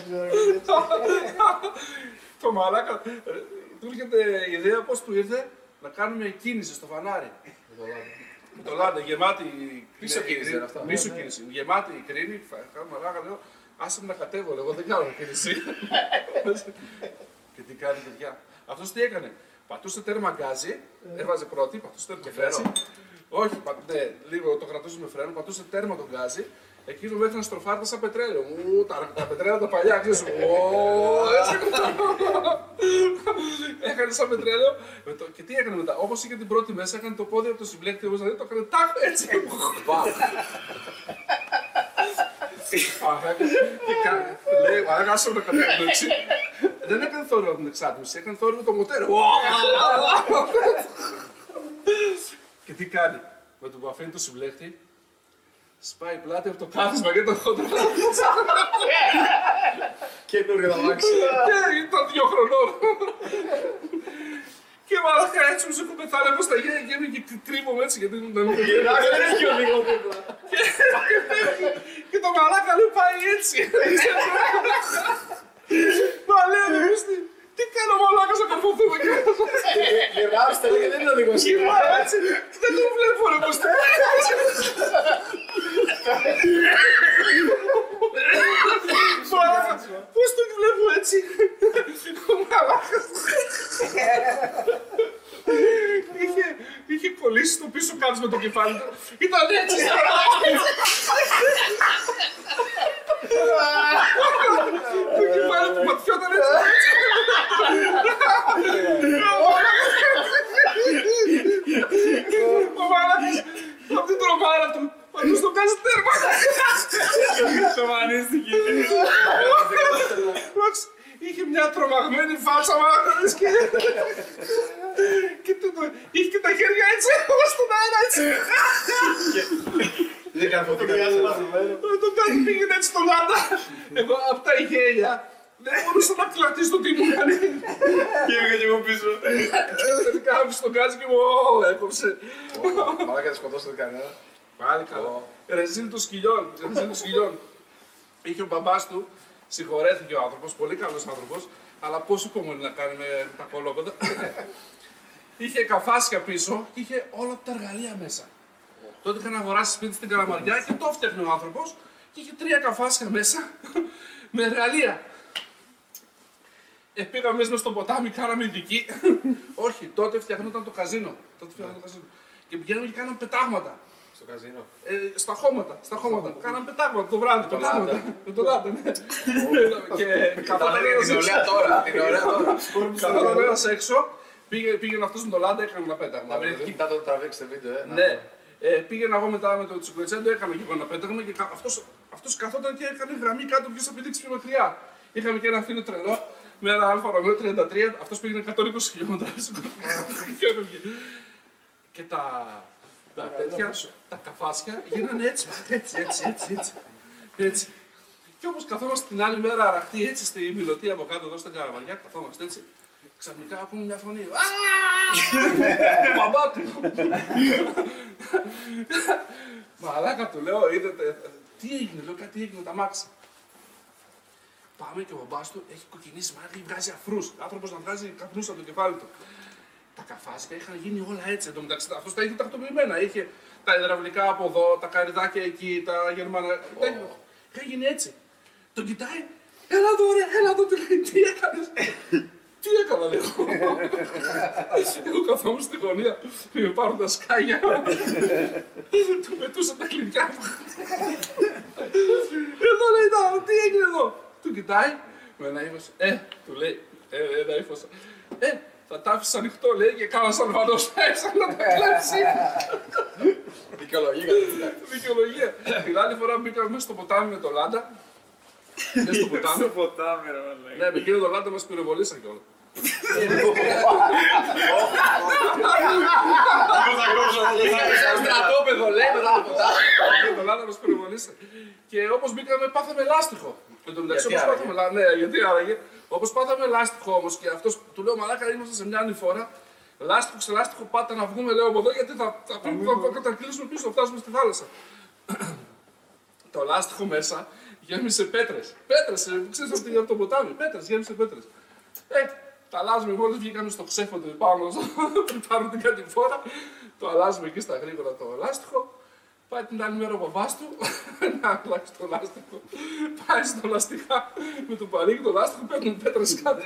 το μαλάκα. ε, Του έρχεται η ιδέα πώς του ήρθε να κάνουμε κίνηση στο φανάρι. Με το Λάντα, γεμάτη. Πίσω ναι, κίνηση Κρήνη. είναι αυτό. Πίσω κίνηση. Γεμάτη η Κρήνη. φα- Κάνω μαλάκα, λέω. Άσε με να κατέβω, λέω, εγώ δεν κάνω κίνηση. και τι κάνει, παιδιά. Αυτός τι έκανε; Πατούσε τέρμα γκάζι, έβαζε πρώτη, πατούσε τέρμα γκάζι. Όχι, πα, ναι, λίγο το κρατούσε με φρένο, πατούσε τέρμα τον γκάζι. Εκείνο μέχρι να στροφάρει τα σαν πετρέλαιο. Ου, τα, τα πετρέλαια τα παλιά, ξέρεις. Ω, έτσι. έκανε σαν πετρέλαιο. Με το- και τι έκανε μετά. Όπως είχε την πρώτη μέσα, έκανε το πόδι από το συμπλέκτη, όπως να δει, το έκανε τάκ έτσι. Μαλάκα, τι κάνει. Λέει, μαλάκα, άσε με να κατέβω έτσι. Δεν έκανε θόρυβο από την εξάτμιση, έκανε θόρυβο το μοτέρ. Και τι κάνει; Με τον που αφήνει το συμπλέκτη, σπάει πλάτη από το κάθισμα και το χόντρο. Καινούργιο το αμάξι. Και ήταν δύο χρονών. Και μαλάκα έτσι μου έχω πεθάνει από στα γένια και έμεινε και κρύβομαι έτσι γιατί δεν μου Δεν έχει οδηγό δίπλα. Και το μαλάκα λέει πάει έτσι. Μα λέει εμείς τι, τι κάνω μαλάκας να καρφωθούμε και Γεράστε, λέει, δεν είναι οδηγός. Μα έτσι, δεν το βλέπω ρε πως Μαλάκα, πώς το βλέπω έτσι. Ο μαλάκας. Είχε, είχε κολλήσει το πίσω κάτω με το κεφάλι του. Ήταν έτσι. Το κεφάλι του ματιόταν έτσι. Ο μαλάκας από την τρομάρα του. Πάντως το κάνεις τέρμα. Εξαφανίστηκε. Εντάξει, Είχε μια τρομαγμένη φάτσα μαλάκας και... και το, το- είχε και τα χέρια έτσι, όπως στον αέρα έτσι. Δεν κάνω φωτικά. Ε, Το κάνει πήγαινε έτσι στον Άντα. Εγώ από τα γέλια δεν μπορούσα να κρατήσω το τι μου κάνει. Και έβγα και εγώ πίσω. Τελικά άφησε τον γκάζι και μου «Ω, έκοψε. Μαλάκα δεν σκοτώσατε κανένα. Πάλι καλά. Ρεζίλ των σκυλιών. Ρεζίλ των σκυλιών. Είχε ο μπαμπάς του, συγχωρέθηκε ο άνθρωπος, πολύ καλός άνθρωπος, αλλά πόσο υπομονή να κάνει με τα κολόπεδα. είχε καφάσια πίσω και είχε όλα τα εργαλεία μέσα. Τότε είχαν αγοράσει σπίτι στην Καλαμαριά και το έφτιαχνε ο άνθρωπος και είχε τρία καφάσια μέσα με εργαλεία. Ε, πήγαμε μέσα στο ποτάμι, κάναμε ειδική. Όχι, τότε φτιαχνόταν το καζίνο. Τότε φτιαχνόταν το καζίνο. Και πηγαίναμε και κάναμε πετάγματα. Στο καζίνο. Ε, στα χώματα, στα χώματα. Κάναμε πετάγματα το βράδυ. πετάγματα. Λάντα. Με το λάντα, ναι. και Τα καθόταν λέγανε ένας την έξω. ωραία τώρα. Την ωραία τώρα. Καθόταν ένας έξω, πήγε, πήγαινε αυτός με το λάντα, έκανε ένα πέταγμα. Να βρείτε δηλαδή. κοιτάτε το τραβήξετε βίντεο, ε. Ναι. Ε, πήγαινα εγώ μετά με το τσικουετσέντο, έκανα και εγώ ένα πέταγμα και κα- αυτός, αυτός καθόταν και έκανε γραμμή κάτω ποιος θα πηδήξει πιο μακριά. Είχαμε και ένα φίλο τρελό με ένα Alfa Romeo 33, αυτός πήγαινε 120 χιλιόμετρα. Και έφευγε. Και τα, τα τέτοια, τα καφάσια γίνανε έτσι, έτσι, έτσι, έτσι, έτσι. έτσι. Και όπως καθόμαστε την άλλη μέρα αραχτοί έτσι στη μιλωτή από κάτω εδώ στην Καλαμαριά, καθόμαστε έτσι. Ξαφνικά ακούμε μια φωνή. «Α!» Ο μπαμπάς του. Μαλάκα του λέω, είδατε, τι έγινε, λέω κάτι έγινε τα μάξι. Πάμε και ο μπαμπάς του έχει κοκκινήσει μάλλον βγάζει αφρούς. Άνθρωπος να βγάζει καπνούς από το κεφάλι του. Τα καφάσια είχαν γίνει όλα έτσι. Εν τω μεταξύ, αυτός τα είχε τακτοποιημένα. Είχε τα υδραυλικά από εδώ, τα καριδάκια εκεί, τα γερμανα. τα είχε- Είχαν γίνει έτσι. Τον κοιτάει, έλα εδώ ρε, έλα εδώ, του λέει, τι έκανες; Τι έκανα, λέω. Εγώ καθόμουν στη γωνία, με πάρουν τα σκάγια. Του πετούσα τα κλειδιά μου. Εδώ λέει, «Να, τι έγινε εδώ; Του κοιτάει, με ένα ύφος, ε, του λέει, ε, ένα ύφος, ε, θα τα άφησες ανοιχτό, λέει, και κάνα Αλβανός μέσα να τα κλέψει. Δικαιολογία. Δικαιολογία. Την άλλη φορά μπήκαμε μέσα στο ποτάμι με το Λάντα. Μέσα στο ποτάμι. ποτάμι, ρε μαλάκα. Ναι, με εκείνο το Λάντα μας πυροβολήσαν κιόλας. Σαν στρατόπεδο, λέει, μετά το ποτάμι. Και το λάδι μας πυροβολήσε. Και όπως μπήκαμε πάθαμε λάστιχο. Εν τω μεταξύ Γιατί όπως άραγε; πάθαμε λά- ναι, γιατί άραγε; Όπως πάθαμε λάστιχο όμως και αυτός του λέω μαλάκα είμαστε σε μια άλλη φορά. Λάστιχο σε λάστιχο πάτε να βγούμε λέω από εδώ γιατί θα, θα, θα, θα κατακλείσουμε πίσω, θα φτάσουμε στη θάλασσα. το λάστιχο μέσα γέμισε πέτρες. Πέτρες, ε, ξέρεις ότι από το ποτάμι. Πέτρες, γέμισε πέτρες. Ε, τα αλλάζουμε μόλις βγήκαμε στο ξέφωτο πάνω πριν πάρουμε την κατηφόρα. Το αλλάζουμε εκεί στα γρήγορα το λάστιχο. Πάει την άλλη μέρα ο μπαμπάς του να αλλάξει το λάστιχο. Πάει στο λαστιχά με το παρήγει το λάστιχο, παίρνουν πέτρες κάτω.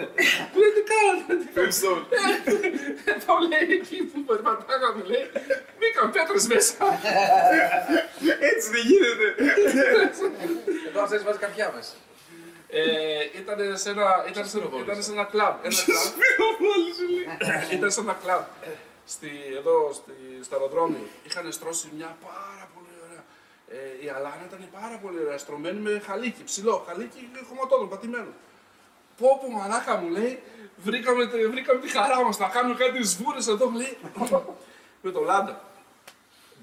Του λέει τι κάνατε, τι κάνατε; Ε, Το λέει εκεί που περπατάγαμε, λέει, μπήκαν πέτρες μέσα. Έτσι δεν γίνεται. Εδώ αυτές βάζεις καρδιά μέσα. Ε, ήταν σε ένα, ήταν σε, ήταν σε ένα κλαμπ. Ένα κλαμπ. ήταν σε ένα κλαμπ. Στη, εδώ στη, στο αεροδρόμιο. Είχαν στρώσει μια πάρα πολύ ωραία. Ε, η αλάνα ήταν πάρα πολύ ωραία. Στρωμένη με χαλίκι, ψηλό χαλίκι χωματόδων, πατημένο. Πω πω μαλάκα μου λέει, βρήκαμε, τε- βρήκαμε τη χαρά μας, να κάνουμε κάτι σβούρες εδώ λέει, με το λάντα.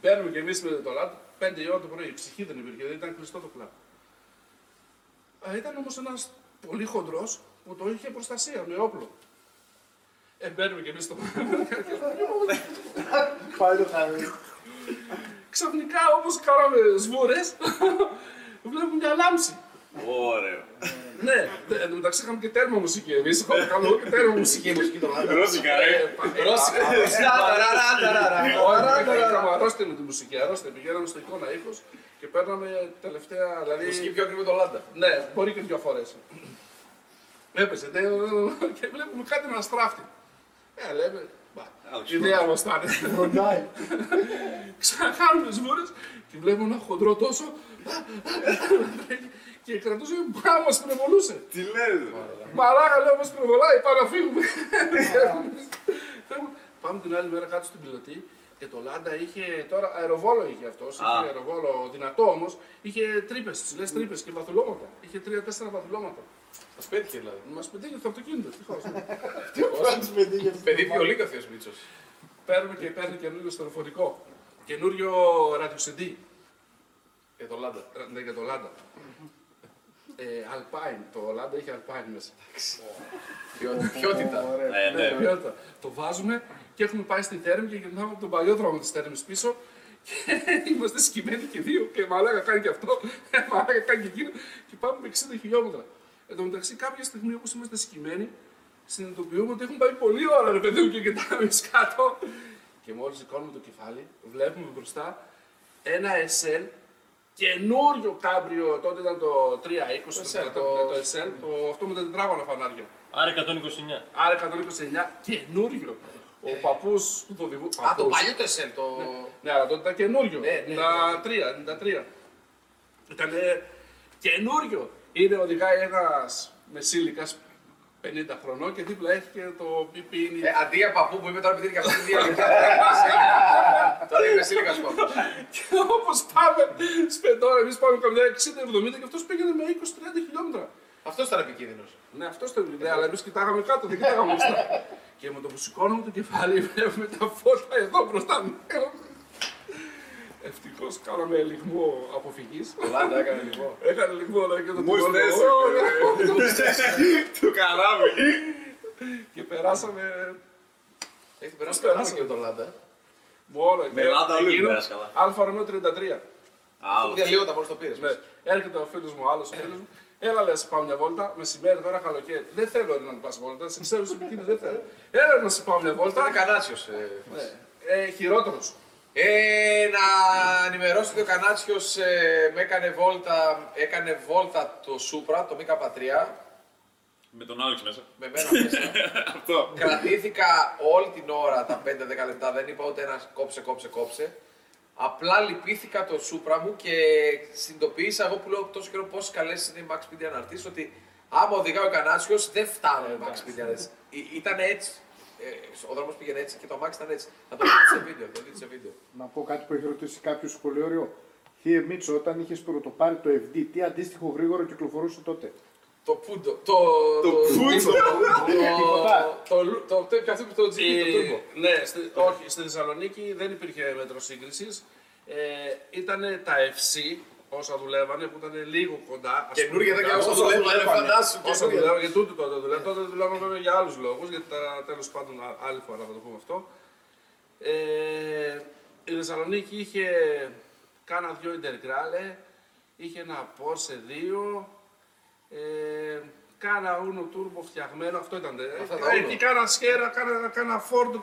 Μπαίνουμε κι εμείς με το λάντα, 5 η ώρα το πρωί, η ψυχή δεν υπήρχε, δεν ήταν κλειστό το κλαμπ. Ε, ήταν όμως ένας πολύ χοντρός που το είχε προστασία με όπλο. Ε, μπαίνουμε κι εμείς στο Πάει το χάρι. Ξαφνικά όπως κάναμε σβούρες, βλέπουμε μια λάμψη. Ωραίο. ναι, δε- εν τω μεταξύ είχαμε και τέρμα μουσική εμείς, είχαμε κάνω εγώ και τέρμα μουσική. μουσική το λάδι. Ρώσικα, ρε. Ρώσικα. Είχαμε αρρώστια με τη μουσική, αρρώστια. Πηγαίναμε στο εικόνα ήχος και παίρναμε τελευταία, Μουσική δηλαδή, πιο ακριβή το λάντα. ναι, μπορεί και δύο φορές. Έπεσε, ναι, και βλέπουμε κάτι να στράφτει. Ε, λέμε, μπα, η ιδέα μας θα είναι. Βροντάει. Ξανακάνουμε σβούρες και βλέπουμε ένα χοντρό τόσο και κρατούσε μπα μας πυροβολούσε. Τι λες. Μαράγα λέω μας πυροβολάει, πάμε να φύγουμε. Φεύγουμε. Πάμε την άλλη μέρα κάτω στην πιλωτή και το Λάντα είχε τώρα αεροβόλο είχε αυτός, είχε αεροβόλο δυνατό όμως, είχε τρύπες, ψηλές τρύπες και βαθουλώματα. Είχε τρία-τέσσερα βαθουλώματα. Μας πέτυχε δηλαδή. Μας πετύχει στο αυτοκίνητο, ευτυχώς. Παιδί βιολί ο θείος Μήτσος. Παίρνουμε και παίρνει καινούριο στερεοφωνικό. Καινούριο ραδιο CD. Για το λάντα. Ε, Ναι, για το Λάντα. Ε, Alpine, το Λάντα είχε Alpine μέσα. Ποιο- Ποιότητα. Ε, Ναι, ναι. ποιότητα. Το βάζουμε και έχουμε πάει στη Θέρμη και γυρνάμε από τον παλιό δρόμο της Θέρμης πίσω και είμαστε σκυμμένοι και δύο και μαλάκα κάνει και αυτό, ε, μαλάκα κάνει και εκείνο και πάμε με 60 χιλιόμετρα. Εν τω μεταξύ κάποια στιγμή όπως είμαστε σκυμμένοι συνειδητοποιούμε ότι έχουν πάει πολύ ώρα ρε παιδί μου και κοιτάμε εμείς κάτω και μόλις σηκώνουμε το κεφάλι βλέπουμε μπροστά ένα SL καινούριο κάμπριο, τότε ήταν το 320 το, SL, το, το- το SL, το, αυτό με τα τετράγωνα φανάρια. Άρα 129. Άρα 129 καινούριο. Ο παππούς του το οδηγού. Α, το παλιό το SL, το... Ναι, αλλά τότε ήταν καινούριο. Ναι, ναι, 93, 93. Ήταν καινούριο. Είναι οδηγάει ένας μεσήλικας 50 χρονών και δίπλα έχει και το πιπί. Ε, αντί για παππού που είπε τώρα επειδή είναι και αυτή τη διαλογία. Τώρα είναι Βασίλικα παππού. Και όπως πάμε, σπε τώρα, εμείς πάμε καμιά 60-70 και αυτός πήγαινε με 20-30 χιλιόμετρα. Αυτός ήταν επικίνδυνος. Ναι, αυτός το ναι, αλλά εμείς κοιτάγαμε κάτω, δεν κοιτάγαμε μπροστά. και με το που σηκώνουμε το κεφάλι, βλέπουμε τα φώτα εδώ μπροστά. Ευτυχώς κάναμε λιγμό αποφυγής. Το λάντα έκανε λοιπόν. Έκανε λιγμό αλλά και το Μου τιμόνι. στέσε. Το καράβι. Και περάσαμε Έχει περάσει Πώς καλά περάσαμε; και με το λάντα. μόνο. Με Ελλάδα όλοι Εκείνο, πέρασε καλά. Αλφα Ρωμαίο 33. Αυτό που διαλύονταν μόλι το πήρες. Ναι. Έρχεται ο φίλος μου, άλλος φίλος μου. Έλα, λες, πάω μια βόλτα. Μεσημέρι τώρα καλοκαίρι. Δεν θέλω ρε, να πας βόλτα. Σε ξέρω σε μπικίνι, δεν θέλω. Έλα να σε πάω μια Αυτό βόλτα. είναι κανάτσιος. Ε, χειρότερος. Ε, να ενημερώσω ότι ο Κανάτσιο με έκανε βόλτα, έκανε βόλτα το Σούπρα, το ΜΚ3, Με τον Άλεξ μέσα. με μένα μέσα. Αυτό. Κρατήθηκα όλη την ώρα τα 5-10 λεπτά, δεν είπα ούτε ένας κόψε, κόψε, κόψε. Απλά λυπήθηκα το Σούπρα μου και συνειδητοποίησα εγώ που λέω τόσο καιρό πόσες καλές είναι οι Max Media αναρτήσει ότι άμα οδηγάει ο Κανάτσιος δεν φτάνουν οι Max Media αναρτήσει. Ήταν έτσι. Ε, ο δρόμος πήγαινε έτσι και το Max ήταν έτσι. Θα το δείτε σε βίντεο. Θα το δείτε σε βίντεο. Να πω κάτι που έχει ρωτήσει κάποιος σχολείο. Θύε Μίτσο, όταν είχες πρωτοπάρει το FD, τι αντίστοιχο γρήγορο κυκλοφορούσε τότε; Το πούντο. Το. Το πούντο. Το. Το. Το. Το. Το. Αυτό που το GP, το turbo. ναι, στη, όχι, στη Θεσσαλονίκη δεν υπήρχε μέτρο σύγκρισης. Ε, ήταν τα FC όσα δουλεύανε που ήταν λίγο κοντά. ας πούμε, Καινούργια δεν κοντά, κάνω όσα όσο δουλεύανε, δουλεύανε. φαντάσου. Όσα καινούργια. δουλεύανε, και τούτο τότε δουλεύανε. Τότε δουλεύανε βέβαια για άλλους λόγους, γιατί τα τέλος πάντων α- άλλη φορά θα το πούμε αυτό. Ε, η Θεσσαλονίκη είχε κάνα δυο Intergrale, είχε ένα Porsche 2, ε, κάνα Uno Turbo φτιαγμένο, αυτό ήταν. ε, Αυτά τα Εκεί Uno. κάνα Sierra, κάνα, κάνα Ford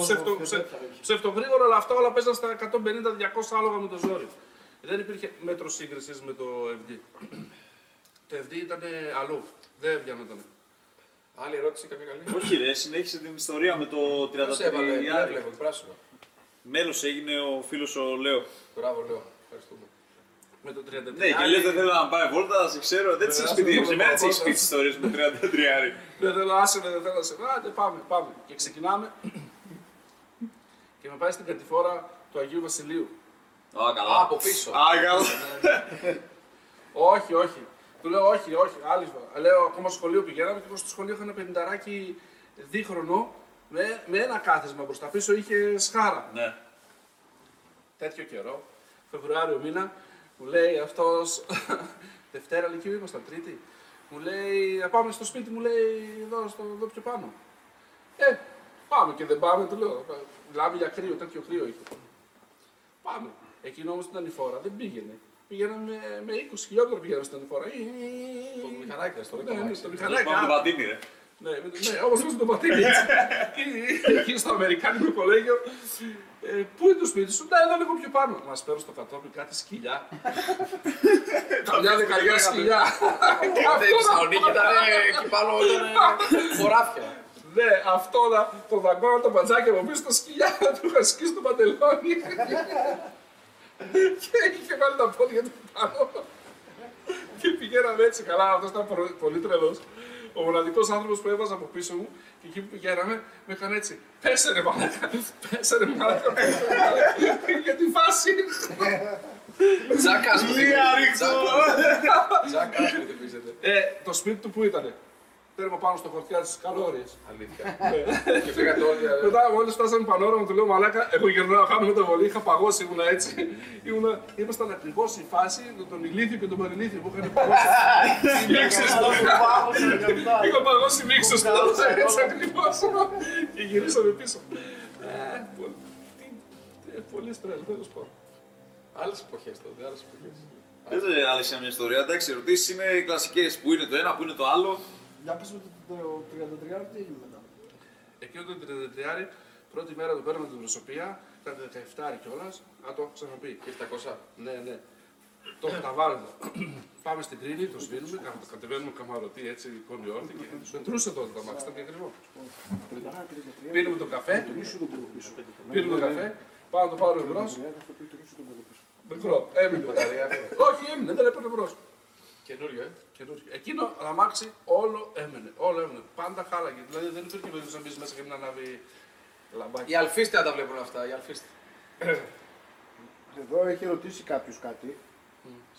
ψευτο, ψε, ψευτογρήγορο, αλλά αυτά όλα παίζαν στα 150-200 άλογα με το ζόρι. Δεν υπήρχε μέτρο σύγκρισης με το FD. το FD ήταν αλλού, δεν βγαίνονταν. Άλλη ερώτηση, κάποια καλή; Όχι ρε, συνέχισε την ιστορία με το Ποιος έβαλε, δεν 33 βλέπω, πράσινο; Μέλος έγινε ο φίλος ο Λέο. Μπράβο, λέω. Ευχαριστούμε. Με το 33. Ναι, και λες δεν θέλω να πάει βόλτα, σε ξέρω, δεν τις έχεις πει. ας πούμε, Σε μένα τις έχεις βόλτα. πει τις ιστορίες με 33. Δεν θέλω, άσε με, δεν θέλω να σε Άντε, πάμε, πάμε. Και ξεκινάμε. και με πάει στην κατηφόρα του Αγίου Βασιλείου. Α, Α, καλά. από πίσω. Α, καλά. όχι, όχι. Του λέω όχι, όχι, άλλη φορά. Λέω ακόμα στο σχολείο πηγαίναμε και εγώ στο σχολείο είχα ένα πενηνταράκι δίχρονο με, με ένα κάθισμα μπροστά πίσω είχε σχάρα. Ναι. Τέτοιο καιρό, Φεβρουάριο μήνα, μου λέει αυτός. Δευτέρα Λυκείου ήμασταν, Τρίτη. Μου λέει, να πάμε στο σπίτι, μου λέει, εδώ, στο, εδώ πιο πάνω. Ε, πάμε και δεν πάμε, του λέω. Μιλάμε για κρύο, τέτοιο κρύο είχε. Πάμε. Εκείνο όμως την ανηφόρα δεν πήγαινε. Πήγαινε με, με 20 χιλιόμετρα πήγαινε στην ανηφόρα. Το μηχανάκι, δεν στο Ναι, ναι, λέω. στο Τέλος μηχανάκι. πάντων, το α, πατίνι, ρε. ναι, με το- ναι, όπως με το πατίνι έτσι. Εκεί στο Αμερικάνικο κολέγιο. Ε, πού είναι το σπίτι σου, ναι, εδώ λίγο πιο πάνω. Μας παίρνουν στο κατόπι κάτι σκυλιά. Καμιά δεκαετία σκυλιά. Και Τότε η αυτό να- Θεσσαλονίκη ήταν εκεί πάνω, ήταν χωράφια. Ναι, αυτό να το δαγκώνα το μπατζάκι από πίσω στα σκυλιά να του είχα σκίσει το παντελόνι. και είχε βάλει τα πόδια του πάνω. και πηγαίναμε έτσι καλά, αυτό ήταν προ- πολύ τρελό. Ο μοναδικό άνθρωπο που έβαζα από πίσω μου και εκεί που πηγαίναμε με έκανε έτσι. Πέσε ρε μαλάκα, πέσε ρε μαλάκα. πέσε, ρε, μαλάκα». Για τη φάση. Τζάκα, μου ανοιχτό. Τζάκα, μου θυμίζετε. ε, το σπίτι του που ήτανε. Τέρμα πάνω στο χορτιά τη καλόριε. Αλήθεια. Και πήγατε όλοι. ε, Μετά μόλις φτάσαμε πανόραμα, του λέω Μαλάκα, εγώ γυρνάω, χάνω το βολή, είχα παγώσει, ήμουνα έτσι. Ήμουνα, ήμασταν ακριβώς η φάση με τον ηλίθιο και τον παρηλίθιο που είχαν παγώσει. Οι μίξες του. Είχα παγώσει οι μίξες του. Έτσι ακριβώς. Και γυρίσαμε πίσω. Ε, πο- τι- ε, Πολύ στρες, τέλος πάντων. Άλλες εποχές τότε, άλλες εποχές. Δεν είναι άλλη μια ιστορία. Εντάξει, οι ερωτήσεις είναι κλασικές. Πού είναι το ένα, πού είναι το άλλο. Για πες μου το 33 τι έγινε μετά. Εκείνο το 33 πρώτη μέρα το παίρνουμε την προσωπία, ήταν 17 κιόλας. Α, το έχω ξαναπεί. Και 700. Ναι, ναι. Το τα βάλουμε. Πάμε στην Κρίνη, το σβήνουμε, κα- κατεβαίνουμε καμαρωτή έτσι, κονιόρτη και σου εντρούσε τότε τα μάξι, ήταν και ακριβό. Πήραμε τον καφέ, πήραμε τον καφέ, πάμε να το πάρουμε μπρος. Μικρό, έμεινε. Μπαταρία. Όχι, έμεινε, δεν έπαιρνε μπρος. Καινούριο, ε. Καινούριο. Εκείνο το αμάξι όλο έμενε, όλο έμενε. Πάντα χάλαγε. Δηλαδή δεν υπήρχε περίπτωση να μπεις μέσα και να ανάβει λαμπάκι. Οι αλφίστια τα βλέπουν αυτά, οι αλφίστια. Εδώ έχει ρωτήσει κάποιος κάτι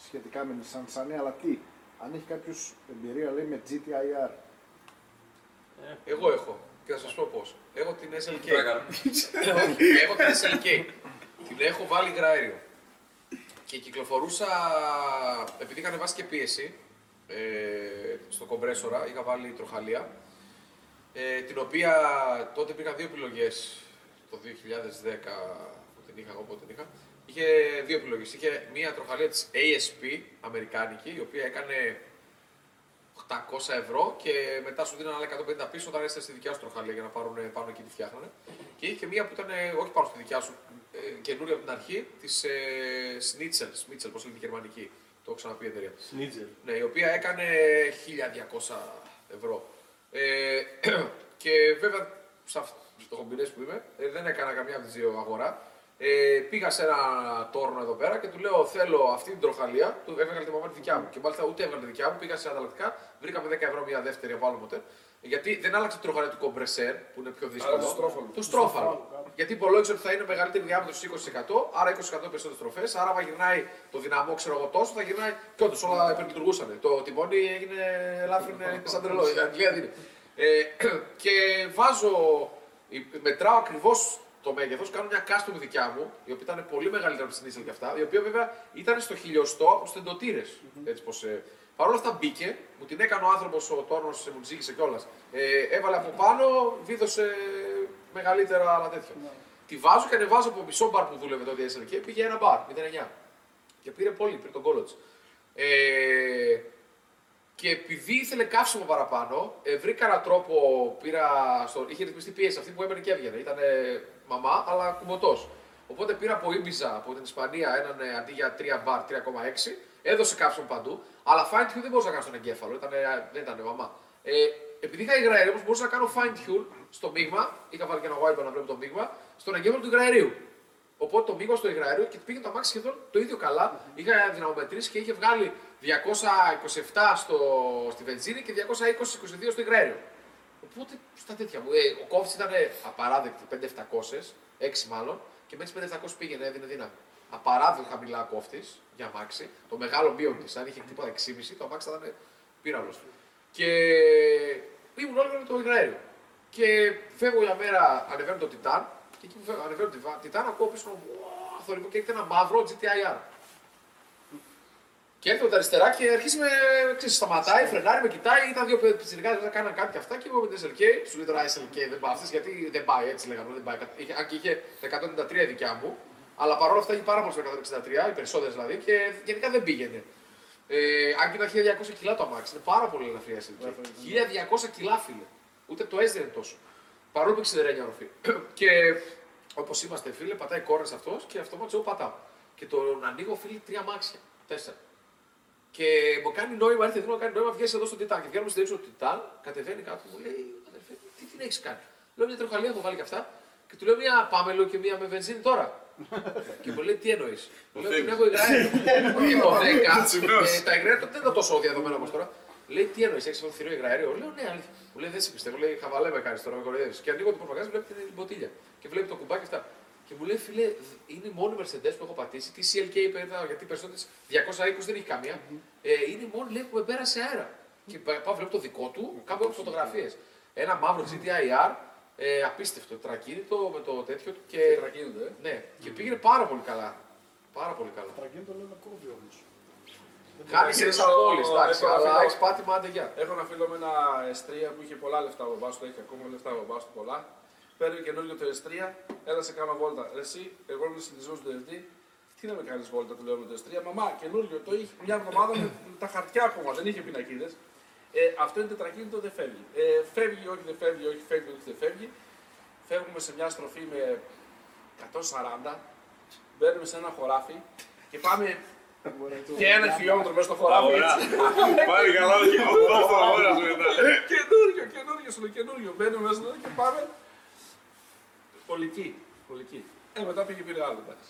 σχετικά με Nissan Sunny, αλλά τι; Αν έχει κάποιος εμπειρία λέει με GTIR. Εγώ έχω. Και θα σας πω πώς. Έχω την SLK. Τι θα κάνω. έχω την SLK. Την έχω βάλει υγραέριο. Και κυκλοφορούσα, επειδή είχαν βάσει και πίεση ε, στο κομπρέσορα, είχα βάλει τροχαλία, ε, την οποία τότε υπήρχαν δύο επιλογές το 2010 που την είχα εγώ, πότε την είχα. Είχε δύο επιλογές. Είχε μία τροχαλία της ASP, αμερικάνικη, η οποία έκανε 800 ευρώ και μετά σου δίνανε άλλα 150 πίσω όταν έστειλε στη δικιά σου τροχαλία για να πάρουν πάνω εκεί τη φτιάχνανε. Και είχε και μία που ήταν ε, όχι πάνω στη δικιά σου, ε, καινούρια από την αρχή, της ε, Schnitzel, Schnitzel, πώς λέγεται η γερμανική. Το έχω ξαναπεί η εταιρεία. Σνίτζερ. Ναι, η οποία έκανε 1200 ευρώ. Ε, και βέβαια, σε αυτές που είμαι, ε, δεν έκανα καμιά από τις δύο αγορά. Ε, πήγα σε ένα τόρνο εδώ πέρα και του λέω: Θέλω αυτή την τροχαλία. Του έβγαλε την μαμά τη δικιά μου. Και μάλιστα ούτε έβγαλε τη δικιά μου. Πήγα σε ανταλλακτικά, βρήκαμε 10 ευρώ μια δεύτερη από άλλο μοτέρ. Γιατί δεν άλλαξε το τροχαρέ του κομπρεσέρ που είναι πιο δύσκολο. Αλλά το στρόφαλο. Το στρόφαλο. Γιατί υπολόγισε ότι θα είναι μεγαλύτερη διάμετρο 20%, άρα 20% περισσότερες στροφές. Άρα, άμα γυρνάει το δυναμό, ξέρω εγώ τόσο, θα γυρνάει και όντως όλα υπερλειτουργούσαν. Το τιμόνι έγινε ελάφρυνε σαν τρελό. Η Αγγλία δεν είναι. Ε, και βάζω, μετράω ακριβώς το μέγεθος, κάνω μια custom δικιά μου, η οποία ήταν πολύ μεγαλύτερη από τη Nissan και αυτά, η οποία βέβαια ήταν στο χιλιοστό από του εντοτήρε. Έτσι πως, ε, Παρ' όλα αυτά μπήκε, μου την έκανε ο άνθρωπος, ο τόνο, μου την ζήτησε κιόλας. Ε, έβαλε από πάνω, βίδωσε μεγαλύτερα άλλα τέτοια. Τη βάζω και ανεβάζω από μισό μπαρ που δούλευε το DSL και πήγε ένα μπαρ, 0,9. Και πήρε πολύ, πήρε τον κόλλο της. Ε, και επειδή ήθελε καύσιμο παραπάνω, ε, βρήκα έναν τρόπο, πήρα στο, είχε ρυθμιστεί πίεση αυτή που έμπαινε και έβγαινε. Ήταν μαμά, αλλά κουμποτό. Οπότε πήρα από Ήμπιζα, από την Ισπανία, έναν ε, αντί για 3 μπαρ, 3,6. Έδωσε καύσιμο παντού, αλλά fine tune δεν μπορούσα να κάνω στον εγκέφαλο, ήταν, δεν ήταν μαμά. Ε, επειδή είχα υγραερίο, όμως μπορούσα να κάνω fine tune στο μείγμα. Είχα βάλει και ένα wiper να βλέπω το μείγμα, στον εγκέφαλο του υγραερίου. Οπότε το μείγμα στο υγραέριο και πήγε το αμάξι σχεδόν το ίδιο καλά. Είχα δυναμομετρήσει και είχε βγάλει 227 στο, στη βενζίνη και 220-22 στο υγραέριο. Οπότε στα τέτοια μου. Ε, ο κόφτης ήταν απαράδεκτη, 5-700, 6 μάλλον, και με τις 5-700 πήγαινε, έδινε δύναμη. Απαράδεκτο χαμηλά κόφτης για αμάξι. Το μεγάλο μείον της, αν είχε τίποτα 6,5, το αμάξι θα ήταν πύραυλος. Και ήμουν όλο με το υγραέριο. Και φεύγω για μέρα, ανεβαίνω το Titan, και εκεί που φεύγω, ανεβαίνω το Titan, ακούω πίσω μου θορυβό και έρχεται ένα μαύρο GTIR. Και έρχεται τα αριστερά και αρχίζει με. Ξέρεις, σταματάει, φρενάρει, με κοιτάει. Ήταν δύο πιτσιρικά που κάναν κάτι και αυτά. Και εγώ με την SLK, σου λέει τώρα SLK δεν πάει αυτές, γιατί δεν πάει έτσι λέγαμε. Δεν πάει. Είχε, αν και είχε 193 δικιά μου, αλλά παρόλα αυτά έχει πάρα πολλέ 163, οι περισσότερες δηλαδή, και γενικά δεν πήγαινε. Ε, αν και ήταν 1200 κιλά το αμάξι, είναι πάρα πολύ ελαφριά SLK. 1200 κιλά φίλε. Ούτε το S δεν είναι τόσο. Παρόλο που έχεις σιδερένια οροφή. και όπως είμαστε φίλε, πατάει κόρνες αυτός και αυτόματο εγώ πατάω. Και τον ανοίγω φίλε τρία μάξια. Τέσσερα. Και μου κάνει νόημα, έρθει εδώ να κάνει νόημα, βγαίνει εδώ στο Τιτάν. Και βγαίνουμε στην έξω του Τιτάν, κατεβαίνει κάτω, μου λέει, αδερφέ, τι την έχεις κάνει; Λέω μια τροχαλία, έχω βάλει και αυτά. Και του λέω μια πάμε λέω, και μια με βενζίνη τώρα. και μου λέει, τι εννοείς; Μου λέω, την έχω υγραέριο. και το 10, ε, τα υγραέρια τότε δεν ήταν τόσο διαδομένα όπω τώρα. Λέει, τι εννοείς, έχεις ένα θηρίο υγραέριο; Λέω, ναι, αλήθεια. Μου λέει, δεν σε πιστεύω. Λέει, χαβαλέ με κάνεις τώρα, με κοροϊδεύεις. Και ανοίγω το προπαγάζι, βλέπει την μποτήλια. Και βλέπει το κουμπάκι αυτά. Και μου λέει, φίλε, είναι η μόνη Mercedes που έχω πατήσει. Τι CLK είπα, γιατί περισσότερες 220 δεν έχει καμία. Ε, είναι η μόνη λέει, που με πέρασε αέρα. Και πάω, βλέπω το δικό του, κάπου έχω φωτογραφίες. Ένα μαύρο GTIR, ε, απίστευτο, τρακίνητο με το τέτοιο του. Και, Τρακίνητο, ε. ναι, και πήγαινε πάρα πολύ καλά. Πάρα πολύ καλά. Τραγίνητο λέμε κόβει όμως. Κάνει σε Έχω- απόλυτη, εντάξει, έχω αλλά αφήνω- έχεις πάτημα άντε γεια. Έχω ένα φίλο με ένα S3 που είχε πολλά λεφτά από μπάστο, έχει ακόμα λεφτά από μπάστο πολλά. Παίρνει καινούργιο το S3, έλα σε κάνω βόλτα. Εσύ, εγώ είμαι συνδυσμό του FD, τι να με κάνει βόλτα, του λέω με το S3. Μαμά, καινούργιο, το είχε μια εβδομάδα με τα χαρτιά ακόμα, δεν είχε πινακίδε. Ε, αυτό είναι τετρακίνητο, δεν φεύγει. Ε, φεύγει, όχι δεν φεύγει, όχι φεύγει, όχι δεν φεύγει. Φεύγουμε σε μια στροφή με 140, μπαίνουμε σε ένα χωράφι και πάμε και ένα χιλιόμετρο μέσα στο χωράφι έτσι. Πάλι καλά και αυτό θα ώρα σου μετά. καινούριο, καινούριο, σου λέω καινούριο. Μπαίνουμε μέσα εδώ και πάμε. Πολική, πολική. Ε, μετά πήγε πήρε άλλο, εντάξει.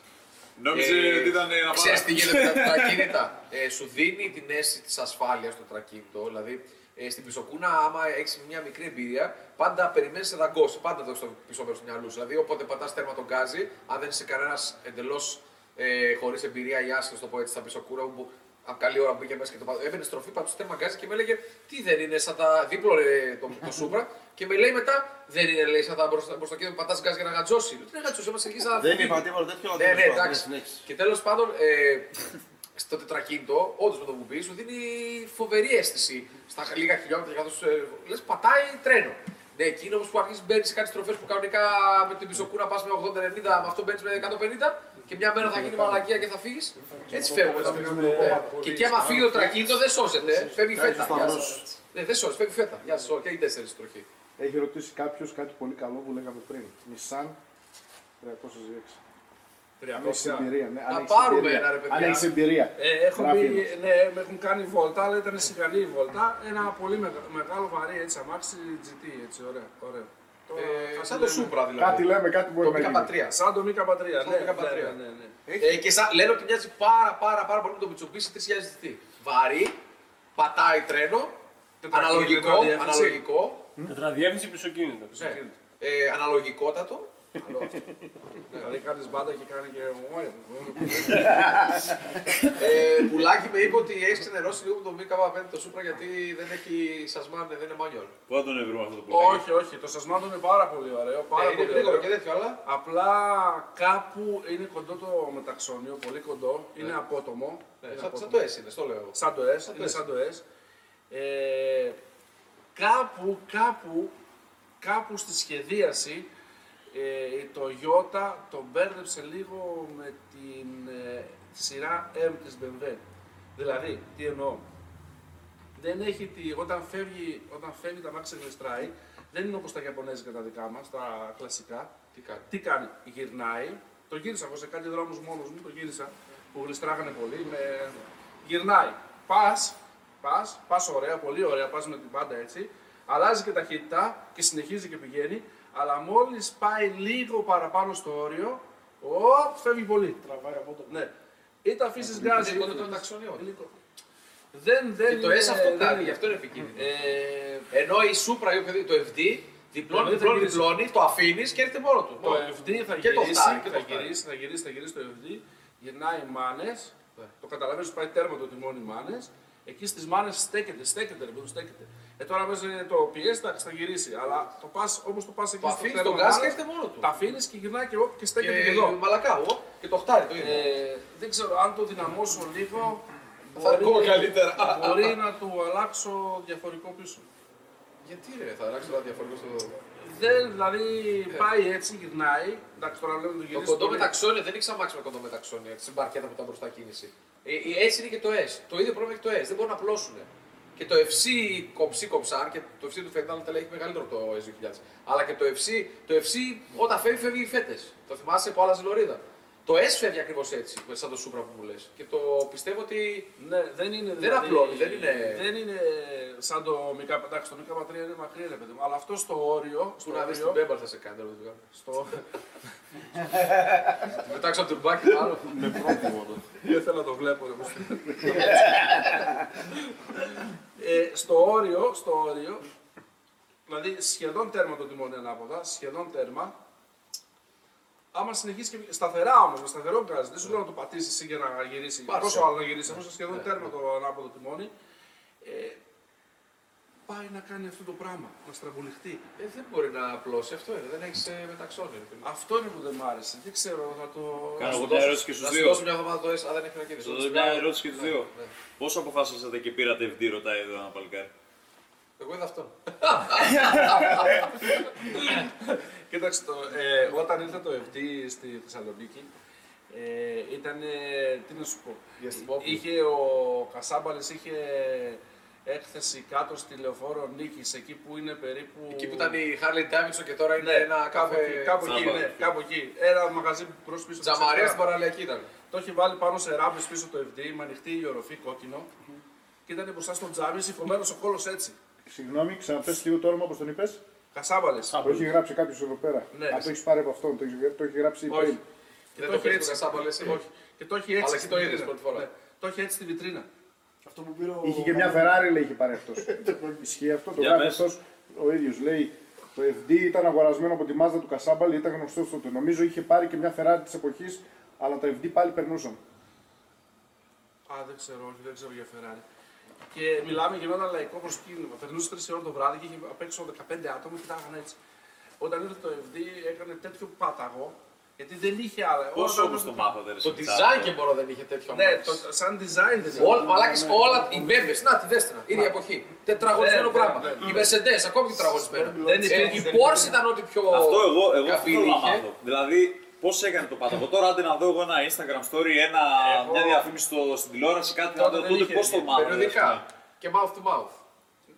Νόμιζε Ε, ότι ήταν να Ξέρεις τι πάρει. γίνεται με τα τρακίνητα; Ε, σου δίνει την αίσθηση της ασφάλειας το τετρακίνητο. Δηλαδή, ε, στην πισωκούνα, άμα έχεις μια μικρή εμπειρία, πάντα περιμένεις να δαγκώσει. Πάντα το έχεις στο πίσω μέρος του μυαλού σου. Δηλαδή, όποτε πατάς τέρμα το γκάζι, αν δεν είσαι κανένας εντελώς ε, χωρίς εμπειρία ή άσχετος, το πω έτσι, στα πισωκούνα που από καλή ώρα μπήκε μέσα και το πατώ. Έμπαινε στροφή, πατούσε τέρμα γκάζι και με έλεγε Τι δεν είναι, σαν τα δίπλο ρε, το, το Supra. και με λέει μετά, Δεν είναι, λέει, σαν τα μπροστά, μπροστά και πατάς γκάζι για να γατζώσει. Λέω, Τι να γατζώσει, είμαστε εκεί σαν. Δεν είπα τίποτα τέτοιο, αλλά Ναι, ναι, τέλος πάντων, εντάξει. συνέχισε. Και τέλος πάντων, ε, στο τετρακίνητο, όντως με το κουμπί σου δίνει φοβερή αίσθηση. Στα λίγα χιλιόμετρα, καθώς ε, λες, πατάει τρένο. Ναι, εκείνο όμως που αρχίζει μπαίνεις σε κάτι στροφές που κανονικά με την πισωκούρα πας με 80-90, με αυτό μπαίνεις με 150 και μια μέρα θα γίνει μαλακία και θα φύγεις. Έτσι φεύγουμε. τα πράγματα. Ναι. Και εκεί άμα φύγει το τρακίνητο δεν σώζεται. ε. Φεύγει φέτα. Γεια σας. Ναι, δεν σώζεται, φεύγει φέτα. Γεια σας, και οι τέσσερις τροχοί. Έχει ρωτήσει κάποιος κάτι πολύ καλό που λέγαμε πριν. Nissan 306. Αν έχεις 300. εμπειρία, ναι. Να αν έχεις πάρουμε εμπειρία. ένα, ρε παιδιά. Αν έχει εμπειρία. Ε, έχω Γράφει μπει, ένας. ναι, με έχουν κάνει βόλτα, αλλά ήταν σιγανή η βόλτα. Ένα πολύ μεγα- μεγάλο βαρύ έτσι αμάξι GT, έτσι, ωραίο. ωραίο. Τώρα, Ε, κάτι σαν το λέμε. Σούπρα δηλαδή. Κάτι λέμε, κάτι μπορεί Το να γίνει. ΜΚ3. Σαν το Μίκα Πατρία, Σαν ναι, το Μίκα Πατρία. ναι, ναι, ναι. Ε, και σαν, λένε ότι μοιάζει πάρα πάρα πάρα πολύ με το Mitsubishi 3000 GT. Βαρύ, πατάει τρένο, Αναλογικό, τετραδιεύθυνση. αναλογικό. Τετραδιεύθυνση πισωκίνητο. Ναι. Ε, αναλογικότατο. Δηλαδή κάνεις μπάντα και κάνει και. ε, πουλάκι με είπε ότι έχεις ξενερώσει λίγο το ΜΚ5 το Σούπρα γιατί δεν έχει σασμάν, δεν είναι μάνιολ. Πού θα τον βρούμε αυτό το πουλάκι. όχι, όχι, το σασμάντο είναι πάρα πολύ ωραίο. Πάρα Ε, είναι πολύ γρήγορο ωραίο. και τέτοιο, αλλά Απλά κάπου είναι κοντό το μεταξώνιο, πολύ κοντό, είναι απότομο. ναι, είναι σαν, σαν απότομο. το S είναι, στο λέω. εγώ. Σαν το S, Σαν το είναι S. σαν το S. Ε, κάπου, κάπου, κάπου στη σχεδίαση ε, η Toyota τον μπέρδεψε λίγο με την ε, σειρά M της BMW. Δηλαδή, τι εννοώ. Δεν έχει τη, όταν, φεύγει, όταν φεύγει τα μάξι γλιστράει, δεν είναι όπως τα Ιαπωνέζικα τα δικά μας, τα κλασικά. Τι κάνει; Τι κάνει, γυρνάει, το γύρισα εγώ σε κάτι δρόμους μόνος μου, το γύρισα, που γλιστράγανε πολύ, με... γυρνάει. Πας, πας, πας ωραία, πολύ ωραία, πας με την πάντα έτσι, αλλάζει και ταχύτητα και συνεχίζει και πηγαίνει, αλλά μόλις πάει λίγο παραπάνω στο όριο, οπ, φεύγει πολύ. Τραβάει από το. Ναι. Είτε αφήσεις γκάζι, Είναι είτε κοντό το μεταξώνιο. Δεν, δεν Και το S αυτό δεν κάνει, είναι. γι' αυτό είναι επικίνδυνο. Ε, Ενώ η Σούπρα ή οποιοδήποτε, το FD, διπλώνει, Ναι, δεν θα διπλώνει, γυρίσει. διπλώνει, το αφήνεις και έρχεται μόνο του. Το Μόνο. FD θα Και το γυρίσει, φτάρι, και το θα φτάρι. γυρίσει, θα γυρίσει, θα γυρίσει το FD, γυρνάει μάνες. Ναι. Το καταλαβαίνεις πάει τέρμα το τιμόνι μάνες. Εκεί στις μάνες στέκεται, στέκεται, ρε παιδί, στέκεται. Ε, τώρα μέσα είναι το πιέσει, θα, θα γυρίσει. Αλλά το πας όπως το πας εκεί Το στο αφήνεις τέρμα τον γκάζ και μάνες, έρχεται μόνο του. Τα αφήνεις και γυρνάει και, όπ, και στέκεται και, Και εδώ. μαλακά, ο, και το χτάρι το ίδιο. Ε, δεν ξέρω αν το δυναμώσω λίγο. Θα είναι ακόμα καλύτερα. μπορεί να του αλλάξω διαφορικό πίσω. Γιατί ρε, θα αλλάξει τώρα διαφορετικό στο. Δεν, δηλαδή πάει έτσι, γυρνάει. Εντάξει, τώρα βλέπουμε το Το γυρίσει. κοντό πολύ. μεταξώνιο δεν έχει αμάξι με κοντό μεταξώνιο, στην παρκέτα που ήταν μπροστά κίνηση. Ε, η S είναι και το S. Το ίδιο πρόβλημα έχει το S. Δεν μπορούν να απλώσουν. Και το FC κοψί κοψάν και το FC του Φερνάνδο τελέχει έχει μεγαλύτερο από το S2000. Αλλά και το FC, το FC όταν φεύγει, φεύγει φέτες. Το θυμάσαι που άλλαζε λωρίδα. Το S φεύγει ακριβώς έτσι, σαν το Supra που μου λες. Και το πιστεύω ότι. Ναι, δεν είναι. Δεν απλώνει, δεν είναι- Δεν είναι σαν το ΜΚ. Εντάξει, το ΜΚ3 είναι μακρύ, ρε παιδί μου. Αλλά αυτό στο όριο. Που Στο να δεις την όριο. Μπέμπαλ θα σε κάνει. δεν το κάνω. Στο... Μετάξω από τουρμπάκι μάλλον. με πρόθυμο το. Δεν θέλω να το βλέπω. Ρε, πως- ε, στο όριο, στο όριο, δηλαδή σχεδόν τέρμα το τιμόνι ανάποδα, σχεδόν τέρμα, άμα συνεχίσει και σταθερά όμως, με σταθερό γκάζ, δεν σου λέω να το πατήσεις εσύ για να γυρίσει. Πάρσε. Πόσο άλλο να γυρίσει, αφού είσαι σχεδόν τέρμα το ανάποδο τιμόνι, ε, πάει να κάνει αυτό το πράγμα, να στραβουλιχτεί. Ε, δεν μπορεί να απλώσει αυτό είναι, δεν έχεις μεταξώνιο. ρε φίλε. Αυτό είναι που δεν μ' άρεσε. Δεν ξέρω, θα το. Κάνω Να εγώ σου μια δώσω- ερώτηση και στους Να σου δύο. δώσω μια εβδομάδα το S, αν δεν έχει να Θα κίνηση. δώσω μια ερώτηση και στου δύο. Ναι. Πώ αποφάσισατε και πήρατε FD, ρωτάει εδώ ένα παλικάρι; Εγώ είδα αυτό. Κοίταξε, το, ε, όταν ήρθε το FD στη Θεσσαλονίκη, ε, ήταν, τι να σου πω, Διαστημόπλο. είχε ο Κασάμπαλης είχε έκθεση κάτω στη λεωφόρο Νίκης, εκεί που είναι περίπου... Εκεί που ήταν η Harley Davidson και τώρα είναι Ναι, ένα κάπου καφέ. εκεί, κάπου εκεί, Τζάμπα. ναι, κάπου εκεί. Ένα μαγαζί που προς πίσω. της Τζαμαρία εξτρά. στην παραλιακή ήταν. Το έχει βάλει πάνω σε ράμπες πίσω το FD, με ανοιχτή η οροφή κόκκινο. Και ήταν μπροστά στο τζάμι, σηκωμένος ο κόλος έτσι. Συγγνώμη, ξαναπες λίγο το όνομα, όπως τον είπες. Κασάμπαλες. Το έχει γράψει κάποιος εδώ πέρα. Ναι. Α, το έχεις πάρει από αυτόν, το έχεις, το έχει γράψει Όχι. πριν. Και Δεν το το έχει πήρες έτσι. το Κασάμπα, λες, ε. Όχι. Και το έχει έτσι. Αλλά εκεί στη το είδες βιτρίνα. πρώτη φορά. Ναι. Το έχει έτσι στη βιτρίνα. Αυτό που πήρε ο... Είχε και μια Ferrari, λέει, είχε πάρει αυτός. Ισχύει αυτό, το Για γράφει πες. αυτός ο ίδιος. Λέει το FD ήταν αγορασμένο από τη Mazda του Κασάμπαλ, ήταν γνωστό τότε. Νομίζω είχε πάρει και μια Ferrari της εποχής, αλλά τα FD πάλι περνούσαν. Α, δεν ξέρω, όχι, δεν ξέρω για Ferrari. Και μιλάμε για ένα λαϊκό προσκύνημα. Περνούσε 3 ώρα το βράδυ και είχε απ' έξω 15 άτομα και κοιτάγαν έτσι. Όταν ήρθε το FD έκανε τέτοιο πάταγο, γιατί δεν είχε άλλα. Πώ Όλα όμω τα- το μάθατε, ρε Το Σιτσάρο; design και μόνο δεν είχε τέτοιο Ναι, αμάξι. το, σαν design δεν Όλα, είχε. μαλάκες, όλα οι μπέμπες, να τη δέστηνα, ίδια εποχή. Τετραγωνισμένο Ναι, ναι, πράγμα. ναι, ναι. Οι Mercedes, ακόμη και τετραγωνισμένα. Δεν Ε, υπήρχε, Η δεν Porsche υπήρχε. ήταν ό,τι πιο. Αυτό εγώ, εγώ αυτό καφίλι θέλω να είχε. μάθω. Δηλαδή, πώ έκανε το πάταγο. Τώρα, άντε να δω εγώ ένα Instagram story, ένα, Εγώ- μια διαφήμιση στο, στην τηλεόραση, κάτι να Τότε δω δεν τότε είχε πώ το βγει. μάθατε. Περιοδικά. Και mouth to mouth.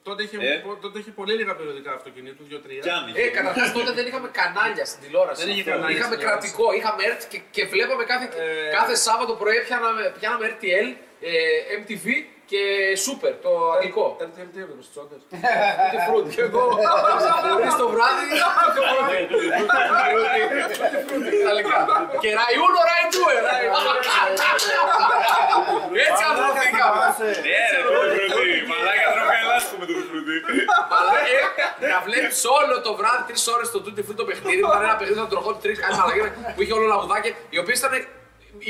Τότε είχε, Ε. τότε είχε πολύ λίγα περιοδικά αυτοκινήτου, 2-3. Κι αν είχε. Ε, καταρχάς τότε δεν είχαμε κανάλια στην τηλεόραση. Δεν είχε Αυτό. κανάλια Είχαμε στην τηλεόραση. κρατικό, είχαμε έρθει και, και βλέπαμε κάθε, Ε. κάθε Σάββατο πρωί πιάναμε, πιάναμε RTL, ε, MTV και Super, το αγγλικό. RTL τι έβλεπες, τις τσόντες. Tutti frutti. Και εγώ νωρίς το βράδυ, tutti frutti. Ιταλικά. Και ραϊούνο ραϊτούε. Έτσι ανδρωθήκαμε. Ναι, ρε, το φρούτι. Μαλάκα τρώγα ελάστικο με το φρούτι. τούτη. Αλλά ε, να βλέπεις όλο το βράδυ τρεις ώρες το τούτη φρούτο παιχνίδι. Ήταν ένα παιχνίδι να τροχό τρεις κάνει μαλακή που είχε όλο λαγουδάκι, οι οποίες ήταν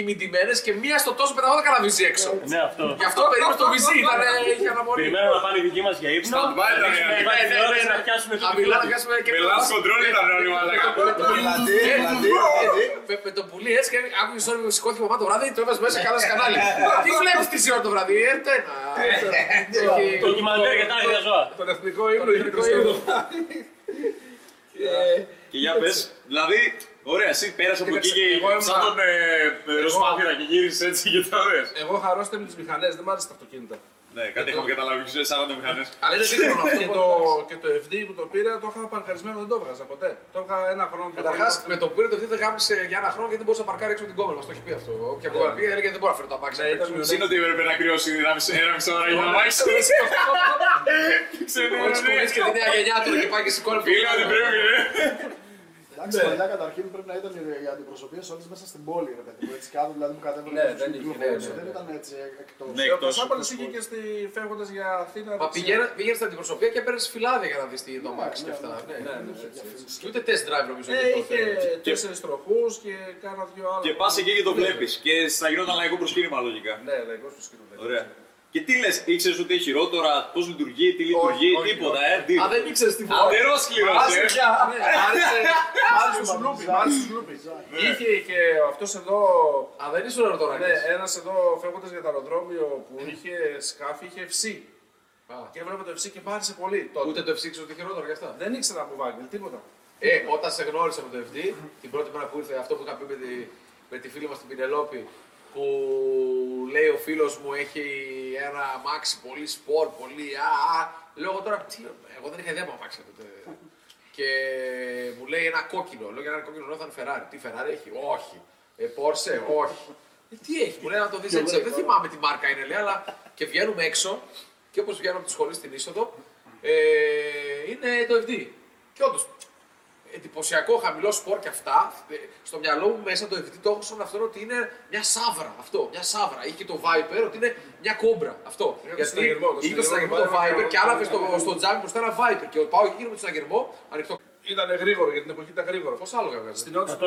ημιτημένε και μία στο τόσο πεταγόταν κανένα βυζί έξω. Ναι, αυτό. Γι' αυτό περίμενε το βυζί, ήταν, είχε αναμονή. Περιμένουμε να πάνε οι δικοί μα για ύπνο. Stand-by ήταν, Έχουμε ναι, βάλει ναι, την ώρα ναι, να ναι. πιάσουμε το Απειλά να τυφλό. πιάσουμε και Με last control ήταν όλοι μαλάκα. Δηλαδή, δηλαδή, δηλαδή. Με- Με το πουλί έτσι και άκουγε όλο που σηκώθηκε η μαμά το βράδυ, το έβαζε μέσα καλά σε κανάλι. Τι βλέπει τη ώρα το βράδυ, ε, το ένα. Έχει- Ντοκιμαντέρ για τα άγρια ζώα. Τον εθνικό ύμνο είχε εθνικό Χριστό. Και για πες, δηλαδή, ωραία, εσύ πέρασε από εκεί και εγώ ήμουν- σαν τον ε, Ροσπάθηρα και γύρισες έτσι και τα δες. Εγώ χαρώστε με τις μηχανές, δεν μ' άρεσε τα αυτοκίνητα. Ναι, κάτι έχουμε καταλάβει, ξέρεις 40 μηχανές. Αλλά είναι σύγχρονο αυτό. Και το, και το FD που το πήρα το είχα παρκαρισμένο, δεν το έβγαζα ποτέ. Το είχα ένα χρόνο. δύο Καταρχάς, χρόνια. με το που πήρε το δεν γάμισε για ένα χρόνο γιατί δεν μπορούσε να παρκάρει έξω από την κόμμα. Μας το έχει πει αυτό. Όποια κόμμα πήγε, έλεγε δεν μπορώ να φέρω το αμάξι. Ναι, ήταν μειονέκτημα. Συν ότι έπρεπε να κρυώσει ένα μισή ένα μισή ώρα για να μάξει. Ξέρετε, Μόλι πουλήσει και τη νέα γενιά του και πάει και σηκώνει Φίλε, ότι πρέπει, ναι. Εντάξει, παλιά καταρχήν πρέπει να ήταν οι αντιπροσωπείες όλες μέσα στην πόλη, ρε παιδί μου. Έτσι κάτω, δηλαδή μου κατέβαινε Ναι, ναι, δεν είχε, ναι, ναι, δεν ναι. ήταν έτσι εκτός. Ναι, Ο εκτός. Κασάπαλος είχε και στη φεύγοντας για Αθήνα. Μα δεξιά. πήγαινε στην αντιπροσωπεία και παίρνεις φυλάδια για να δεις τι το αμάξι και αυτά. Ναι, Ναι, ναι, έτσι, έτσι. Και ούτε test drive νομίζω. Ε, είχε είχε τότε. τέσσερις τροχούς και κάνα δυο άλλα. Και πας εκεί και το βλέπεις. Και θα γινόταν λαϊκό προσκύνημα λογικά. Ναι, λαϊκός του σκηνού. Ωραία. Και τι λες, ήξερες ότι έχει χειρότερα, πώς λειτουργεί, τι λειτουργεί, όχι, τίποτα, όχι. ε, τι. Α, δεν ήξερες τι φορά. Αντερόσκληρος, ε. Μάλιστα στο Σλούπι, μάλιστα στο Σλούπι. Είχε και αυτός εδώ. Α, δεν ήσουν ερωτόρα. Ναι, ένας εδώ φεύγοντας για το αεροδρόμιο που είχε σκάφη, είχε FC. Και έβλεπε το FC και μ' άρεσε πολύ τότε. Ούτε το ευσύξω ότι χειρότερο γι' αυτά. Δεν ήξερα από Βάγκελ, τίποτα. Ε, όταν σε γνώρισα με το FD, την πρώτη μέρα που ήρθε αυτό που είχα πει με τη, με τη φίλη μας την Πινελόπη, που λέει ο φίλος μου έχει ένα αμάξι πολύ σπορ, πολύ α, α. Λέω εγώ τώρα, τι, εγώ δεν είχα ιδέα από αμάξι τότε. Και μου λέει ένα κόκκινο. Λέω για ένα κόκκινο λέω θα είναι Ferrari. Τι Ferrari έχει, όχι. Ε, Porsche, όχι. Ε, τι έχει, μου λέει να το δεις έτσι. Δεν θυμάμαι τι μάρκα είναι, λέει, αλλά και βγαίνουμε έξω και όπως βγαίνουμε από τη σχολή στην είσοδο, ε, είναι το FD. Και όντως, εντυπωσιακό χαμηλό σπορ και αυτά. Ε, Στο μυαλό μου μέσα το FD το έχω σαν αυτόν ότι είναι μια σαύρα. Αυτό, μια σαύρα. Είχε και το Viper ότι είναι μια κόμπρα. Αυτό. Είχε το Γιατί συναγερμό, το είχε το συναγερμό συναγερμό το Viper Viper και και άλλο άλλαβε στο, Viper. στο τζάμι μπροστά ένα Viper. Και πάω εκεί με το συναγερμό ανοιχτό. Ήταν γρήγορο για την εποχή ήταν γρήγορο. Πώς άλογα βγάζει. Στην Ότσο 169.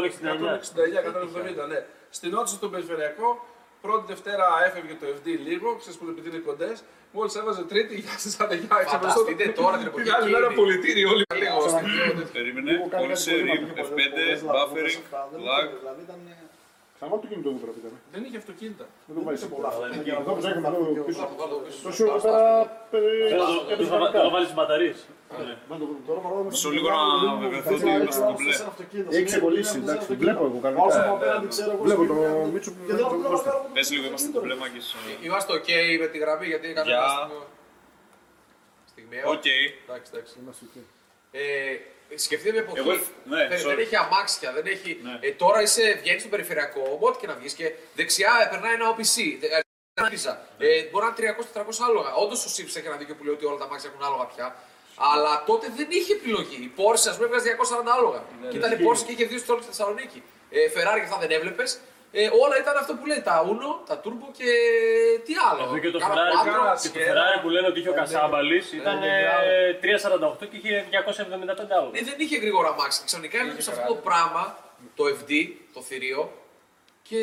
169, ναι. Στην Ότσο στον Περιφερειακό, πρώτη Δευτέρα έφευγε το FD λίγο, ξέρεις που επειδή είναι κοντές. Μόλις έβαζε τρίτη, γεια σα, άντε γεια. Φανταστείτε τώρα την εποχή Την άλλη μέρα εκείνη. πολιτήρι όλοι. Λίγο στην πιο- Περίμενε, Λίγο κάνει κόλλησε, κάτι πολύ RIP, μακριά, F5, πολλές λάθος, buffering, αυτά, δεν lag. ήταν, Δηλαδή ήταν. Σταμάτα το κινητό μου πρέπει να Δεν είχε αυτοκίνητα. Δεν το βάζει πολλά. Εδώ που έχουμε εδώ πίσω. Θα το βάλω πίσω. Τόσο εδώ πέρα. ε, Θέλω να το- το βάλεις τι μπαταρίε. Τώρα μάλλον Μισό λίγο να βεβαιωθώ ότι είμαστε στο μπλε. Έχει ξεκολλήσει, εντάξει, το βλέπω εγώ κανονικά. Βλέπω το Μήτσο που Και δεν το μπορώ να δώσω. κάνω Πες λίγο, είμαστε στο μπλε, Μάκης. Είμαστε οκ με τη γραμμή γιατί έκανα Γεια. ένα στιγμίο- στιγμιαίο. Οκ. Εντάξει, εντάξει. Ε, σκεφτείτε μια εποχή. Εγώ- ναι, δεν, sorry. δεν έχει αμάξια, δεν έχει. Ναι. Ε, τώρα είσαι, βγαίνει στο περιφερειακό, ό,τι και να βγει και δεξιά ε, περνάει ένα OPC. δε- ε, ένα Visa. Ε, μπορεί να είναι 300-400 άλογα. Όντως ο Σήφης έχει ένα δίκιο που λέει ότι όλα τα αμάξια έχουν άλογα πια. Αλλά τότε δεν είχε επιλογή. Η Porsche, ας πούμε, έβγαζε 240 άλογα. και ήταν η Porsche και είχε δύο στόλου στη Θεσσαλονίκη. Ε, Ferrari και αυτά δεν έβλεπες. Ε, όλα ήταν αυτό που λέει, τα Uno, τα Turbo και τι άλλο. Αυτό και το Κάνα Ferrari, quattro. και το Ferrari που λένε ότι είχε ο Κασάμπαλη ήταν ε, 3,48 και είχε 275 άλλο. Ε, δεν είχε γρήγορα αμάξι. Ξαφνικά έβλεπες αυτό το πράγμα, το FD, το θηρίο, και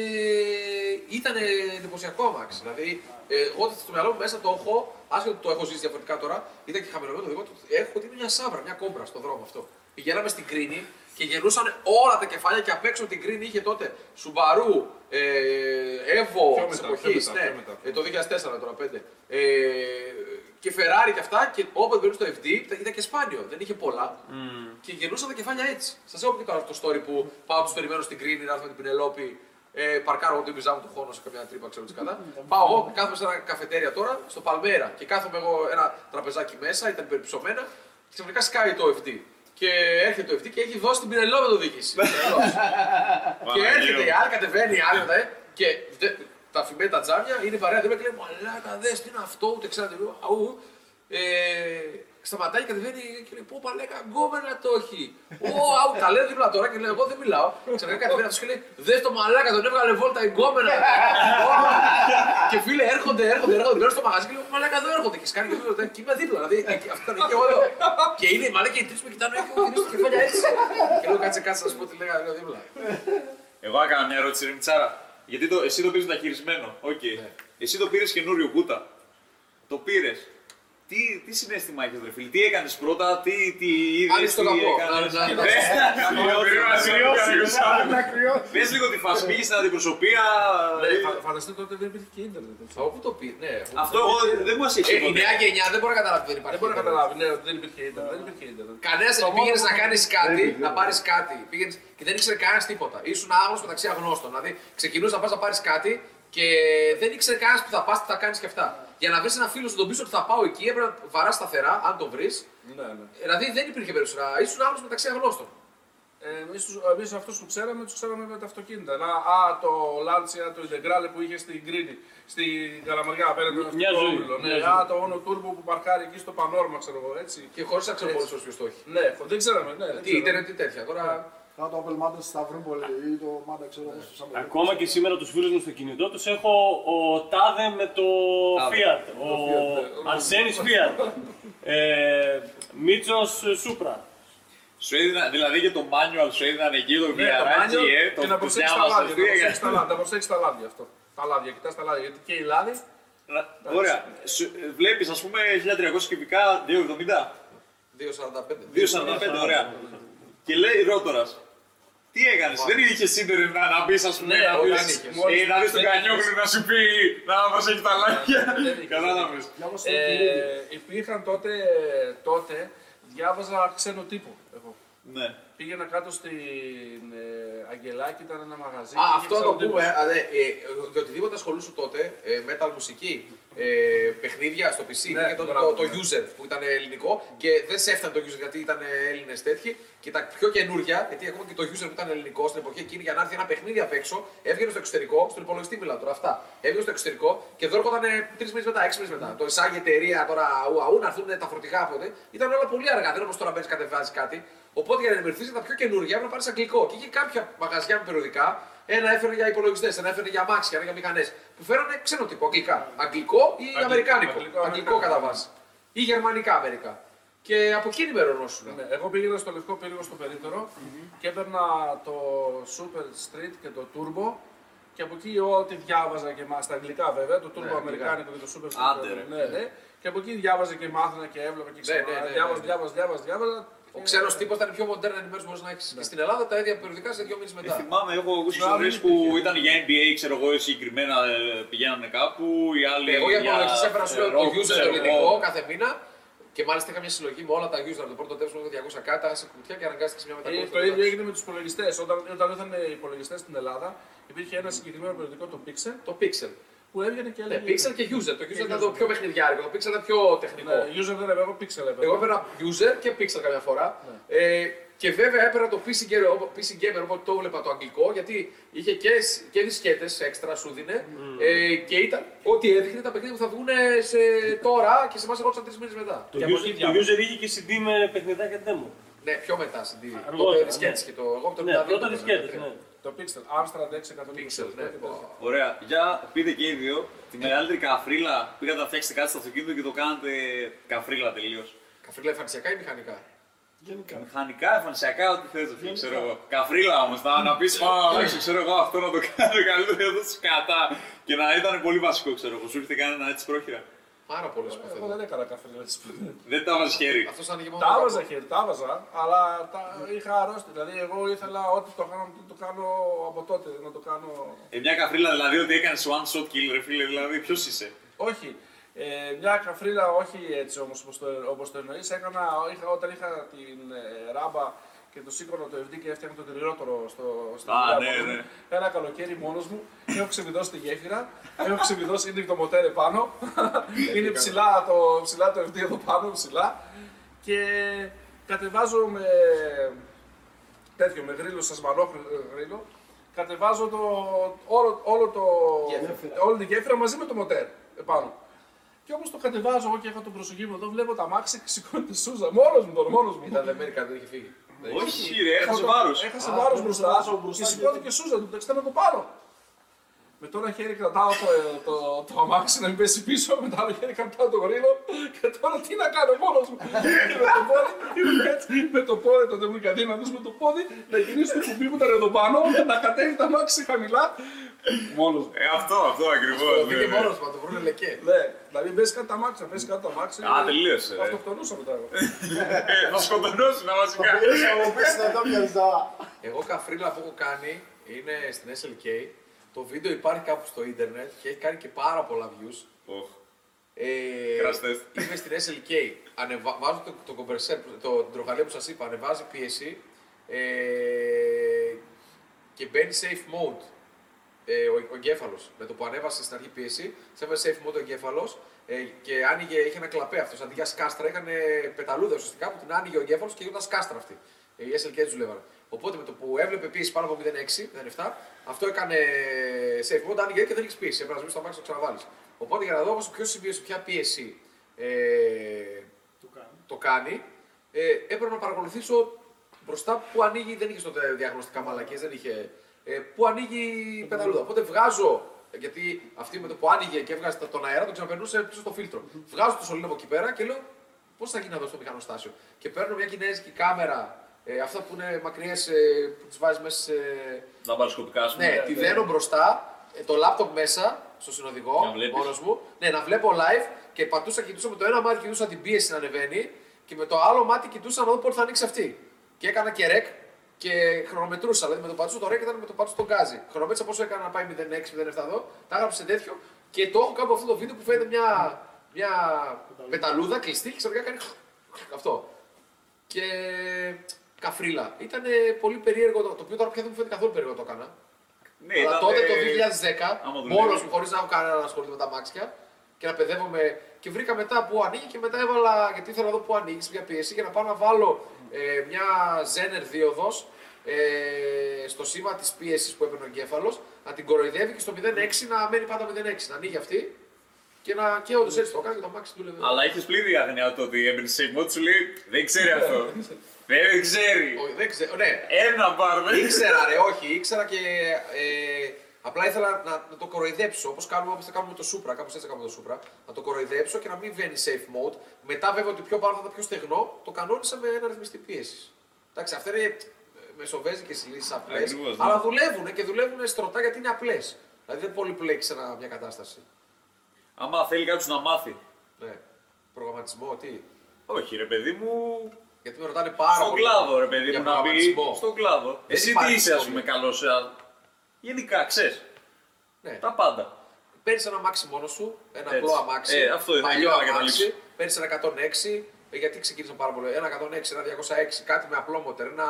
ήταν εντυπωσιακό αμάξι. Δηλαδή, ε, εγώ στο μυαλό μου μέσα το έχω, άσχετο ότι το έχω ζήσει διαφορετικά τώρα, ήταν και χαμηλωμένο το δικό του, έχω ότι είναι μια σάβρα, μια κόμπρα στον δρόμο αυτό. Πηγαίναμε στην Κρίνη και γελούσαν όλα τα κεφάλια και απ' έξω την Κρίνη είχε τότε Σουμπαρού, ε, Εύω Πιο της μετά, εποχής, πιο μετά, ναι, πιο μετά. ε, το 2004 τώρα, 5. Ε, και Ferrari και αυτά, και όποτε μπαίνουν στο FD ήταν, ήταν και σπάνιο, δεν είχε πολλά. Και γυρνούσαν τα κεφάλια έτσι. Σας έχω πει τώρα αυτό το story που πάω τους περιμένω στην Κρίνη, να έρθω με την Πινελόπη, ε, παρκάρω εγώ την πιζά μου του χώνω σε κάποια τρύπα, ξέρω τι κατά. Πάω εγώ, κάθομαι σε ένα καφετέρια τώρα, στο Παλμέρα και κάθομαι εγώ ένα τραπεζάκι μέσα, ήταν περιψωμένα και ξαφνικά σκάει το FD. Και έρχεται το FD και έχει δώσει την Πινελόπη το διοίκηση. Τρελός. και έρχεται η άλλη, κατεβαίνει η άλλη μετά, ε, και δε- τα φημένα τα τζάμια είναι η παρέα, δεν με κλαίει, μαλάκα, δες τι είναι αυτό, ούτε ξέρετε, αού. Ε, σταματάει και κατεβαίνει και λέει: Πω παλέκα, γκόμενα το έχει. Ω, αου, τα λέει δίπλα τώρα και λέει: Εγώ δεν μιλάω. Ξαφνικά κατεβαίνει αυτός και λέει: Δες το μαλάκα, τον έβγαλε βόλτα η γκόμενα. Ω. και φίλε, έρχονται, έρχονται, έρχονται. Λέω στο μαγαζί και λέω: Μαλάκα εδώ έρχονται. Και σκάνει και φίλε, και είμαι δίπλα. Δηλαδή, εκεί- αυτό είναι και εγώ. λέω. Και είναι οι μαλάκα οι τρεις με κοιτάνε και έχω γυρίσει το κεφάλια έτσι. Και λέω: Κάτσε, κάτσε να σου πω τι λέγανε λέω δίπλα. Εγώ έκανα μια ερώτηση, ρε Μητσάρα. Γιατί το, εσύ το πήρες μεταχειρισμένο. Οκ. Εσύ το πήρες καινούριο κούτα. Το πήρες. Τι, τι συναίσθημα έχεις, ρε φίλε, τι έκανες πρώτα, τι, τι είδες, Άνοιξε το τι καπό. έκανες; Να- να- Ναι, Να κρυώσεις. Πες λίγο τη φάση, πήγες στην αντιπροσωπεία. Ναι, ε, φα- Φανταστείτε τότε δεν υπήρχε και ίντερνετ. έτσι. Από πού το πει, ναι. Αυτό εγώ δεν μου έχει Ε, η νέα γενιά δεν μπορεί να καταλάβει ότι δεν υπάρχει. Δεν μπορεί να καταλάβει, ναι, ότι δεν υπήρχε ίντερνετ. Δεν υπήρχε ίντερνετ. Κανένας Το δεν πήγαινε μόνο να που- κάνεις κάτι, Δεν να πήγαινε. πάρεις κάτι. Πήγαινες και δεν ήξερε κανένας τίποτα. Ήσουν άγνωστος μεταξύ αγνώστων. Δηλαδή, ξεκινούσες να πας να πάρεις κάτι και δεν ήξερε κανένας που θα πας, τι θα κάνεις και αυτά. Για να βρεις ένα φίλο σου τον πίσω ότι θα πάω εκεί, έπρεπε να βαράς σταθερά, αν το βρεις. Ναι, ναι. Δηλαδή δεν υπήρχε περίπτωση να ήσουν άγνωστο μεταξύ αγνώστων. Ε, εμείς, τους- εμείς αυτούς που ξέραμε, τους ξέραμε με τα αυτοκίνητα. Να, α, το Lancia, το Integrale που είχε στην Κρήτη, στη Καλαμαριά απέναντι από Μια το ζωή, Όμιλο. Ναι, μια ζωή. α, το Ono Turbo που παρκάρει εκεί στο Πανόρμα, ξέρω εγώ, έτσι. Και χωρίς να ξέρω Έτσι. πολύ ποιος το έχει. Ναι, δεν ξέραμε, ναι. δεν Τι ξέραμε. ίντερνετ, τι τέτοια. Τώρα Να το Opel Manta στη Σταυρούπολη ή το Manta ξέρω εγώ στο Σαμπελί. Ακόμα και σήμερα τους φίλους μου στο κινητό τους έχω ο Τάδε με το Fiat, ο Αρσένης Fiat, ε, Μίτσος Σούπρα. Σου έδινα, δηλαδή και το manual σου έδιναν εκεί το Ναι, το βιαράκι, manual ε, και να το προσέξεις τα διάβασες, λάδια. τι Να έκανε. προσέξεις τα λάδια, να προσέξεις τα λάδια αυτό. Τα λάδια, κοιτάς τα λάδια. Γιατί και οι λάδι. Ωραία. Σου- ε, Βλέπεις ας πούμε 1300 κυβικά 270. 2,45. 2,45, ωραία. Και λέει ρότορας, τι έκανες, δεν είχε ίντερνετ να, να μπεις ας πούμε, Ναι, να όταν μπεις, είχες. ε, να δεις τον Δεν Κανιόγλου να σου πει να μας έχει τα λάκια. Δεν είχες. Κατάλαβες. Διάβασα το Κυρίδη. Ε, υπήρχαν τότε, τότε, διάβαζα ξένο τύπο. Εγώ. Ναι. Πήγαινα κάτω στην ε, Αγγελάκη, ήταν ένα μαγαζί. Α, και αυτό είχε το ξένο πούμε. τύπο. α, ναι, ε, ε, οτιδήποτε ασχολούσου τότε, ε, metal μουσική, ε, παιχνίδια στο PC, Ναι, και το, μπράβο, το, το ναι. user που ήταν ελληνικό και δεν σε έφτανε το user γιατί ήταν Έλληνες τέτοιοι. Και τα πιο καινούργια, γιατί ακόμα και το user που ήταν ελληνικό στην εποχή εκείνη για να έρθει ένα παιχνίδι απ' έξω, έβγαινε στο εξωτερικό, στον υπολογιστή μιλάω τώρα αυτά. Έβγαινε στο εξωτερικό και εδώ έρχονταν τρεις μήνες μετά, έξι μήνες μετά. Το εισάγει η εταιρεία τώρα ου, αού, να έρθουν τα φορτηγά από τότε. Ήταν όλα πολύ αργά, δεν όπως τώρα μπαίνεις κατεβάζεις κάτι. Οπότε για να ενημερωθεί για τα πιο καινούργια έπρεπε να πάρεις αγγλικό. Και είχε κάποια μαγαζιά με περιοδικά, ένα έφερε για υπολογιστές, ένα έφερε για αμάξια, ένα για μηχανές, που φέρανε ξένο τύπο, αγγλικά. Αγγλικό ή αμερικάνικο. αγγλικό, Αγγλικό, αμερικάνικο. κατά βάση. Ή γερμανικά μερικά. Και από εκεί ενημερωνόσουν. Ναι, εγώ πήγαινα στο λευκό πύργο στο περίπτερο και έπαιρνα το Super Street και το Turbo και από εκεί ό,τι διάβαζα και μα, στα αγγλικά βέβαια, το Turbo Ναι, Αμερικάνικο και το Super Street. Άντε, ρε. ναι, ναι. Και από εκεί διάβαζα και μάθαινα και έβλεπα και ξέρω. ναι, ναι, ναι, διάβαζα, ναι. διάβαζα, διάβαζα, διάβαζα. Ο ξένος τύπος ήταν η πιο μοντέρνα ενημέρωση που μπορείς να έχεις. Και στην Ελλάδα τα ίδια περιοδικά σε δύο μήνες Ε, μετά. θυμάμαι, έχω ακούσει Μπράβο, ιστορίες δεν που υπήρχε. ήταν για NBA, ξέρω εγώ, συγκεκριμένα ε, πηγαίνανε κάπου, οι άλλοι Εγώ για υπολογιστή έφερα σου ε, λέω το rock, user το ξέρω ελληνικό εγώ. κάθε μήνα. Και μάλιστα είχα μια συλλογή με όλα τα user από το πρώτο τέλο μέχρι το 200 κάτω σε κουτιά και αναγκάστηκες σε μια Ε, μετακόμιση. το ίδιο έγινε με τους υπολογιστές. Όταν, όταν ήρθαν οι υπολογιστές στην Ελλάδα, υπήρχε ένα συγκεκριμένο περιοδικό, το Pixel, Το Pixel. Που έβγαινε και Ναι, έλεγε. Pixel και user. Το user ήταν το πιο παιχνιδιάρικο, το Pixel ήταν πιο τεχνικό. Ναι, user δεν έπαιρνε, εγώ Pixel έπαιρνε. Εγώ έπαιρνα user και pixel καμιά φορά. Ε, και βέβαια έπαιρνα το PC Gamer, όπου- PC Gamer οπότε το έβλεπα το αγγλικό γιατί είχε και, σ- και δισκέτες έξτρα σου δίνε ε, και ήταν ό,τι έδειχνε τα παιχνίδια που θα βγουν σε τώρα και σε εμάς ερώτησαν τρεις μήνες μετά. Το, Και από user, εκεί το διάβασα. user είχε και CD με παιχνιδάκια demo. Ναι, πιο μετά στην TV. Αργότερα, Το δισκέτες ναι. και το εγώ το Ναι, 92 πρώτα το δισκέτες, έπαιρνα. ναι. Το Pixel, Amstrad 628. Pixel, ναι. Ωραία, για πείτε και οι δύο τη μεγαλύτερη καφρίλα πήγατε να φτιάξετε κάτι στο αυτοκίνητο και το κάνετε καφρίλα τελείως. Καφρίλα εμφανισιακά ή μηχανικά; Μηχανικά, εμφανισιακά, ό,τι θες, φίλε, ξέρω εγώ. Καφρίλα όμως, να, να πεις πάω να αλλάξω, ξέρω εγώ, αυτό να το κάνω καλύτερα εδώ σκατά. Και να ήταν πολύ βασικό, ξέρω εγώ. Σου ήρθε κανένα έτσι πρόχειρα. Πάρα πολλές που Εγώ θέλω. δεν έκανα καφέ. δηλαδή. Δεν τα βάζει χέρι. Αυτός άνοιγε μόνο Τα το έβαζα καπό. χέρι, τα έβαζα, αλλά τα είχα αρρώστη. Δηλαδή, εγώ ήθελα ό,τι το κάνω, το, το κάνω από τότε. Να το κάνω. Ε, μια καφρίλα δηλαδή ότι έκανες one shot kill, ρε φίλε, δηλαδή ποιος είσαι; Όχι. Ε, μια καφρίλα, όχι έτσι όμω όπως το, όπως το εννοείς. Έκανα είχα, όταν είχα την ε, ράμπα και το σήκωνα το FD και έφτιαχνα το τριρότορο στο, στο Α, δουλειά ναι, μόνος ναι. μου. Ένα καλοκαίρι μόνος μου. Έχω ξεβιδώσει τη γέφυρα. έχω ξεβιδώσει, είναι το μοτέρ επάνω. είναι ψηλά το, ψηλά το FD εδώ πάνω, ψηλά. Και κατεβάζω με τέτοιο, με γρίλο, σασμανό γρίλο. Κατεβάζω το, όλο, όλο το, Γέφυρα. όλη τη γέφυρα μαζί με το μοτέρ επάνω. Και όμω το κατεβάζω εγώ και έχω την προσοχή μου εδώ, βλέπω τα μάξι και σηκώνεται Σούζα. Μόνος μου τον, μόνος μου. Ήταν δεμένη κάτι, δεν είχε φύγει. Δεν είχε. Όχι, ρε, έχασε βάρος. Έχασε βάρος μπροστά και σηκώθηκε Σούζα, του πετάξτε να το πάρω. Με το ένα χέρι κρατάω το, το, το, αμάξι να μην πέσει πίσω, με το άλλο χέρι κρατάω το γρήλο και τώρα τι να κάνω μόνος μου. και με το πόδι, έτσι, με το πόδι, το δεν μου με το πόδι, να γυρίσει το κουμπί μου τα εδώ πάνω, να κατέβει τα αμάξι χαμηλά. Μόνος μου. Ε, αυτό, αυτό ακριβώς. Το πήγε μόνος του, να το βρούνε λεκέ. Ναι, δηλαδή μπες κάτω τα αμάξι, να πέσει κάτω τα αμάξι. Α, τελείωσε. ρε. Αυτοκτονούσα μετά εγώ. Ε, Θα σκοτωνώσουν βασικά. Εγώ καφρίλα που έχω κάνει είναι στην SLK. Το βίντεο υπάρχει κάπου στο ίντερνετ και έχει κάνει και πάρα πολλά views. Οχ, Ε, Crash test. είμαι στην SLK. Ανεβα... Βάζω το, το, compressor, το, την τροχαλία που σας είπα, ανεβάζει πίεση ες, και μπαίνει safe mode ε, ο, ο εγκέφαλος. Με το που ανέβασε στην αρχή πίεση, σε έβαζε safe mode ο εγκέφαλος ε, και άνοιγε, είχε ένα κλαπέ αυτός. Αντί για σκάστρα, είχαν πεταλούδα ουσιαστικά που την άνοιγε ο εγκέφαλος και γινόταν σκάστρα αυτή. Ε, οι SLK τους δουλεύαν. Οπότε με το που έβλεπε πίεση πάνω από 0,6, 0,7, αυτό έκανε safe mode, άνοιγε και δεν έχει πίεση. Έπρεπε να σβήσεις το αμάξι να το ξαναβάλεις. Οπότε για να δω σε ποιο σημείο, σε ποια πίεση ε, το κάνει, ε, έπρεπε να παρακολουθήσω μπροστά που ανοίγει, δεν είχε τότε διαγνωστικά μαλακίες, δεν είχε. Ε, που ανοίγει η πεταλούδα. Οπότε βγάζω, γιατί αυτή με το που άνοιγε και έβγαζε τον αέρα, το ξαναπερνούσε πίσω στο φίλτρο. Βγάζω το σωλήνο από εκεί πέρα και λέω πώς θα γίνει εδώ στο μηχανοστάσιο. Και παίρνω μια κινέζικη κάμερα, ε, αυτά που είναι μακριές, ε, που τις βάζεις μέσα σε. λαμπαροσκοπικά, ας πούμε. Ναι, τη δένω μπροστά, ε, το λάπτοπ μέσα στο συνοδηγό, Να βλέπεις. μόνος μου. Ναι, να βλέπω live και πατούσα, κοιτούσα με το ένα μάτι, κοιτούσα την πίεση να ανεβαίνει και με το άλλο μάτι κοιτούσα να δω πότε θα ανοίξει αυτή. Και έκανα και ρεκ και χρονομετρούσα. Δηλαδή με το πατούσα το ρεκ ήταν με το πατούσα τον γκάζι. Χρονομέτρησα πόσο έκανα να πάει 0,6-0,7 εδώ, τα έγραψα σε τέτοιο και το έχω κάπου αυτό το βίντεο που φαίνεται μια, μια πεταλούδα κλειστή και ξαφνικά κάνει αυτό. Και καφρίλα. Ήταν πολύ περίεργο το, το οποίο τώρα πια δεν μου φαίνεται καθόλου περίεργο το έκανα. Ναι, Αλλά ήταν, τότε ε, το 2010, άμα δουλεύεις. μόνος μου, χωρίς να έχω κανένα να ασχολείται με τα μάξια και να παιδεύομαι. Και βρήκα μετά που ανοίγει και μετά έβαλα, γιατί ήθελα να δω που ανοίγεις σε μια πίεση για να πάω να βάλω ε, μια Zener δίωδος ε, στο σήμα της πίεσης που έπαιρνε ο εγκέφαλος, να την κοροϊδεύει και στο 0,6 να μένει πάντα 0,6. Να ανοίγει αυτή και να και όντως έτσι το έκανε και το μάξι δούλευε. Αλλά είχε πλήρη άγνοια το ότι έμπαινε σε safe mode, σου λέει δεν ξέρει αυτό. δεν ξέρει. Όχι, δεν ξέρω, ναι, Ένα μπαρ, δεν Ήξερα, ρε, όχι, ήξερα και. Ε, απλά ήθελα να, να το κοροϊδέψω όπως κάνουμε, όπως θα κάνουμε με το Supra. Κάπως έτσι κάνουμε το Supra. Να το κοροϊδέψω και να μην βαίνει safe mode. Μετά, βέβαια, ότι πιο πάνω θα ήταν πιο στεγνό, το κανόνισα με ένα ρυθμιστή πίεσης. Εντάξει, αυτά είναι μεσοβέζικες λύσει απλές. Ακριβώς, ναι. Αλλά δουλεύουν και δουλεύουν στρωτά γιατί είναι απλές. Δηλαδή δεν πολυπλέκεις ένα- μια κατάσταση. Άμα θέλει κάποιος να μάθει. Ναι. Προγραμματισμό, τι; Όχι, ρε παιδί μου. Γιατί με ρωτάνε πάρα Στον πολύ. κλάδο, ρε παιδί για μου, να πει. προγραμματισμό. Στον κλάδο. Εσύ υπάρχει τι είσαι, ας σχολείο. πούμε, καλός. Γενικά, ξέρεις. Ναι. Τα πάντα. Παίρνεις ένα αμάξι μόνος σου, ένα Έτσι. απλό αμάξι. Ε, αυτό ήθελα παλιό και εγώ να καταλήξω. αμάξι. Παίρνεις ένα 106, ε, γιατί ξεκίνησα πάρα πολύ. Ένα 106, ένα 206, κάτι με απλό μοτέρ, ένα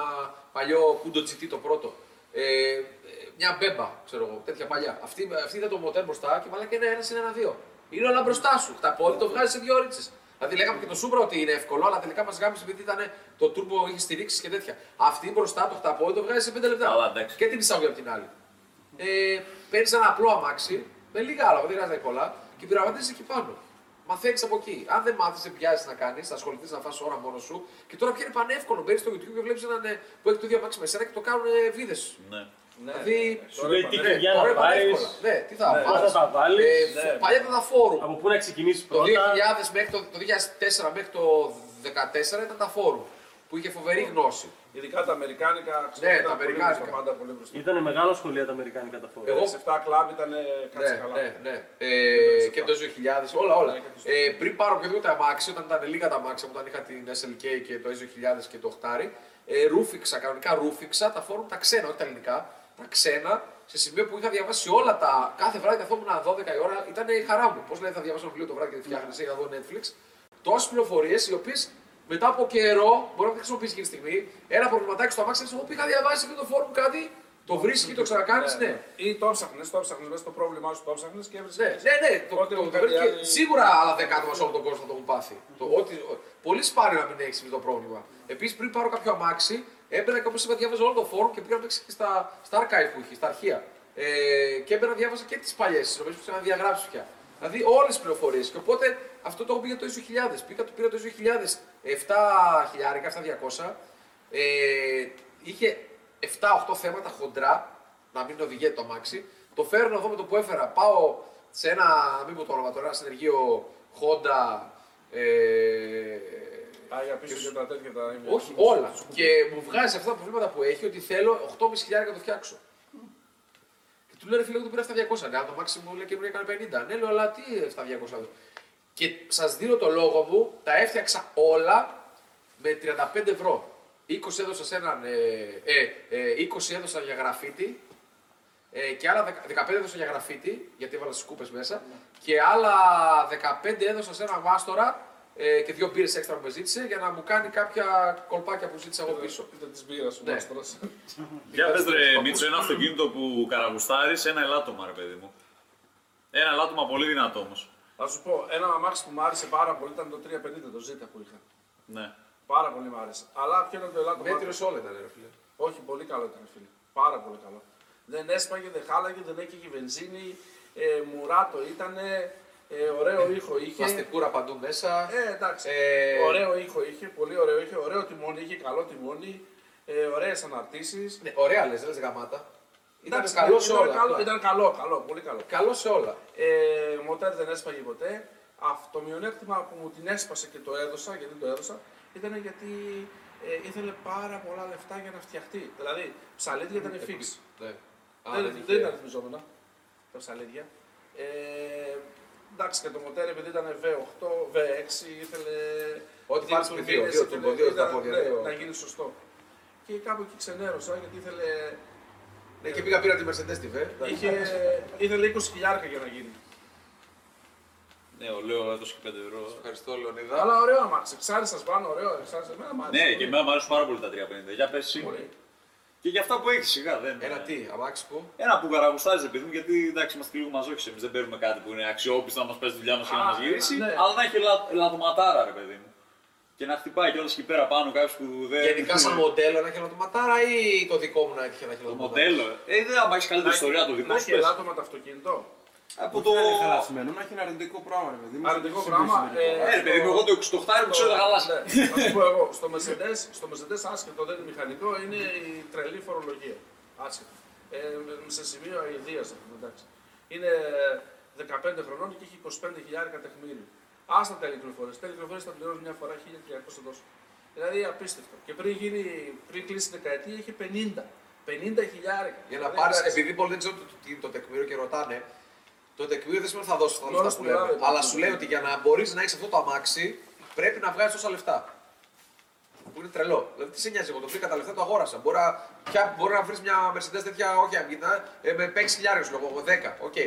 παλιό Kundo GT το πρώτο. Ε, ε, μια μπέμπα, ξέρω εγώ, τέτοια παλιά. Αυτή, αυτή ήταν το μοτέρ μπροστά και μάλλον και ένα ένας είναι ένα δύο. Είναι όλα μπροστά σου. Τα πόδι το βγάζεις σε δύο ρίτσες. Δηλαδή λέγαμε και το Supra ότι είναι εύκολο, αλλά τελικά μας γάμισε επειδή ήταν το turbo είχε στηρίξει και τέτοια. Αυτή μπροστά το χταπόδι το βγάζει σε 5 λεπτά. Καλά, εντάξει. και την εισαγωγή από την άλλη. Ε, παίρνεις ένα απλό αμάξι, με λίγα άλλα, δεν χρειάζεται πολλά, και πειραματίζει εκεί πάνω. Μαθαίνεις από εκεί. Αν δεν μάθεις, δεν πιάζει να κάνεις, θα ασχοληθείς να φας ώρα μόνος σου. Και τώρα πια είναι πανεύκολο. Μπαίνεις στο YouTube και βλέπεις έναν ε, που έχει το ίδιο αμάξι με σένα και το κάνουν βίδες. Ναι. Δηλαδή. Σου λέει τι ναι, κλειδιά τώρα να είναι πάρεις, πανεύκολα. Ναι, τι θα πώς βάλεις. θα τα βάλεις. Ε, Παλιά ήταν τα φόρουμ. Από πού να ξεκινήσεις Το 2000 πρώτα. μέχρι το, το 2004 μέχρι το 2014 ήταν τα φόρουμ. Που είχε φοβερή γνώση. Ειδικά τα Αμερικάνικα, Ναι, ήταν τα πολύ Αμερικάνικα. μπροστά, πάντα πολύ μπροστά. Ήταν μεγάλο σχολείο τα Αμερικάνικα τα φόρμα. Εγώ- Σε 7 κλαμπ ήταν κάτσε Ναι, καλά. ναι, ναι. Ε, και το 2000, όλα, όλα. Ε, πριν πάρω οποιοδήποτε αμάξι, όταν ήταν λίγα τα αμάξια μου, όταν είχα την SLK και το S2000 και το 8, ε, ρούφιξα, κανονικά ρούφιξα τα φόρουμ τα ξένα, όχι τα ελληνικά, τα ξένα, σε σημείο που είχα διαβάσει όλα τα. Κάθε βράδυ καθόμουν 12 η ώρα, ήταν η χαρά μου. Πώς λέει, θα διαβάσω ένα βιβλίο το βράδυ και φτιάχνεις για να δω Netflix. Τόσες πληροφορίες οι οποίες μετά από καιρό, μπορεί να μην χρησιμοποιήσεις εκείνη τη στιγμή, ένα προβληματάκι στο αμάξι, εγώ πήγα διαβάσει αυτό το φόρουμ κάτι, το βρίσκεις, το ξανακάνεις, ναι. Ή το ψάχνε, το ψάχνε μέσα στο πρόβλημά σου, το ψάχνε και έβρισκε. Ναι, ναι, ναι. Το, Οπότε το, έχουν το, κάτι και άλλοι- Σίγουρα άλλα δέκα άτομα σε όλο τον κόσμο θα το έχουν πάθει. Το, ότι, ο- πολύ σπάνιο να μην έχεις αυτό το πρόβλημα. Επίσης, πριν πάρω κάποιο αμάξι, έμπαινα και όπως είπα, διάβαζα όλο το φόρουμ και πήγα να παίξει και στα, στα archive που είχε, στα αρχεία. Ε, και έμπαινα διάβαζα και τις παλιές, τις οποίες που είχα διαγράψει πια. Δηλαδή όλες τις πληροφορίες. Και οπότε αυτό το έχω πει για το ISO 1000. Πήγα το πήρα το ISO 1000. 7 χιλιάρικα, 7.200. Ε, είχε 7-8 θέματα χοντρά, να μην οδηγεί το αμάξι. Το φέρνω εδώ με το που έφερα. Πάω σε ένα, μην πω το όνομα τώρα, ένα συνεργείο Honda. Ε, Άγια πίσω και τα τέτοια τα είναι. όχι, όλα. Και μου βγάζει αυτά τα προβλήματα που έχει ότι θέλω 8.500 να το φτιάξω. Και του λέω ρε φίλε, εγώ το πήρα στα 200. Ναι, αν το μάξι μου λέει και μου έκανε 50. Ναι, λέω, αλλά τι 700. Και σας δίνω το λόγο μου, τα έφτιαξα όλα με 35 ευρώ. 20 έδωσα σε έναν, ε, ε, ε, 20 έδωσα για γραφίτι ε, και άλλα 10 15 έδωσα για γραφίτι, γιατί έβαλα τις κούπε μέσα. Και άλλα 15 έδωσα σε έναν βάστορα ε, και δύο μπύρες έξτρα που με ζήτησε για να μου κάνει κάποια κολπάκια που ζήτησα εγώ πίσω. Δεν τη μπήρα σου, Ναι. μάστρας. Για πες ρε Μίτσο, ένα αυτοκίνητο που καραγουστάρεις, ένα ελάττωμα ρε παιδί μου. Ένα ελάττωμα πολύ δυνατό όμως. Θα σου πω, ένα αμάξι που μου άρεσε πάρα πολύ ήταν το 350, το Z που είχα. Ναι. Πάρα πολύ μου άρεσε. Αλλά ποιο ήταν το ελάττωμα; Μέτριος όλα ήταν, ρε φίλε. Όχι, πολύ καλό ήταν, φίλε. Πάρα πολύ καλό. Δεν έσπαγε, δεν χάλαγε, δεν έκαιγε βενζίνη. Ε, μουράτο ήταν. Ε, ωραίο ήχο είχε. Μαστικούρα παντού μέσα. Ε, εντάξει. Ε, Ωραίο ήχο είχε, πολύ ωραίο είχε. Ωραίο τιμόνι είχε, καλό τιμόνι. Ε, Ωραίες αναρτήσεις. Ναι, ωραία λες, δεν λες γαμάτα. Ήταν Εντάξει, καλό σε ήταν όλα. Καλό, απλά. ήταν καλό, καλό, πολύ καλό. Καλό σε όλα. Ε, μοτέρ δεν έσπαγε ποτέ. Αυτό το μειονέκτημα που μου την έσπασε και το έδωσα, γιατί το έδωσα, ήταν γιατί ε, ήθελε πάρα πολλά λεφτά για να φτιαχτεί. Δηλαδή, ψαλίδια ήταν fix. Ναι. Α, δεν, δεν δεν, είχε- ήταν ρυθμιζόμενα τα ψαλίδια. Ε, εντάξει, και το μοτέρ επειδή ήταν V8, V6, ήθελε. Ό,τι δύο πάρεις με δύο, τουρμπίνες, δύο ήθελε- τουρμπο, δύο ήταν- στα πόδια, ναι, δύο. Να γίνει σωστό. Και κάπου εκεί ξενέρωσα γιατί ήθελε. Ναι, και πήγα πήρα τη Mercedes τη Βε. Είχε, ήθελε 20 χιλιάρικα για να γίνει. Ναι, ο Λέο έδωσε και 5 ευρώ. Ευχαριστώ, Λεωνίδα. Αλλά ωραίο αμάξι. Εξάρισα πάνω, ωραίο. Εξάρισα. Εμένα μ' άρεσε. Ναι, και εμένα μου αρέσουν πάρα πολύ τα 350. Για πες εσύ. Πολύ. Και για αυτά που έχεις σιγά δεν Ένα τι, αμάξι που; Ένα που καραγουστάζει επειδή μου, γιατί εντάξει είμαστε λίγο μαζόχοι εμείς. Δεν παίρνουμε κάτι που είναι αξιόπιστο να μας παίζει τη δουλειά μας και να Α, μας γυρίσει. ναι. Αλλά να έχει λα- λατωματάρα, ρε παιδί μου. Και να χτυπάει κιόλας εκεί πέρα πάνω κάποιος που δεν. Γενικά σαν μοντέλο ένα χελατοματάρα ή το δικό μου να έχει ένα Το χελατοματάρα. μοντέλο. Ε, δεν άμα έχεις καλύτερη ιστορία το δικό Να σου. έχει πες. ελάττωμα το αυτοκίνητο. Από Το το. είναι χαλασμένο, να έχει ένα αρνητικό πράγμα, ρε παιδί μου. Αρνητικό Συμπλήσει πράγμα, με ε, λίγο. Ε, ρε παιδί μου, εγώ το 68 μου ξέρω να χαλάσει. Ναι, Θα σου πω εγώ, στο Mercedes, στο Mercedes άσχετο δεν είναι μηχανικό, είναι η τρελή φορολογία. Άσχετο. Ε, σε σημείο αηδίας εντάξει. Είναι 15 χρονών και έχει 25 χιλιάρικα τεχμήριο. Άστα τα κυκλοφορίες. Τα κυκλοφορίες θα πληρώνει μια φορά 1300 τόσο. Δηλαδή απίστευτο. Και πριν, γίνει, πριν κλείσει η δεκαετία είχε 50. 50 χιλιάρικα. Για να Δηλαδή, πάρεις, εντάξει. επειδή πολλοί δεν ξέρουν το, τι είναι το τεκμήριο και ρωτάνε, το τεκμήριο δεν σημαίνει ότι θα δώσει τα Μόνο λεφτά στην που λέμε. Ελλάδα Αλλά υπάρχει. σου λέει ότι για να μπορείς να έχεις αυτό το αμάξι, πρέπει να βγάζει τόσα λεφτά. Που είναι τρελό. Δηλαδή, τι σε νοιάζει, εγώ το βρήκα τα λεφτά, το αγόρασα. Μπορεί, να- πια, μπορεί να βρεις μια Mercedes τέτοια, όχι αμυντά, ε, με 6 χιλιάρικα σου λέω, 10. Οκ.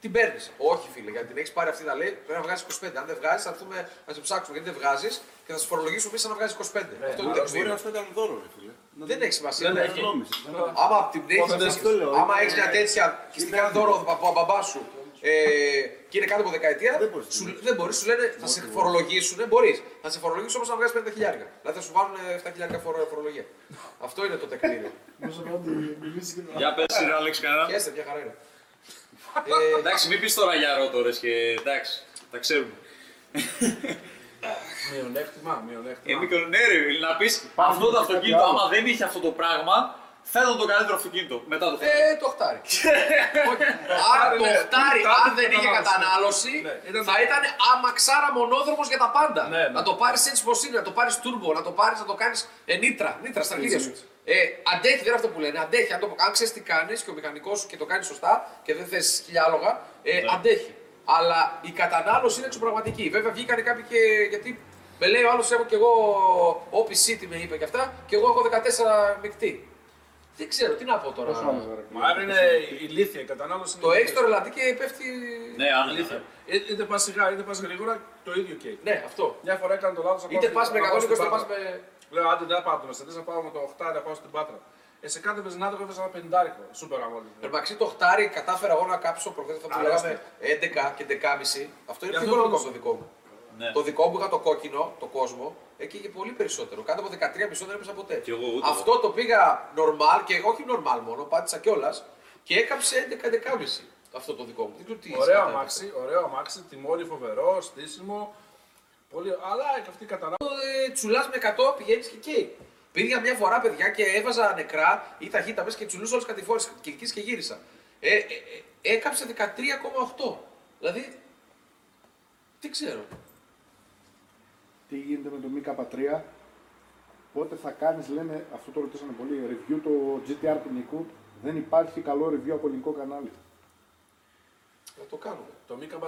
Την παίρνεις. Όχι, φίλε, γιατί την έχεις πάρει αυτή τα λέει, πρέπει να βγάζεις 25. Αν δεν βγάζεις, θα έρθουμε να σε ψάξουμε γιατί δεν βγάζεις και θα σου φορολογήσουμε εμείς να βγάζεις 25. αυτό είναι το Μπορεί τεκμήριο. αυτό ήταν δώρο, ρε φίλε. Να Δεν το- έχει σημασία. Δεν Ναι. έχει. νόμισες. Άμα απ' την Πότε δεν έχεις, το λέω, άμα είναι- έχεις μια τέτοια και στην κάνει δώρο από ο μπαμπά σου ε, και είναι κάτω από δεκαετία, Δεν μπορείς. σου, δεν μπορείς, σου λένε θα σε φορολογήσουν, μπορείς. Θα σε φορολογήσουν όμω να βγάζεις 50 χιλιάρικα. Δηλαδή θα σου βάλουν 7 χιλιάρικα φορο- φορολογία. Αυτό είναι το τεκμήριο. Για πες, είναι Άλεξ κανένα. και έστε, μια χαρά είναι. ε, Εντάξει, μην πεις τώρα για ρότορες και εντάξει, τα ξέρουμε. Μειονέκτημα, Ε, μειονέκτημα. μικρό, ναι, ρε, να πεις αυτό το και κάτι αυτοκίνητο, άλλο. άμα δεν είχε αυτό το πράγμα, θα ήταν το καλύτερο αυτοκίνητο μετά το θέμα. ε, το χτάρι. Όχι. Αν το ναι, χτάρι, κάτι αν δεν είχε κατανάλωση. κατανάλωση, Ναι, ήταν- θα ήταν αμαξάρα μονόδρομος για τα πάντα. Ναι, ναι. Να το πάρεις έτσι πώ είναι, να το πάρεις turbo, να το πάρεις να το κάνεις ε, νίτρα, νίτρα στα αρχίδια σου. Ε, αντέχει, δεν είναι αυτό που λένε. Αντέχει. Αν, το, αν ξέρεις τι κάνεις και ο μηχανικός σου και το κάνεις σωστά και δεν θες χιλιάλογα, ε, Ναι. αντέχει. Αλλά η κατανάλωση είναι εξωπραγματική. Βέβαια βγήκαν κάποιοι και. Γιατί με λέει ο άλλος έχω και εγώ OPC τι με είπε και αυτά και εγώ έχω 14 μεικτή. Δεν ξέρω, τι να πω τώρα. Πόσο άλλο, ρε, Μα άρα είναι ηλίθεια, η κατανάλωση είναι Το έχει ηλίθεια. το ρελαντί και πέφτει. Ναι, άνετα. Ηλίθεια. Ε, Είτε πας σιγά είτε πας γρήγορα, το ίδιο καίει. Ναι, αυτό. Μια φορά έκανε το λάθος. Είτε πας με 120 είτε πας με. Λέω άντε δεν θα πάω το Mercedes, να πάω με το 8 να πάω στην Πάτρα. Ε, σε κάθε βεζινάδικο έπαιζα ένα πεντάρικο. Σούπερ αμόλυ. Εντάξει, το χτάρι κατάφερα εγώ να κάψω προχθές αυτό που Α, λέγαμε 11 και 11,5. Αυτό είναι Για πιο αυτό το οικονομικό δικό το δικό μου. Ναι. Το δικό μου είχα το κόκκινο, το κόσμο, εκεί είχε πολύ περισσότερο. Κάτω από 13,5 δεν έπεσα ποτέ. Κι εγώ ούτε. Αυτό το πήγα normal και όχι normal μόνο, πάτησα κιόλας και έκαψε 11-11,5. αυτό το δικό μου. Δεν ξέρω τι Ωραίο σκατά αμάξι, ωραίο αμάξι, τιμόνι φοβερό, στήσιμο. Πολύ... Αλλά και αυτή η κατανάλωση. ε, τσουλάς με 100 πηγαίνεις και εκεί. Πήγα μια φορά, παιδιά, και έβαζα νεκρά ή ταχύτητα μέσα και τσουλούσα όλες τις κατηφόρες και εκεί και γύρισα. Ε, ε, ε, έκαψε 13,8. Δηλαδή. Τι ξέρω. Τι γίνεται με το ΜΚ3, πότε θα κάνεις, λένε, αυτό το ρωτήσανε πολύ, review το GTR του Νικού, δεν υπάρχει καλό review από ελληνικό κανάλι. Να το κάνουμε. Το Μίκα 3,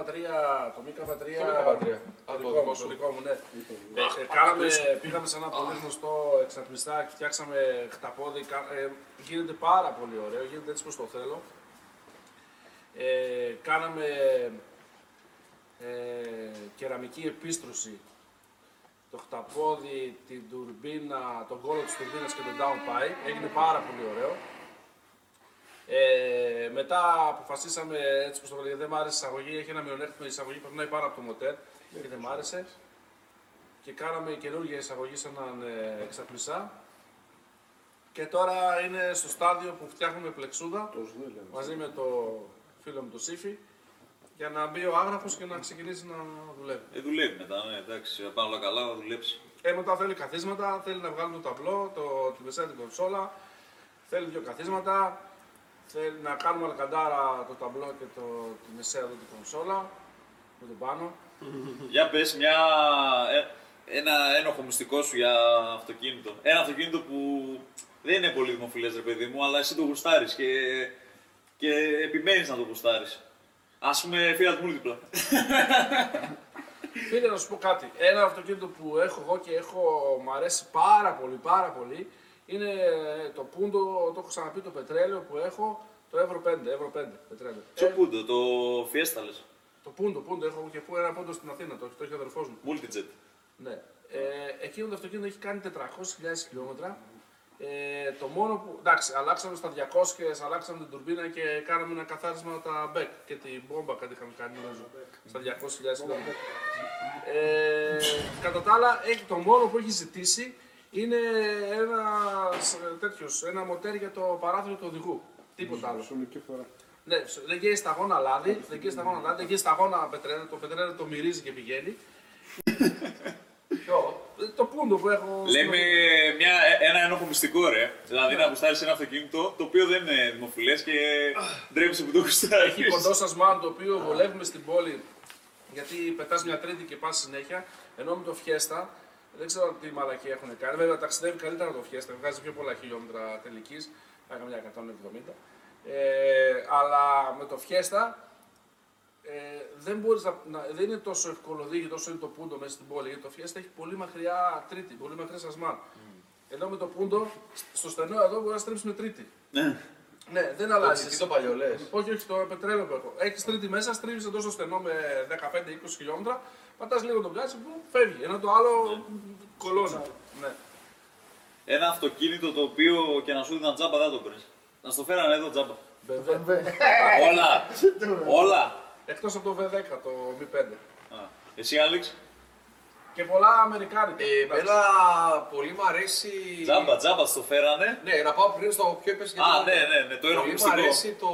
το Μίκα 3, Το Μίκα 3. το Α, το δικό δικό μου, σου. το δικό μου, ναι. Ε, ε, κάναμε, πήγαμε σε ένα πολύ γνωστό εξατμιστά και φτιάξαμε χταπόδι. κα- ε, γίνεται πάρα πολύ ωραίο, γίνεται έτσι όπως το θέλω. Ε, κάναμε ε, κεραμική επίστρωση, το χταπόδι, την τουρμπίνα, τον κόλλο της τουρμπίνας και τον downpipe. Έγινε πάρα πολύ ωραίο. Ε, μετά αποφασίσαμε έτσι πως το έλεγε, δεν μ' άρεσε η εισαγωγή, έχει ένα μειονέκτημα η εισαγωγή, περνάει πάρα από το μοτέρ και δεν μ' άρεσε. Και κάναμε καινούργια εισαγωγή σε έναν ε, εξατμισά. Και τώρα είναι στο στάδιο που φτιάχνουμε πλεξούδα μαζί με το φίλο μου τον Σύφη για να μπει ο άγραφος και να ξεκινήσει να δουλεύει. Ε, δουλεύει μετά, ναι, εντάξει, θα πάνε όλα καλά, θα δουλέψει. Ε, μετά θέλει καθίσματα, θέλει να βγάλουμε το ταμπλό, το, τη μεσαία την κονσόλα, θέλει δύο καθίσματα, θέλει να κάνουμε αλκαντάρα το ταμπλό και το, τη μεσαία εδώ την κονσόλα, με τον πάνω. Για πες μια, ε, ένα ένοχο μυστικό σου για αυτοκίνητο. Ένα αυτοκίνητο που δεν είναι πολύ δημοφιλές ρε παιδί μου, αλλά εσύ το γουστάρεις και, και επιμένεις να το γουστάρεις. Ας πούμε Fiat Multipla. Φίλε, να σου πω κάτι. Ένα αυτοκίνητο που έχω εγώ και έχω, μ' αρέσει πάρα πολύ, πάρα πολύ, είναι το πούντο, το έχω ξαναπεί, το πετρέλαιο που έχω, το Euro 5, Euro 5 πετρέλαιο. Ποιο Ε, πούντο, το Fiesta λες; το πούντο, πούντο, έχω και που ένα πούντο στην Αθήνα, το, το έχει ο αδερφός μου. Multijet. Ναι. Ε, εκείνο το αυτοκίνητο έχει κάνει 400.000 χιλιόμετρα. Ε, το μόνο που. Εντάξει, αλλάξαμε στα 200, αλλάξαμε την τουρμπίνα και κάναμε ένα καθάρισμα τα μπέκ και την μπόμπα κάτι είχαμε κάνει νομίζω. Στα 200.000 χιλιόμετρα. Ε, κατά τα άλλα, έχει, το μόνο που έχει ζητήσει είναι ένα, τέτοιος, ένα μοτέρ για το παράθυρο του οδηγού. Τίποτα άλλο. Σολική φορά. Ναι, δεν καίει σταγόνα λάδι, δεν καίει σταγόνα λάδι, δεν καίει σταγόνα πετρέλαιο, το πετρέλαιο το μυρίζει και πηγαίνει. Ποιο. Ε, Το πούντο που έχω. Λέμε μια, ε, ένα ένοχο μυστικό ρε. Δηλαδή να γουστάρεις ένα αυτοκίνητο το οποίο δεν είναι δημοφιλές και ντρέπεσαι που το γουστάρεις. Έχει κοντό σας μάλλον το οποίο βολεύουμε στην πόλη γιατί πετάς μια τρίτη και πας συνέχεια. Ενώ με το Fiesta δεν ξέρω τι μαλακή έχουν κάνει. Βέβαια ταξιδεύει καλύτερα το Fiesta, βγάζει πιο πολλά χιλιόμετρα τελικής. Πάει καμιά 170. Ε, αλλά με το Fiesta ε, δεν, μπορείς να, να- δεν είναι τόσο ευκολοδίγη τόσο είναι το πούντο μέσα στην πόλη. Γιατί το Fiesta έχει πολύ μακριά τρίτη, πολύ μακριά σασμάν. Ενώ με το πούντο, στο στενό εδώ μπορείς να στρίψει με τρίτη. ναι, δεν αλλάζει. Τι το παλιό λες. Όχι, όχι, το πετρέλαιο που έχω. Έχεις τρίτη μέσα, στρίβεις εδώ στο στενό με 15-20 χιλιόμετρα, πατάς λίγο τον πλάτσι που φεύγει. Ενώ το άλλο κολώνει. Ναι. Ένα αυτοκίνητο το οποίο και να σου δίναν τζάμπα δεν το παίρνεις. Να στο φέρανε εδώ τζάμπα. όλα. όλα. Εκτός από το V10, το V5. Α. Εσύ Άλεξ; Και πολλά Αμερικάνικα. Ε, Εντάξει. εμένα πολύ μου αρέσει. Τζάμπα, τζάμπα στο φέρανε. Ναι, να πάω πριν στο πιο είπες γιατί- Α, ναι, ναι, ναι, το ένοχο Πολύ μου μυστικό. αρέσει το.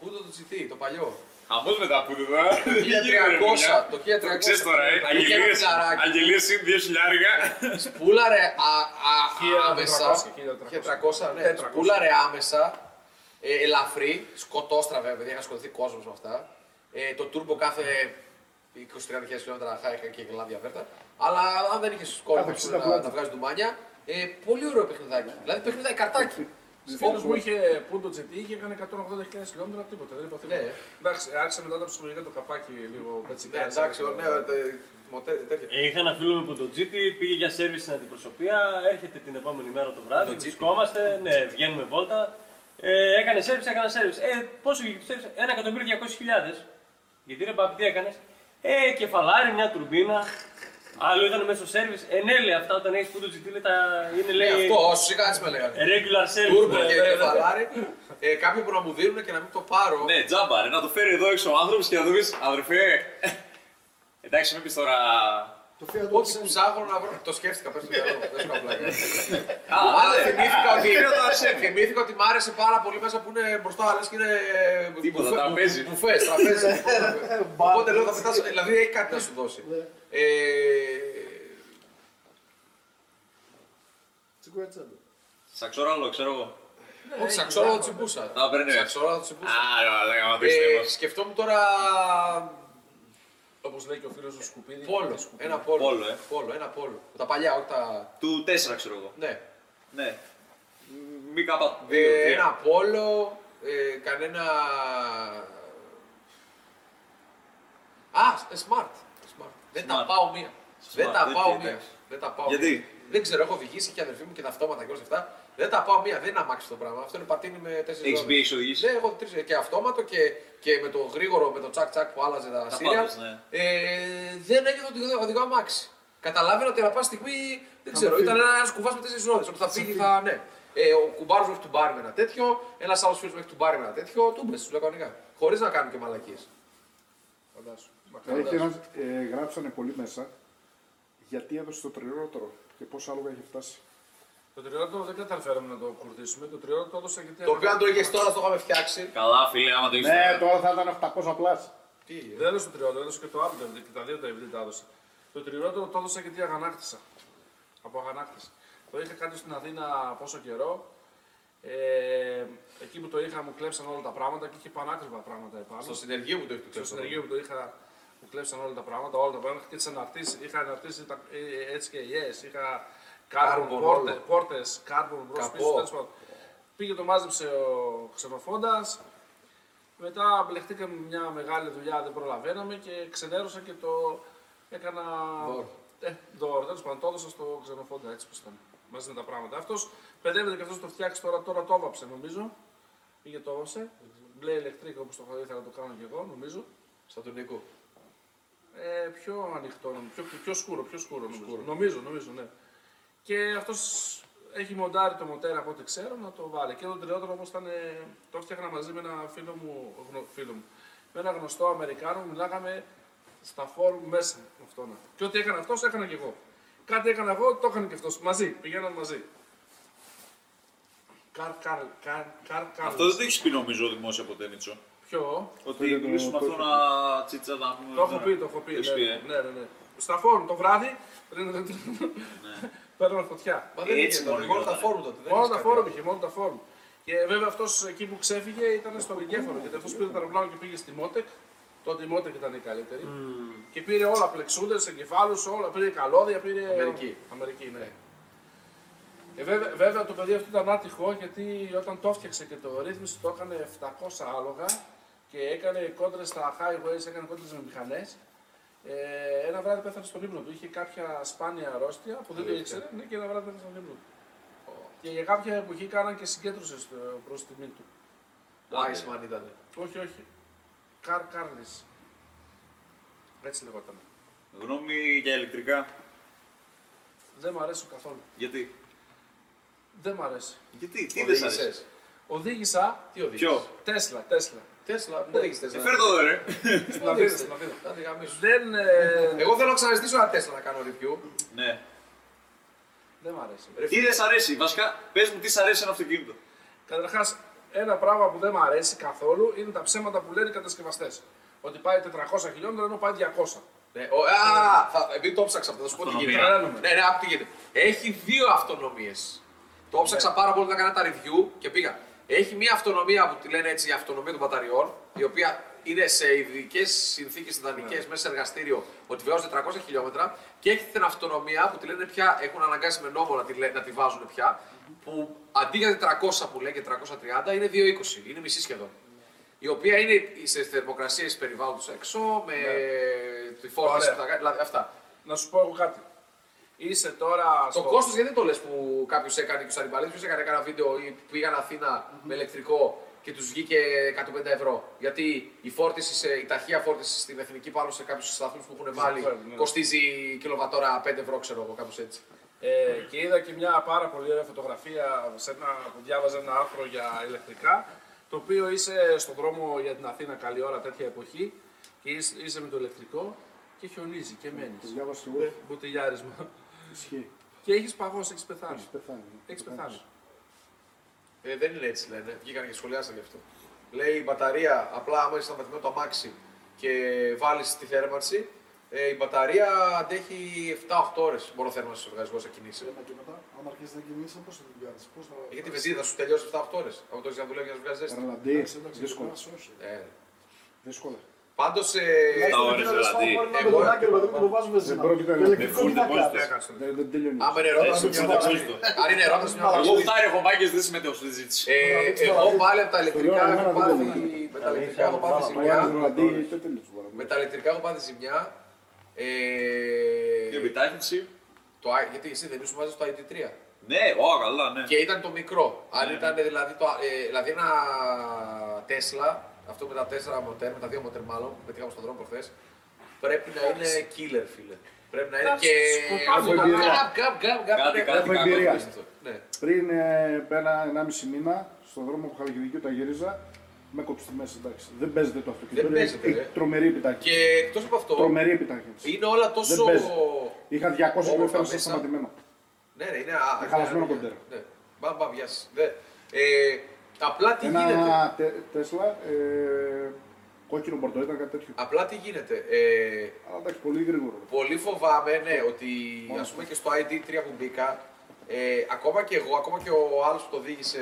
Πού το GT, το παλιό. Αμώς μετά που εδώ. Το 1300. Το 1300. Ξέρεις τώρα, ε, Είχε ένα αγγελίες, φιλαράκι. αγγελίες είναι 2 χιλιάρικα. Σπούλαρε α, α, 1400, άμεσα. 1400. 1300, ναι. 400. Σπούλαρε άμεσα. Ε, ελαφρύ. Σκοτώστρα βέβαια, γιατί είχα σκοτωθεί κόσμος με αυτά. Ε, το turbo κάθε 20-30 χιλιόμετρα χάικα και γελάδια βέρτα. Αλλά αν δεν είχες κόρη Κάθε 60 να, πλάτη. να βγάζεις ντουμάνια, ε, πολύ ωραίο παιχνιδάκι. Δηλαδή παιχνιδάκι καρτάκι. Φίλος μου είχε πούντο GT, είχε κάνει 180.000 χιλιόμετρα, τίποτα, δεν είπα τίποτα. Ναι. Εντάξει, άρχισε μετά τα ψυχολογικά το καπάκι λίγο έτσι. Ναι, εντάξει, ναι, τε- μοτέ- τέτοια. Ε, είχα ένα φίλο μου που το GT πήγε για σερβις στην αντιπροσωπεία, έρχεται την επόμενη μέρα το βράδυ, Το GT. βρισκόμαστε, ναι, βγαίνουμε βόλτα. Ε, έκανε σερβις, έκανε σερβις. Ε, πόσο βγήκε το σερβις, 1.200.000. Γιατί ρε παπ, τι έκανες; Ε, κεφαλάρι, μια τουρμπίνα. Άλλο ήταν μέσα στο σερβις. Ε, ναι, λέει αυτά όταν έχεις που το GT λέει, τα... είναι Ναι, λέει αυτό, όσου είχα έτσι με λέγανε. regular service. Τούρμπο ναι, και ναι, ναι. κεφαλάρι. Ε, κάποιοι που να μου δίνουν και να μην το πάρω. Ναι, τζάμπα, ρε, να το φέρει εδώ έξω ο άνθρωπος και να του πεις αδερφέ. Εντάξει, μην πεις τώρα Το Fiat Ό,τι Odyssey. ψάχνω να βρω. Το σκέφτηκα, πες το μυαλό μου. Δεν σου κάνω πλάκα. Α, Αλλά ναι. θυμήθηκα ότι, Πήρα το Arsenal. θυμήθηκα ότι μ' άρεσε πάρα πολύ μέσα που είναι μπροστά, λες και είναι. Τίποτα, μπουφέ- τραπέζι. μπου- Μπουφές, τραπέζι. Οπότε λέω θα πετάσω, δηλαδή έχει κάτι να σου δώσει. Ναι. Ε, Τσικουέτσαντο. Σαξοράλο, ξέρω εγώ. Όχι, σαξόρα το τσιμπούσα. Α, παίρνει. Σαξόρα το τσιμπούσα. Α, λέγαμε να το Ε, πιστεύω. σκεφτόμουν τώρα. Όπως λέει και ο φίλος του Σκουπίδη. Πόλο. Σκουπίδη. Ένα πόλο. Πόλο, ε. Πόλο, ένα πόλο. Τα παλιά, όχι τα. Του 4 ξέρω εγώ. Ναι. Ναι. Μη κάπα Ε, 2. ένα πόλο, ε, κανένα. Α, ε, smart. smart. Δεν τα Smart. πάω μία. Δεν τα δεν πάω τι, μία. εντάξει. Δεν τα πάω Γιατί; μία. Δεν ξέρω, έχω οδηγήσει και η αδερφή μου και τα αυτόματα και όλα αυτά. Δεν τα πάω μία. Δεν είναι αμάξι το πράγμα. Αυτό είναι πατίνι με τέσσερις Έχεις μπει, έχει οδηγήσει. Ναι, έχω τρεις, και αυτόματο και, και με το γρήγορο, με το τσακ τσακ που άλλαζε τα, Τα σύρια. πάντες, ναι. Ε, δεν ένιωθα ότι οδηγώ- οδηγώ αμάξι. Καταλάβαινα ότι ανά πάση στιγμή δεν ξέρω, ήταν ένας κουβά με τέσσερις ρόδε. Ότι θα φύγει, θα. Ναι. Ε, ο κουμπάρος μου έχει του μπάρι με ένα τέτοιο, ένας άλλος φίλος μου έχει του μπάρι με ένα τέτοιο. Τούμπες, τους λέω κανονικά. Χωρίς να κάνουν και μαλακίες. Φαντάσου. Έχει ένας, ε, γράψανε πολύ μέσα γιατί έδωσε το τριρότερο και πόσα άλογα έχει φτάσει. Το τριώδο δεν καταφέραμε να το κουρδίσουμε. Το τριώδο το έδωσα γιατί. Το οποίο αν το είχες τώρα το είχαμε φτιάξει. Καλά, φίλε, άμα το έχει. Ναι, τώρα θα ήταν 800 πλάς. Τι, ε; Δεν έδωσε το τριώδο, έδωσε και το άλλο DVD και τα δύο τα DVD τα έδωσε. Το τριώδο το έδωσα γιατί αγανάκτησα. Από αγανάκτηση. Το είχα κάνει στην Αθήνα πόσο καιρό. Ε, εκεί που το είχα μου κλέψαν όλα τα πράγματα και είχε πανάκριβα πράγματα επάνω. Στο συνεργείο μου το έχεις το Στο κλέψει. συνεργείο που το είχα, μου κλέψαν όλα τα πράγματα, όλα τα πράγματα και τις αναρτήσεις. Είχα αναρτήσει τα, ε, έτσι και yes, είχα Carbon carbon όλο. πόρτε, carbon μπρος Καπό. πίσω, τέλος πάντων. Πήγε το μάζεψε ο ξενοφόντας, μετά μπλεχτήκαμε μια μεγάλη δουλειά, δεν προλαβαίναμε και ξενέρωσα και το έκανα Δώρο. Ε, δώρο, τέλος πάντων, το έδωσα στο ξενοφόντα έτσι πως ήταν. Μαζί με τα πράγματα. Αυτός παιδεύεται και αυτός το φτιάξει τώρα, τώρα το έβαψε νομίζω. Πήγε το έβαψε. Μπλε ηλεκτρικό όπως το είχα ήθελα να το κάνω και εγώ νομίζω. Στα του Νίκου. Ε, πιο ανοιχτό, νομίζω, πιο, πιο σκούρο, πιο σκούρο, νομίζω. Νομίζω, νομίζω, ναι. Και αυτός έχει μοντάρει το μοτέρα από ό,τι ξέρω να το βάλει. Και το τριότερο όμως ήταν. ε, Το έφτιαχνα μαζί με ένα φίλο μου, γνω, φίλο μου. Με ένα γνωστό Αμερικάνο, μιλάγαμε στα φόρουμ μέσα με αυτόν. Και ό,τι έκανε αυτός, έκανα και εγώ. Κάτι έκανα εγώ, το έκανε και αυτός. Μαζί, πηγαίναν μαζί. Καρ, καρ, καρ, καρ, καρ. Αυτό δεν το έχεις πει νομίζω δημόσια ποτέ, Μίτσο. Ποιο; Ότι είναι το- μιλήσουμε το αυτό έχω να τσίτσα να πούμε. Το έχω πει, το έχω πει. Έχεις Ναι, πει, ε; ναι, ναι, ναι. Στα φόρουμ το βράδυ, πριν παίρνω φωτιά. Μα δεν Έτσι είχε μόνο μόνο, μόνο τα γινότανε. φόρουμ τότε. δεν Μόνο είχες τα κάτι φόρουμ άλλο. είχε, μόνο τα φόρουμ. Και βέβαια αυτός εκεί που ξέφυγε ήταν στο Λικέφωνο. Γιατί αυτός πήρε τα αεροπλάνο και πήγε στη Μότεκ. Τότε η Μότεκ ήταν η καλύτερη. Και πήρε όλα πλεξούντες, εγκεφάλους, όλα. Πήρε καλώδια, πήρε. Αμερική. Αμερική, ναι. Ε, βέβαια, βέβαια το παιδί αυτό ήταν άτυχο γιατί όταν το έφτιαξε και το ρύθμισε το έκανε 700 άλογα και έκανε κόντρες στα highways, έκανε κόντρες με μηχανές. Ε, ένα βράδυ πέθανε στον ύπνο του. Είχε κάποια σπάνια αρρώστια που δεν το Αλήθεια. ήξερε ναι, και ένα βράδυ πέθανε στον ύπνο του. Και για κάποια εποχή κάναν και συγκέντρωση προς τιμή του. Iceman ήταν. Όχι, όχι. Καρ Κάρλις. Έτσι λεγόταν. Γνώμη για ηλεκτρικά; Δεν μ' αρέσει καθόλου. Γιατί; Δεν μ' αρέσει. Γιατί, τι δεν σ' αρέσει; Οδήγησες. Οδήγησα Τι οδήγησες; Ποιο; Τέσλα, Τέσλα. Τέσλα, πού οδήγησες Ε, Τέσλα; φέρ' το εδώ, ρε. Στην Αθήνα, στην Αθήνα. Άντε γαμίσου. Δεν, ε, Εγώ θέλω να ξαναζητήσω ένα Τέσλα να κάνω review. Ναι. δεν μ' αρέσει. Τι δεν σ' αρέσει, βασικά, πες μου τι σ' αρέσει ένα αυτοκίνητο. Καταρχάς, ένα πράγμα που δεν μ' αρέσει καθόλου είναι τα ψέματα που λένε οι κατασκευαστές. Ότι πάει 400 χιλιόμετρα ενώ πάει 200. Ναι, ο, α, θα, επειδή το ψάξα αυτό, θα σου πω τι Αυτονομία. γίνεται. Τρελαίνομαι. Ναι, ναι, άκου τι γίνεται. Έχει δύο αυτονομίες. Το ψάξα πάρα πολύ να κάνω τα review και πήγα. Έχει μία αυτονομία που τη λένε έτσι η αυτονομία των μπαταριών, η οποία είναι σε ειδικές συνθήκες ιδανικές μέσα σε εργαστήριο ότι βιώσει 400 χιλιόμετρα. Και έχει την αυτονομία που τη λένε πια, έχουν αναγκάσει με νόμο να τη, λέ- να τη βάζουν πια, που αντί για 400 που λέει και 330 είναι 220, είναι μισή σχεδόν. Η οποία είναι σε θερμοκρασίες περιβάλλοντος έξω, με τη φόρτιση Ωραία. που θα κάνει, δηλαδή αυτά. Να σου πω εγώ κάτι. Είσαι τώρα. Το κόστος γιατί δεν το λες που κάποιος έκανε και στου Αριμπαλίδε, ποιος έκανε ένα βίντεο ή πήγαν Αθήνα με ηλεκτρικό και τους βγήκε 150 ευρώ. Γιατί η, φόρτιση σε, η ταχεία φόρτιση στην εθνική πάνω σε κάποιους σταθμούς που έχουν βάλει ναι. κοστίζει κιλοβατόρα 5 ευρώ, ξέρω εγώ, κάπως έτσι. Ε, και είδα και μια πάρα πολύ ωραία φωτογραφία σε ένα, που διάβαζε ένα άρθρο για ηλεκτρικά. Το οποίο είσαι στον δρόμο για την Αθήνα καλή ώρα τέτοια εποχή και είσαι, είσαι με το ηλεκτρικό και χιονίζει και μένεις. Το διάβασα και εγώ. Μποτιλιάρισμα. Ισχύει. Και έχεις παγώσει, έχεις πεθάνει. Έχεις πεθάνει. Έχεις πεθάνει. Ε, δεν είναι έτσι λένε. Βγήκαν και σχολιάσαν γι' αυτό. Λέει η μπαταρία, απλά άμα είσαι σταματημένο το αμάξι και βάλεις τη θέρμανση, ε, η μπαταρία αντέχει 7-8 ώρες μόνο θέρμανση στο εργασμό σε κινήσει. Ένα και μετά, άμα αρχίσει να κινείσει, πώς θα την πιάσει. Πώς θα. Γιατί η βενζίνη θα σου τελειώσει 7-8 ώρες. Από το να δουλεύει για να σου βγάζει ζέστη. Ρελαντί, εντάξει, δύσκολα. εντάξει, όχι. Ε, Δύσκολα. Πάντως. Ε, Τα ώρες δηλαδή. Εγώ- Δεν πρόκειται να Με full deposit. Δεν δεν τελειώνει. άμα είναι ερώτηση, Έσω, μια full φορά. deposit. Αν είναι ερώτηση, μια φορά. Εγώ φτάρει έχω μάγκες, δεν συμμετέχω στη συζήτηση. Ε, εγώ πάλι από τα ηλεκτρικά Τελειώνει, έχω εμένα πάθει, δεν τελειώνει. με τα ηλεκτρικά έχω πάθει Πάει ζημιά. ένα ρελαντί, δεν τελείωσε. μπορεί. Με τα ηλεκτρικά έχω πάθει ζημιά. Η Ε, επιτάχυνση. το, I- γιατί εσύ δεν ήσουν μαζί στο ID3. Ναι, ω, καλά, ναι. Και ήταν το μικρό. Αν Ναι. ήταν δηλαδή, το, ε, δηλαδή ένα Tesla, αυτό με τα τέσσερα μοτέρ, με τα δύο μοτέρ μάλλον, που πετύχαμε στον δρόμο προχθές, πρέπει να είναι killer, φίλε. Πρέπει να είναι Εντάξει, και σκοτάδι, αυτό το εμπειρία. γκάπ, γκάπ, γκάπ, γκάπ, Κάτι, είναι- κάτι, Έχω κάτι. εμπειρία. απίστευτο. Ναι. Πριν ε, ένα, ενάμιση μήνα, στον δρόμο που Χαλκιδικίου τα γύριζα, με κόψει τη μέση, εντάξει. Δεν παίζεται το αυτοκίνητο. Δεν είναι- παίζεται, έχει ρε. τρομερή επιτάχυνση. Και εκτός από αυτό, Τρομερή επιτάχυνση. είναι όλα τόσο... παίζει. Είχα 200 Όμορφα χιλιόμετρα μέσα. σταματημένο. Ναι, ναι, είναι α- Με χαλασμένο ναι, κοντέρ. Ναι, μπαμ, μπαμ, γεια σας. Ναι. Ε, απλά τι γίνεται; Ένα τε, Τέσλα, ε, κόκκινο μπορτό ήταν κάτι τέτοιο. Απλά τι γίνεται; Ε, Αλλά εντάξει, πολύ γρήγορο. Πολύ φοβάμαι, ναι, ότι ας πούμε και στο ID3 που μπήκα, ε, ακόμα και εγώ, ακόμα και ο άλλος που το οδήγησε,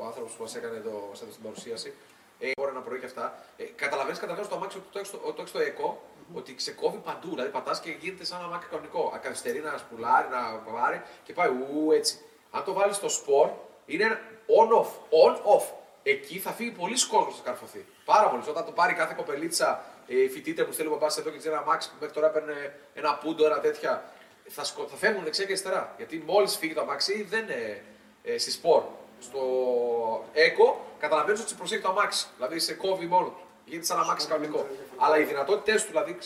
ο άνθρωπος που μας έκανε το, μας έδωσε την παρουσίαση, ε, ώρα ένα πρωί και αυτά, ε, καταλαβαίνεις καταρχάς το αμάξι ότι το έχεις στο, το, έχεις στο eco, ότι ξεκόβει παντού, δηλαδή πατάς και γίνεται σαν ένα αμάξι κανονικό. Ακαθυστερεί να σπουλάρει, να πάρει και πάει ου, έτσι. Αν το βάλεις στο sport, είναι ένα on-off, on-off. Εκεί θα φύγει πολλοί κόσμος να καρφωθεί. Πάρα πολύ. Όταν το πάρει κάθε κοπελίτσα, ε, φοιτήτρια που στέλνει ο μπαμπάς εδώ και ξέρει ένα μάξι που μέχρι τώρα έπαιρνε ένα πούντο, ένα τέτοια, θα, σκο... θα φεύγουν δεξιά και αριστερά. Γιατί μόλις φύγει το αμάξι δεν είναι ε, στη σπορ. Στο eco καταλαβαίνεις ότι σε προσέχει το αμάξι. Δηλαδή σε κόβει μόνο του. Γίνεται σαν αμάξι κανονικό. Αλλά οι δυνατότητές του, δηλαδή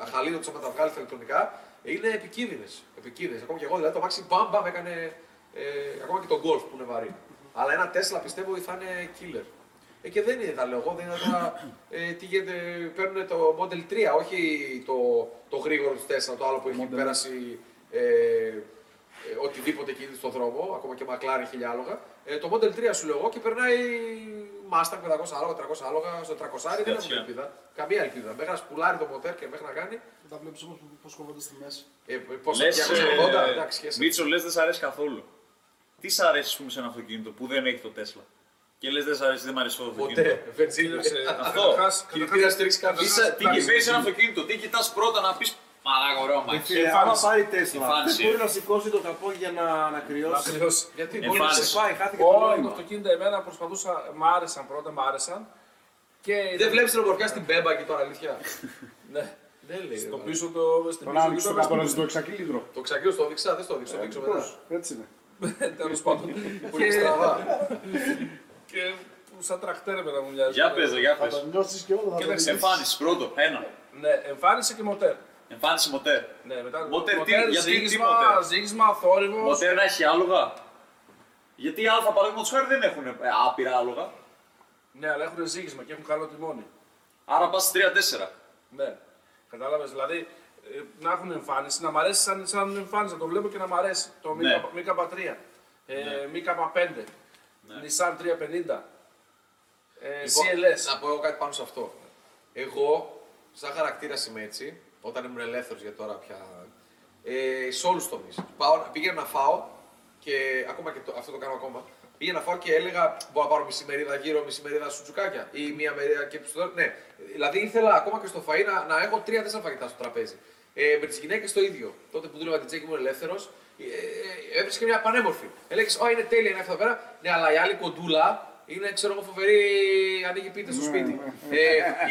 αχαλήνω του να τα βγάλει στα ηλεκτρονικά, είναι επικίνδυνες. Επικίνδυνες. Ακόμα και εγώ, δηλαδή το αμάξι μπαμ μπαμ έκανε. Ε, ακόμα και το golf που είναι βαρύ. Αλλά ένα Tesla πιστεύω ότι θα είναι killer. Ε, και δεν είναι, τα λέω εγώ, δεν είναι τώρα. Ε, τι γίνεται, παίρνουν το Model 3, όχι το, το γρήγορο του Tesla, το άλλο που έχει Model. πέρασει ε, ε, οτιδήποτε εκεί στον δρόμο, ακόμα και McLaren χιλιάλογα. Ε, το Model 3 σου λέω εγώ και περνάει Mustang 500 άλογα, 300 άλογα, στο 300 δεν έχουμε Σκατσιά. ελπίδα. Καμία ελπίδα. Μέχρι να σπουλάρει το μοτέρ και μέχρι να κάνει. Τα βλέπεις όμως πώς κόβονται στη μέση. Ε, πόσα Λες, 280, ε, εντάξει, σχέση. Μίτσο, λες δεν σ' αρέσει καθόλου. Τι σ' αρέσει, ας πούμε, σε ένα αυτοκίνητο που δεν έχει το Τέσλα; Και λες δεν σ' αρέσει, δεν μ' αρέσει το αυτοκίνητο. Ποτέ. Βενζίνη. Κοίταξε, Αυτό. καταρχάς- Κινητήρα στρίξει Τι, κάποιο. σα- τι παίρνει ένα αυτοκίνητο, τι κοιτάς πρώτα να πεις Μαλάκα ωραίο μάξι. Ε, άμα πάρει Τέσλα, Εμφάνιση. δεν μπορεί να σηκώσει το καπό για να, να κρυώσει. Ακριβώς. Γιατί Εμφάνιση. μπορεί να Σε σε πάει, χάθηκε το Όλα τα νόημα. αυτοκίνητα εμένα προσπαθούσα, μ' άρεσαν πρώτα, μ' άρεσαν. Και Δεν βλέπεις την ομορφιά στην Μπέμπα και τώρα αλήθεια; Ναι. Δεν λέει. Στο ρε, πίσω το. Στην Τον πίσω άνοιξε και το το καπέλο πίσω. το εξακύλινδρο. Το ξακύλω στο δείξα, δεν στο δείξω, το δείξω μετά. Πώς, Έτσι είναι. Τέλος πάντων. Που είναι στραβά. Και σαν τρακτέρ με να μου μοιάζει. Για πες, ρε, για Θα πες. το νιώσεις και όλα θα το Κοίταξε, δεις. Εμφάνιση πρώτο, ένα. Ναι, εμφάνισε και μοτέρ. Εμφάνιση μοτέρ. Ναι, μετά Μοτέρ, τι- γιατί- τι ζύγισμα, μοτέρ; ζύγισμα, θόρυβος. Μοτέρ να έχει άλογα; Γιατί οι Α παραδείγματος χάρη δεν έχουν ε, άπειρα άλογα. Ναι, αλλά έχουν ζύγισμα και έχουν καλό τιμόνι. Άρα πας 3-4. Ναι. Κατάλαβες, δηλαδή ε, να έχουν εμφάνιση, να μ' αρέσει σαν, σαν εμφάνιση, να το βλέπω και να μ' αρέσει. Το Ναι. ΜΚ3, ε, ΜΚ5, Nissan 350, ε, Λοιπόν, CLS. Να πω εγώ κάτι πάνω σε αυτό. Εγώ, σαν χαρακτήρα είμαι έτσι, όταν ήμουν ελεύθερος για τώρα πια. Ε, σε όλους τους τομείς. Πήγαινα να φάω και ακόμα και το, αυτό το κάνω ακόμα. Πήγαινα να φάω και έλεγα: Μπορώ να πάρω μισή μερίδα γύρω, μισή μερίδα σουτσουκάκια ή μία μερίδα και στο. Ναι, δηλαδή ήθελα ακόμα και στο φαΐ να, να έχω τρία-τέσσερα φαγητά στο τραπέζι. Ε, με τις γυναίκες το ίδιο. Τότε που δούλευα την Τζέκη ήμουν ελεύθερος, ε, ε, έβρισκε μια πανέμορφη. Έλεγε: Ω, είναι τέλεια, είναι αυτό εδώ πέρα. Ναι, αλλά η άλλη κοντούλα είναι, ξέρω εγώ, φοβερή, ανοίγει πίτε στο σπίτι. ε,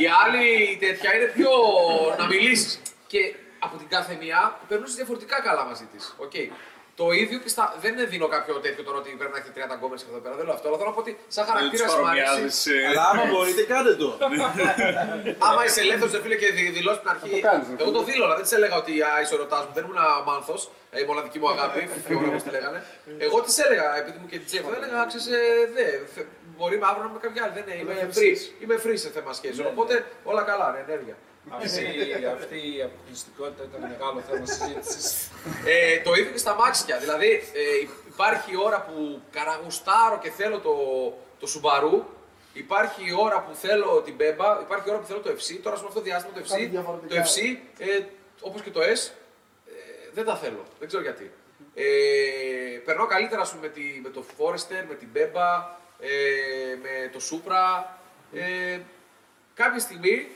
η άλλη τέτοια είναι πιο να μιλήσεις. Και από την κάθε μία περνούσες διαφορετικά καλά μαζί της. Okay. Το ίδιο και στα... δεν δίνω κάποιο τέτοιο τώρα ότι πρέπει να έχετε 30 γκόμενες και εδώ πέρα. Δεν λέω αυτό. Αλλά θέλω να πω ότι σαν Δεν του χαρακτήρας μου αρέσει. παρομοιάζει. Αλλά άμα μπορείτε, κάντε το. Άμα είσαι ελεύθερος, φίλε, και δη- δηλώσεις την αρχή. το κάνεις, ρε Εγώ το φίλε. δήλωνα, δεν τη έλεγα ότι α, είσαι ερωτάς μου. Δεν ήμουν μάνθος, η μοναδική μου αγάπη, φιόρα όπως τη λέγανε. Εγώ τη έλεγα, επειδή μου και την τσέφα, έλεγα, ξέρεις, δε, θε- μπορεί με αύριο να είμαι κάποια άλλη. Δεν είναι, είμαι free. Είμαι free σε θέμα σχέσεων. Οπότε όλα καλά, είναι ενέργεια. Αυτή, αυτή η αποκλειστικότητα ήταν μεγάλο θέμα συζήτησης. Ε, το ίδιο και στα μάξια. Δηλαδή, ε, υπάρχει η ώρα που καραγουστάρω και θέλω το, το Subaru. Υπάρχει η ώρα που θέλω την Bemba, υπάρχει η ώρα που θέλω το FC. Τώρα, σε αυτό το διάστημα, το Κάτι FC, διαφορετικά. το FC ε, όπως και το S, ε, δεν τα θέλω. Δεν ξέρω γιατί. Ε, περνάω καλύτερα ας πούμε, με, τη, με το Forester, με την Bemba, ε, με το Supra. Ε, κάποια στιγμή,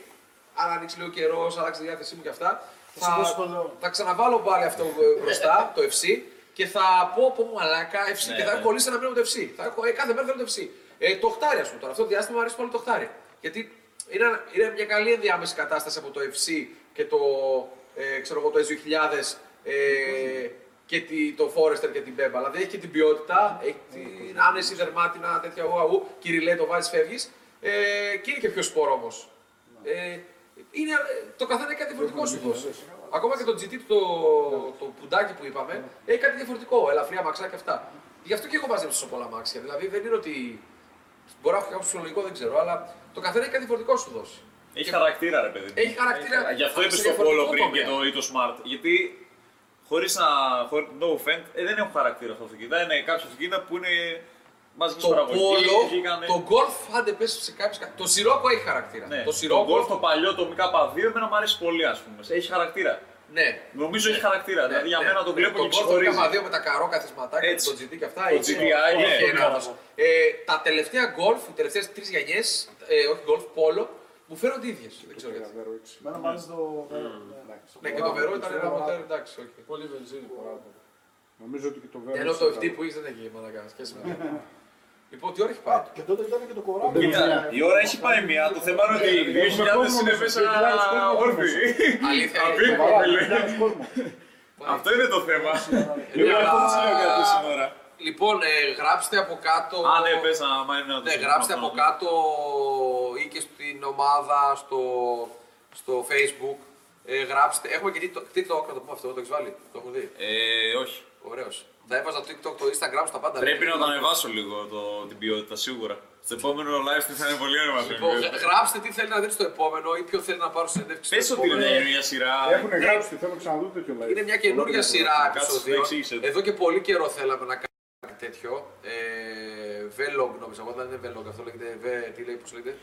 αν ανοίξει λίγο καιρό, αλλάξει τη διάθεσή μου και αυτά, Θα σου δώσω το λέω. θα ξαναβάλω πάλι αυτό ε, μπροστά, το FC, και θα πω πω μαλάκα FC Ναι, και θα ναι. έχω κολλήσει ένα μήνα με το FC. Θα έχω, ε, κάθε μέρα θέλω το FC. Ε, το χτάρι, ας πούμε τώρα. Αυτό το διάστημα μου αρέσει πολύ το χτάρι. Γιατί είναι, είναι μια καλή ενδιάμεση κατάσταση από το FC και το, ε, ξέρω εγώ, το S2000 ε, και τη, το Forester και την Bemba. Δηλαδή έχει και την ποιότητα, έχει την άνεση, δερμάτινα, τέτοια ουαού, κυριλέ, το βάζει, φεύγεις. Ε, και είναι και πιο σπόρο όμως. Ε, είναι, ε, το καθένα έχει κάτι διαφορετικό σου δώσει. Ακόμα και το GT, το, το πουντάκι που είπαμε, έχει κάτι διαφορετικό. Ελαφριά μαξά και αυτά. Γι' αυτό και έχω μαζέψει τόσο πολλά μάξια. Δηλαδή δεν είναι ότι. Μπορεί να έχω κάποιο ψυχολογικό, δεν ξέρω, αλλά το καθένα έχει κάτι διαφορετικό σου δώσει. Έχει Και- χαρακτήρα, ρε παιδί. μου. Έχει χαρακτήρα. Γι' αυτό σε είπε στο διαφορετικό Polo πριν και τομέα. το, ή το Smart. Γιατί χωρίς να. Χωρίς, no offense, ε, δεν έχουν χαρακτήρα αυτά τα αυτοκίνητα. Είναι κάποια αυτοκίνητα που είναι μαζική Το παραγωγής. Polo, βγήκανε- το Golf, άντε πες σε κάποιες... κα- Το Sirocco έχει χαρακτήρα. Ναι, Το το Sirocco, Golf το παλιό, το MK2, εμένα μου αρέσει πολύ, ας πούμε. Έχει χαρακτήρα. ναι. Νομίζω έχει χαρακτήρα. Ναι, δηλαδή για ναι. μένα το βλέπω το και Golf το ξεχωρίζει. MK2 με τα καρό καθισματάκια, Έτσι. το GT και αυτά. Το είχε- GTI, ναι. είχε ένα Πολύ άθος. Ε, τα τελευταία Golf, οι τελευταίες τρεις γενιές, ε, όχι Golf, Polo, μου φαίνονται ίδιες. Δεν ξέρω γιατί. Εμένα μου αρέσει το Vero. Εντάξει. Ναι, και το Vero ήταν ένα μοντέλο, εντάξει, όχι. Πολύ βενζίνη φοράτε. Νομίζω ότι και το Vero. Ενώ το είναι FD που έχεις δεν έχει μαλακά, σχέση με αυτό. Λοιπόν, τι ώρα έχει πάει. Και τότε ήταν και το κοράκι. Κοίτα, η ώρα έχει πάει μία. Το θέμα είναι ότι οι 2.000 είναι μέσα όρθιοι. Αλήθεια Απίθανο. είναι. Χιλιάδες κόσμος. Αυτό είναι το θέμα. Ναι, Εγώ αλλά- αυτό μου λέω κάτι σήμερα. Λοιπόν, ε, γράψτε από κάτω. Α, ναι, πες να μ' είναι να το Ναι, συζητήσουμε γράψτε αυτό. από κάτω ή και στην ομάδα στο, στο facebook. Ε, γράψτε. Έχουμε και TikTok, TikTok, να το πούμε αυτό, το έχεις βάλει. Το έχω δει. Ε, όχι. Ωραίος. Θα έβαζα το TikTok, το Instagram στα πάντα. Πρέπει να το ανεβάσω λίγο το, την ποιότητα, σίγουρα. Στο επόμενο live stream θα είναι πολύ ωραία μας. Λοιπόν, γ- γράψτε τι θέλει να δείτε στο επόμενο ή ποιο θέλει να πάρω συνέντευξη. Πες στο ότι είναι επόμενο. μια καινούργια σειρά. Έχουν γράψει ότι θέλω να ξαναδώ τέτοιο live. Είναι μια καινούργια σειρά Κάτσε, επεισοδίων. εξήγησε το. Εδώ και πολύ καιρό θέλαμε να κάνουμε κάτι τέτοιο. Ε, Vlog νομίζω, εγώ δεν είναι Vlog, αυτό λέγεται. Ve- τι λέει, πώς λέγεται;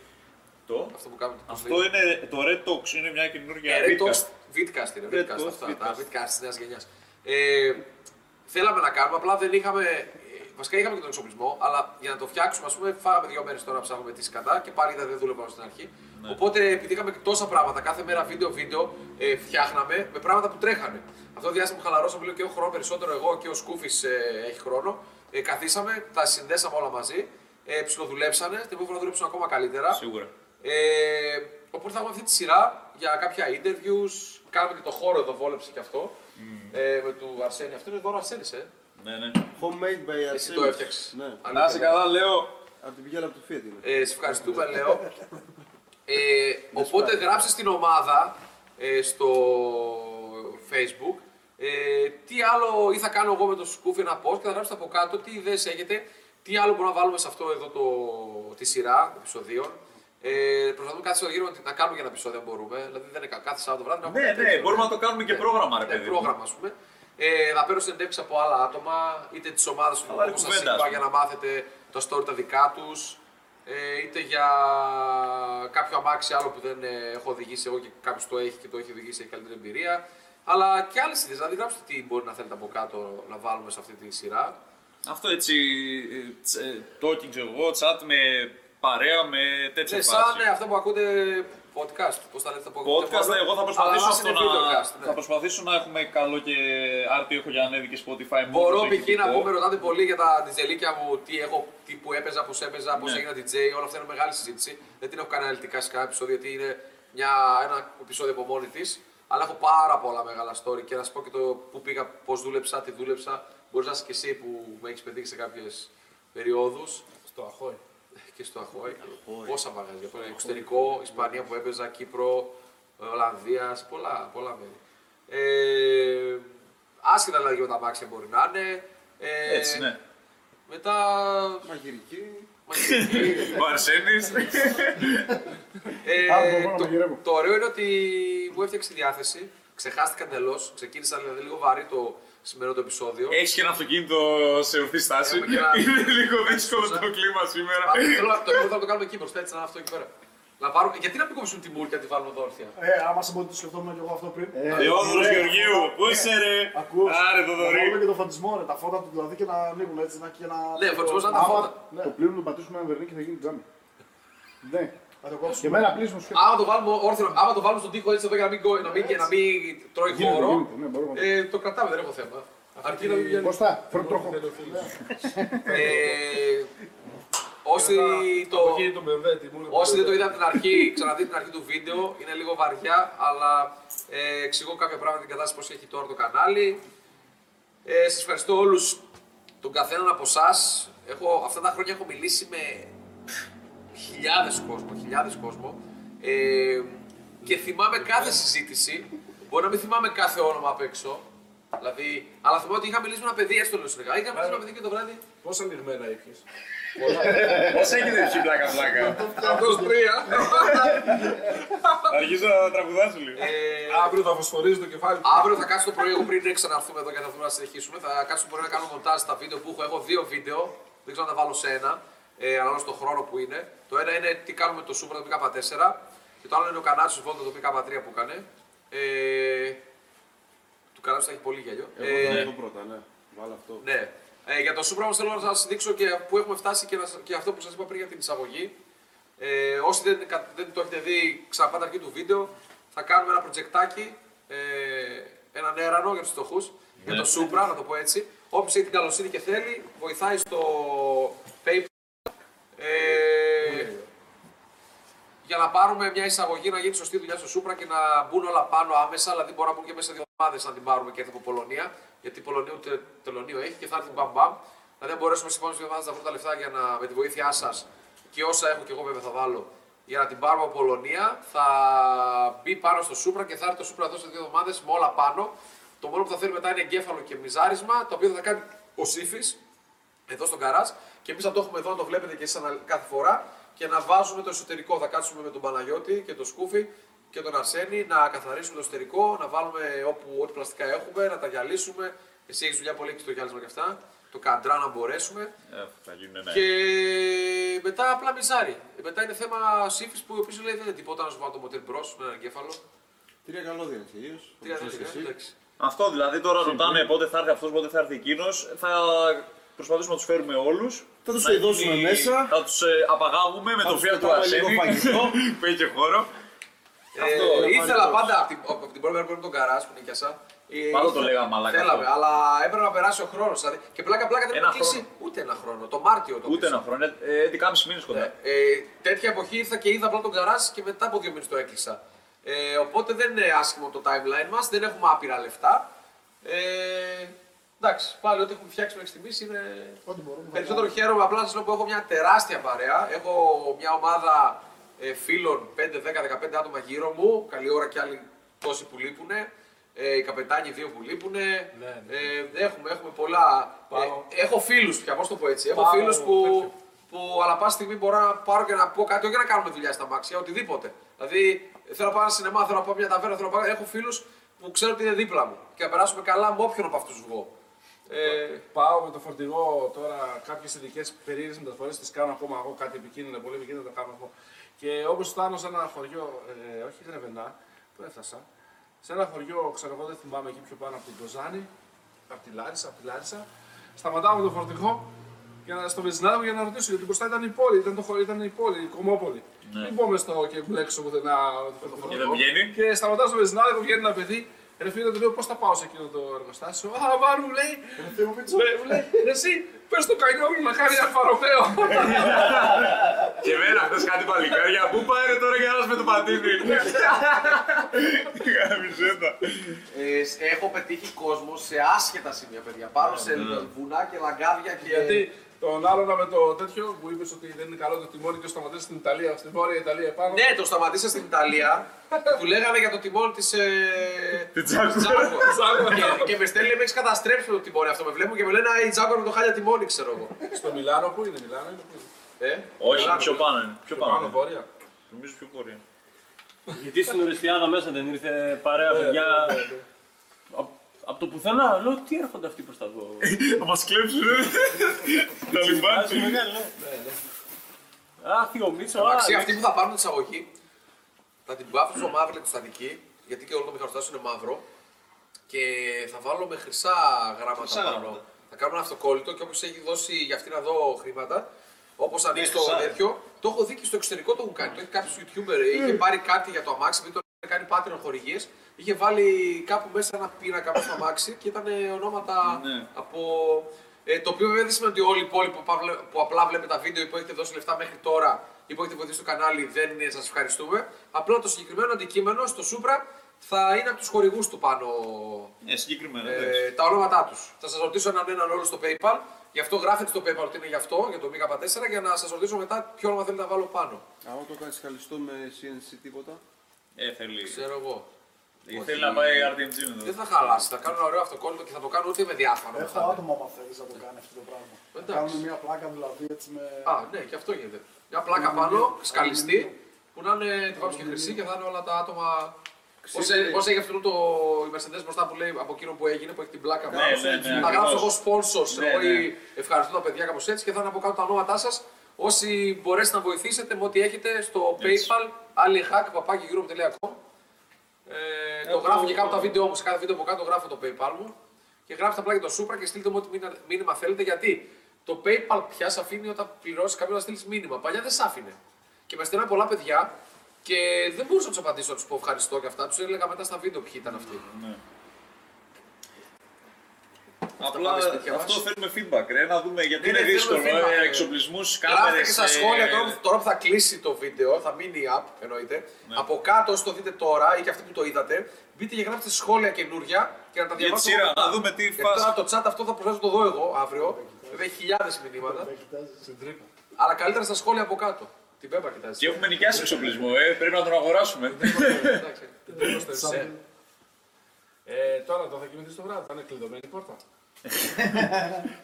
Το; Αυτό που κάνουμε. πώς Αυτό λέγεται. είναι το Red Talks, είναι μια καινούργια Ε, βίντεο. Vidcast. Vidcast είναι, Red Vidcast Talks, αυτά, Vidcast. τα Vidcast της νέας γενιάς. Ε, θέλαμε να κάνουμε, απλά δεν είχαμε, ε, βασικά είχαμε και τον εξοπλισμό, αλλά για να το φτιάξουμε, ας πούμε, φάγαμε δύο μέρες τώρα να ψάχνουμε τι σκατά και πάλι δεν δούλευαμε στην αρχή. Ναι. Οπότε επειδή είχαμε τόσα πράγματα, κάθε μέρα βίντεο-βίντεο ε, φτιάχναμε με πράγματα που τρέχανε. Αυτό το διάστημα που χαλαρώσαμε λίγο και έχω χρόνο περισσότερο εγώ και ο Σκούφης ε, έχει χρόνο. Ε, καθίσαμε, τα συνδέσαμε όλα μαζί, ε, ψιλοδουλέψανε, την επόμενη φορά θα δουλέψουν ακόμα καλύτερα. Σίγουρα. Ε, οπότε θα έχουμε αυτή τη σειρά για κάποια interviews. Κάνουμε και το χώρο εδώ, βόλεψε και αυτό. Ε, με του Αρσένη. Αυτό είναι δώρο Αρσένης, ε. Ναι, ναι. Homemade by Εσύ Arsenis. το έφτιαξες. Ναι. Να σε καλά, λέω. Από την πηγαίνει από το Fiat είναι. Ε, σε ευχαριστούμε, Λέο. Ε, οπότε γράψτε στην ομάδα ε, στο facebook ε, τι άλλο ή θα κάνω εγώ με το σκούφι ένα post και θα γράψετε από κάτω τι ιδέες έχετε, τι άλλο μπορούμε να βάλουμε σε αυτό εδώ το, τη σειρά επεισοδίων. Ε, προσπαθούμε κάθε Σαββατοκύριακο να- να κάνουμε και ένα επεισόδιο αν μπορούμε. Δηλαδή δεν είναι κα- κάθε Σάββατο βράδυ. να έχουμε Ναι, ένα ναι, τέτοιο, μπορούμε ε. να το κάνουμε και πρόγραμμα, ρε Ναι, παιδί. μου. πρόγραμμα, ας πούμε. Ε, θα παίρνω συνεντεύξεις από άλλα άτομα, είτε της ομάδας του Βάλε όπως σας κουβέντα, ας είπα, πούμε. για να μάθετε τα story τα δικά τους, ε, είτε για κάποιο αμάξι άλλο που δεν ε, έχω οδηγήσει εγώ και κάποιος το έχει και το έχει οδηγήσει, έχει καλύτερη εμπειρία. Αλλά και άλλες ιδέες. Δηλαδή, γράψτε τι μπορεί να θέλετε από κάτω να βάλουμε σε αυτή τη σειρά. Αυτό έτσι, ε, τς- ε, talking ξέρω εγώ, chat με παρέα, με τέτοια Ναι, φάση. σαν ναι, αυτό που ακούτε podcast. Πώς τα λέτε, από Podcast, ναι, εγώ θα προσπαθήσω, Αλλά αυτό είναι να, videocast, ναι. θα προσπαθήσω να έχουμε καλό και άρτιο έχω για ανέβει και Spotify. Μπορώ μόνο το π.χ. να ηχητικό. πω, με ρωτάτε πολύ για τα τζελίκια μου, τι έχω, τι που έπαιζα, πώς έπαιζα, πώς Ναι. έγινα DJ, όλα αυτά είναι μεγάλη συζήτηση. Δεν την έχω κάνει αναλυτικά σε κανένα επεισόδιο, γιατί είναι μια, ένα επεισόδιο από μόνη της. Αλλά έχω πάρα πολλά μεγάλα story και να σας πω και το που πήγα, πώς δούλεψα, τι δούλεψα. Μπορείς να είσαι και εσύ που με έχεις πετύχει σε κάποιες περιόδους Στο Αχώη. Και στο Αχώη. Πόσα μαγαζιά, πολλά, εξωτερικό, Ισπανία που έπαιζα, Κύπρο, Ολλανδία, σε πολλά, πολλά μέρη. Ε, άσχετα δηλαδή με τα μάξια μπορεί να είναι. Ε, Έτσι, ναι. Μετά Μαγειρική. Ο Αρσένης. Ε, Άρα, μπορώ να το, μαγειρεύω. το ωραίο είναι ότι μου έφτιαξε τη διάθεση. Ξεχάστηκα εντελώς. Ξεκίνησα δηλαδή λίγο βαρύ το σημερινό το επεισόδιο. Έχεις και ένα αυτοκίνητο σε ορθή στάση. Έχουμε και ένα- Είναι λίγο δύσκολο Έσουσα. το κλίμα σήμερα. Α, θέλω να- το επόμενο θα το κάνουμε εκεί μπροστά, έτσι να είναι αυτό εκεί πέρα. Να πάρουμε, γιατί να μην κόψουν τη μούρ και να τη βάλουμε εδώ όρθια; Ε, άμα σε πω ότι το σκεφτόμουν και εγώ αυτό πριν. Ε, Θεόδωρος ναι. Γεωργίου, πού είσαι ρε; Ακούς. Άρε Να Θοδωρή. βάλουμε και το φωτισμό, ρε, τα φώτα του δηλαδή και να ανοίγουν έτσι να και να. Ναι, φωτισμός να τα Άμα- φώτα. Ναι, Το πλήρω να το πατήσουμε ένα βερνί και θα γίνει τζάμι. Ναι. Να το Και κόψουμε. εμένα πλήσιμο σου Άμα το βάλουμε όρθιο, άμα το βάλουμε στον τοίχο έτσι εδώ για να μην, κο- να μην, και να μην τρώει Γίνεται, χώρο, γίνεται, ναι, μπορούμε να το- ε, το κρατάμε, δεν έχω θέμα. Αρκεί να μην βγαίνει. Κώστα, φέρνω τροχό. Ε, όσοι το, Από εκεί το BMW, τη μούρη. Όσοι δεν το είδαν την αρχή, ξαναδείτε την αρχή του βίντεο, είναι λίγο βαριά, αλλά ε, εξηγώ κάποια πράγματα την κατάσταση πώς έχει τώρα το κανάλι. Ε, σας ευχαριστώ όλους, τον καθέναν από εσάς. Αυτά τα χρόνια έχω μιλήσει με χιλιάδες κόσμο, χιλιάδες κόσμο. Ε, και θυμάμαι κάθε συζήτηση, μπορεί να μην θυμάμαι κάθε όνομα απ' έξω, Δηλαδή, αλλά θυμάμαι ότι είχα μιλήσει με ένα παιδί, έτσι το λέω συνεχά. Είχα μιλήσει με ένα παιδί και το βράδυ. Πόσα λιγμένα ήπιες. Πώς έχετε ευχή πλάκα πλάκα. Αυτός τρία. Αρχίζω να τραγουδάσω λίγο. Ε, Αύριο θα φωσφορίζει το κεφάλι. του. Αύριο θα κάτσω το πρωί, εγώ πριν ξαναρθούμε εδώ και θα δούμε να συνεχίσουμε. Θα κάτσω το πρωί να κάνω μοντάζ στα βίντεο που έχω. Έχω δύο βίντεο, δεν ξέρω αν τα βάλω σε ένα, ε, ανάλογα στον χρόνο που είναι. Το ένα είναι τι κάνουμε το Super το PK4 και το άλλο είναι ο Κανάτσο Βόλτα το PK3 που έκανε. Ε, του Κανάτσο θα έχει πολύ γέλιο. Εγώ θα Ε, αυτό πρώτα, ναι. Βάλω αυτό. ναι. Ε, για το Supra όμως θέλω να σας δείξω και που έχουμε φτάσει και, να, σας- και αυτό που σας είπα πριν για την εισαγωγή. Ε, όσοι δεν, κα- δεν το έχετε δει, ξαναπάτε αρχή του βίντεο, θα κάνουμε ένα προτζεκτάκι, ε, έναν έρανο για τους φτωχούς, για το Supra, να το πω έτσι. Όποιος έχει την καλοσύνη και θέλει, βοηθάει στο PayPal. Ε, για να πάρουμε μια εισαγωγή, να γίνει σωστή δουλειά στο Σούπρα και να μπουν όλα πάνω άμεσα. Δηλαδή, μπορεί να μπουν και μέσα σε δύο εβδομάδε να την πάρουμε και έρθει από Πολωνία. Γιατί η Πολωνία ούτε τελωνίο έχει και θα έρθει μπαμ μπαμ. Δηλαδή, αν μπορέσουμε σε επόμενες δύο εβδομάδε να βρούμε τα λεφτά για να, με τη βοήθειά σας και όσα έχω και εγώ βέβαια θα βάλω για να την πάρουμε από Πολωνία, θα μπει πάνω στο Σούπρα και θα έρθει το Σούπρα εδώ σε δύο εβδομάδε με όλα πάνω. Το μόνο που θα θέλει μετά είναι εγκέφαλο και μιζάρισμα, το οποίο θα κάνει ο Σύφη εδώ στον καράζ και εμείς θα το έχουμε εδώ να το βλέπετε και εσείς ανα- κάθε φορά και να βάζουμε το εσωτερικό. Θα κάτσουμε με τον Παναγιώτη και τον Σκούφι και τον Αρσένη να καθαρίσουμε το εσωτερικό, να βάλουμε όπου, ό,τι πλαστικά έχουμε, να τα γυαλίσουμε. Εσύ έχεις δουλειά πολύ και στο γυάλισμα και αυτά. Το καντρά να μπορέσουμε. Ε, Θα γίνουν, ναι. Και μετά απλά μιζάρει. Ε, Μετά είναι θέμα Σήφη που ο οποίος λέει δεν είναι τίποτα να σου βάλω το μοτέρ μπρος με έναν εγκέφαλο. Τρία καλώδια είναι κυρίω. Τι να δεις, ε, εντάξει. Αυτό δηλαδή τώρα ρωτάνε πότε θα έρθει αυτός, πότε θα έρθει εκείνος. Θα προσπαθήσουμε να τους φέρουμε όλους. Θα τους κλειδώσουμε μέσα. Θα τους απαγάγουμε με Θα το τους Fiat του πετάμε λίγο Αρσένη φαγητό. που έχει και χώρο. Ε, ήθελα πάντα από την, από την πρώτη μέρα που ήμουν στο γκαράζ που νοικιάσα. ε, Πάντα το ήθελα- λέγαμε, μαλάκα, Θέλαμε, αυτό. αλλά έπρεπε να περάσει ο χρόνος. Δηλαδή, και πλάκα πλάκα δεν Ένα έχουμε κλείσει χρόνο. ούτε ένα χρόνο. Το Μάρτιο το Ούτε κλείσα. ένα χρόνο. Ε, 11,5 μήνες κοντά. Ναι. Ε, τέτοια εποχή ήρθα και είδα απλά τον καράζ και μετά από δύο μήνες το έκλεισα. Ε, οπότε δεν είναι άσχημο το timeline μας, δεν έχουμε άπειρα λεφτά. Ε, εντάξει, πάλι ό,τι έχουμε φτιάξει μέχρι στιγμής είναι. Ό,τι μπορούμε. να Περισσότερο χαίρομαι απλά να σας λέω που έχω μια τεράστια παρέα. Έχω μια ομάδα ε, φίλων 5, 10, 15 άτομα γύρω μου. Καλή ώρα και άλλοι τόσοι που λείπουν. Ε, οι καπετάνοι δύο που λείπουν. ναι. Ε, έχουμε, έχουμε πολλά. Πάω. Ε, έχω φίλους πια, πώς το πω έτσι. Έχω Πάω φίλους που, τέτοιο. που ανά πάση στιγμή μπορώ να πάρω και να πω κάτι, όχι για να κάνουμε δουλειά στα μάξια, οτιδήποτε. Δηλαδή θέλω να πάω ένα σινεμά, θέλω να πάω μια ταβέρνα, θέλω να πάω. Έχω φίλους που ξέρω ότι είναι δίπλα μου και να περάσουμε καλά με όποιον από αυτούς βγω. Ε, Πάω με το φορτηγό τώρα κάποιες ειδικές περίεργες μεταφορές. Τις κάνω ακόμα εγώ κάτι επικίνδυνο, πολύ επικίνδυνο το κάνω εγώ. Και όπως φτάνω σε ένα χωριό, ε, όχι Γρεβενά, που έφτασα, σε ένα χωριό, ξέρω εγώ δεν θυμάμαι εκεί πιο πάνω από την Κοζάνη, από τη Λάρισα, από τη Λάρισα, σταματάω με το φορτηγό για να, στο βενζινάδικο για να ρωτήσω γιατί μπροστά ήταν η πόλη, ήταν, το, χωριό, ήταν η πόλη, η Κομμόπολη. Μην πούμε στο και μπλέξω πουθενά με το Και φορτηγό. δεν βγαίνει. Και σταματάω στο βενζινάδικο, βγαίνει ένα παιδί. Ρε φίλε, του λέω πώς θα πάω σε εκείνο το εργοστάσιο; Α, βάρου, μου λέει. Ναι, μου λέει, «Ρε εσύ, πες το καημό μου να κάνει Alfa Romeo. Και εμένα χθες κάτι παλικάρια. Πού πάει ρε τώρα για να με το πατίνι. Γαμιζέτα. ε, σ- έχω πετύχει κόσμο σε άσχετα σημεία, παιδιά. Πάνω σε βουνά και λαγκάδια και. Γιατί τον άλλον με το τέτοιο που είπες ότι δεν είναι καλό το τιμόνι και το σταματήσει στην Ιταλία, στην Βόρεια Ιταλία επάνω. Ναι, το σταματήσα στην Ιταλία. του λέγανε για το τιμόνι της. Ε... Τι τσάκου. Τζάγκο. και, και με στέλνει, με έχει καταστρέψει με το τιμόνι αυτό. Με βλέπουν και με λένε Α, η Τζάγκο με το χάλια τιμόνι, ξέρω εγώ. Στο Μιλάνο, πού είναι Μιλάνο, είναι πού είναι. Ε, Όχι, Μιλάνο, πιο πάνω είναι. Πιο Πάνω πάνω. είναι. βόρεια. Νομίζω πιο βόρεια. Γιατί στην Οριστιάδα μέσα δεν ήρθε παρέα παιδιά. Απ- Από το πουθενά, λέω τι έρχονται αυτοί προς τα εδώ. Θα μας κλέψουν, ρε. Τα Άσο μεγάλο, ναι. Αχ, ο Μίτσο, Εντάξει, α, αυτοί που θα πάρουν τη εισαγωγή θα την μπάφουν στο μαύρο και το στατική, γιατί και όλο το μηχανοστάσιο είναι μαύρο. Και θα βάλω με χρυσά γράμματα Χρυσά πάνω. γράμματα. Θα κάνω ένα αυτοκόλλητο και όποιος έχει δώσει για αυτή να δω χρήματα, όπως ανοίξει το χρυσά. τέτοιο, το έχω δει και στο εξωτερικό το έχουν κάνει. Το έχει κάποιος YouTuber, είχε πάρει κάτι για το αμάξι, επειδή το είχε κάνει Patreon χορηγίες. Είχε βάλει κάπου μέσα ένα πίνακα μέσα στο αμάξι και ήταν ονόματα Ναι. από. Ε, το οποίο βέβαια δεν σημαίνει ότι όλοι οι υπόλοιποι που, παύλε- που απλά βλέπετε τα βίντεο ή που έχετε δώσει λεφτά μέχρι τώρα ή που έχετε βοηθήσει το κανάλι δεν είναι, σας ευχαριστούμε. Απλά το συγκεκριμένο αντικείμενο στο Supra θα είναι από τους χορηγούς του πάνω Ναι, συγκεκριμένα. εντάξει. ε, τα ονόματά τους. Θα σας ρωτήσω έναν έναν όλο στο PayPal, γι' αυτό γράφετε στο PayPal ότι είναι γι' αυτό, για το MK4, για να σας ρωτήσω μετά ποιο όνομα θέλετε να βάλω πάνω. Άμα το κάνεις χαλιστό με CNC τίποτα. Ε, θέλει. Ξέρω εγώ. Γιατί Θέλει να πάει RTMG με Δεν εδώ. θα χαλάσει, θα κάνω ένα ωραίο αυτοκόλλητο και θα το κάνω ούτε με διάφανο. Έχω θα είναι. άτομο άμα θέλεις να το κάνει αυτό το πράγμα. Εντάξει. Κάνουμε μια πλάκα δηλαδή έτσι με. Α, ναι, και αυτό γίνεται. Μια πλάκα πάνω, σκαλιστή, που να είναι τη βάψει και χρυσή και θα είναι όλα τα άτομα. Πώς έχει αυτό το η Mercedes μπροστά που λέει από εκείνο που έγινε, που έχει την πλάκα πάνω. ναι, ναι, θα γράψω ακριβώς. εγώ sponsors Ναι, εγώ, ναι. ή ευχαριστώ τα παιδιά κάπως έτσι και θα είναι από κάτω τα ονόματά σας. Όσοι μπορέσετε να βοηθήσετε με ό,τι έχετε στο Έτσι. PayPal, alihack.com. Ε, το γράφω και κάτω τα βίντεο μου. Σε κάθε βίντεο από κάτω γράφω το PayPal μου. Και γράψτε απλά για το Supra και στείλτε μου ό,τι μήνα- μήνυμα θέλετε. Γιατί το PayPal πια σε αφήνει όταν πληρώσεις κάποιον να στείλεις μήνυμα. Παλιά δεν σ' άφηνε. Και με στέλναν πολλά παιδιά και δεν μπορούσα να τους απαντήσω, να τους πω ευχαριστώ και αυτά. Τους έλεγα μετά στα βίντεο ποιοι ήταν αυτοί. Ναι. Πάμε Απλά σπίτια μας. αυτό θέλουμε feedback, ρε, να δούμε γιατί Ναι, είναι ναι, θέλουμε δύσκολο. feedback, Ε, ε. εξοπλισμούς, Γράφτε κάμερες, και στα ε, σχόλια τώρα, που- τώρα που θα κλείσει το βίντεο, θα μείνει η app εννοείται. Ναι. Από κάτω, όσοι το δείτε τώρα ή και αυτοί που το είδατε, μπείτε και γράψτε σχόλια καινούρια και να τα Για τη διαβάσω. σειρά, εγώ μετά. να δούμε τι Γιατί φάση. τώρα το chat αυτό θα προσπαθήσω να το δω εγώ αύριο. Βέβαια έχει χιλιάδες μηνύματα. Αλλά καλύτερα στα σχόλια από κάτω. Την πέμπα κοιτάζει. Και έχουμε νοικιάσει εξοπλισμό, ε, πρέπει να τον αγοράσουμε. Εντάξει. Ε, τώρα το θα κοιμηθεί το βράδυ, θα είναι κλειδωμένη η πόρτα.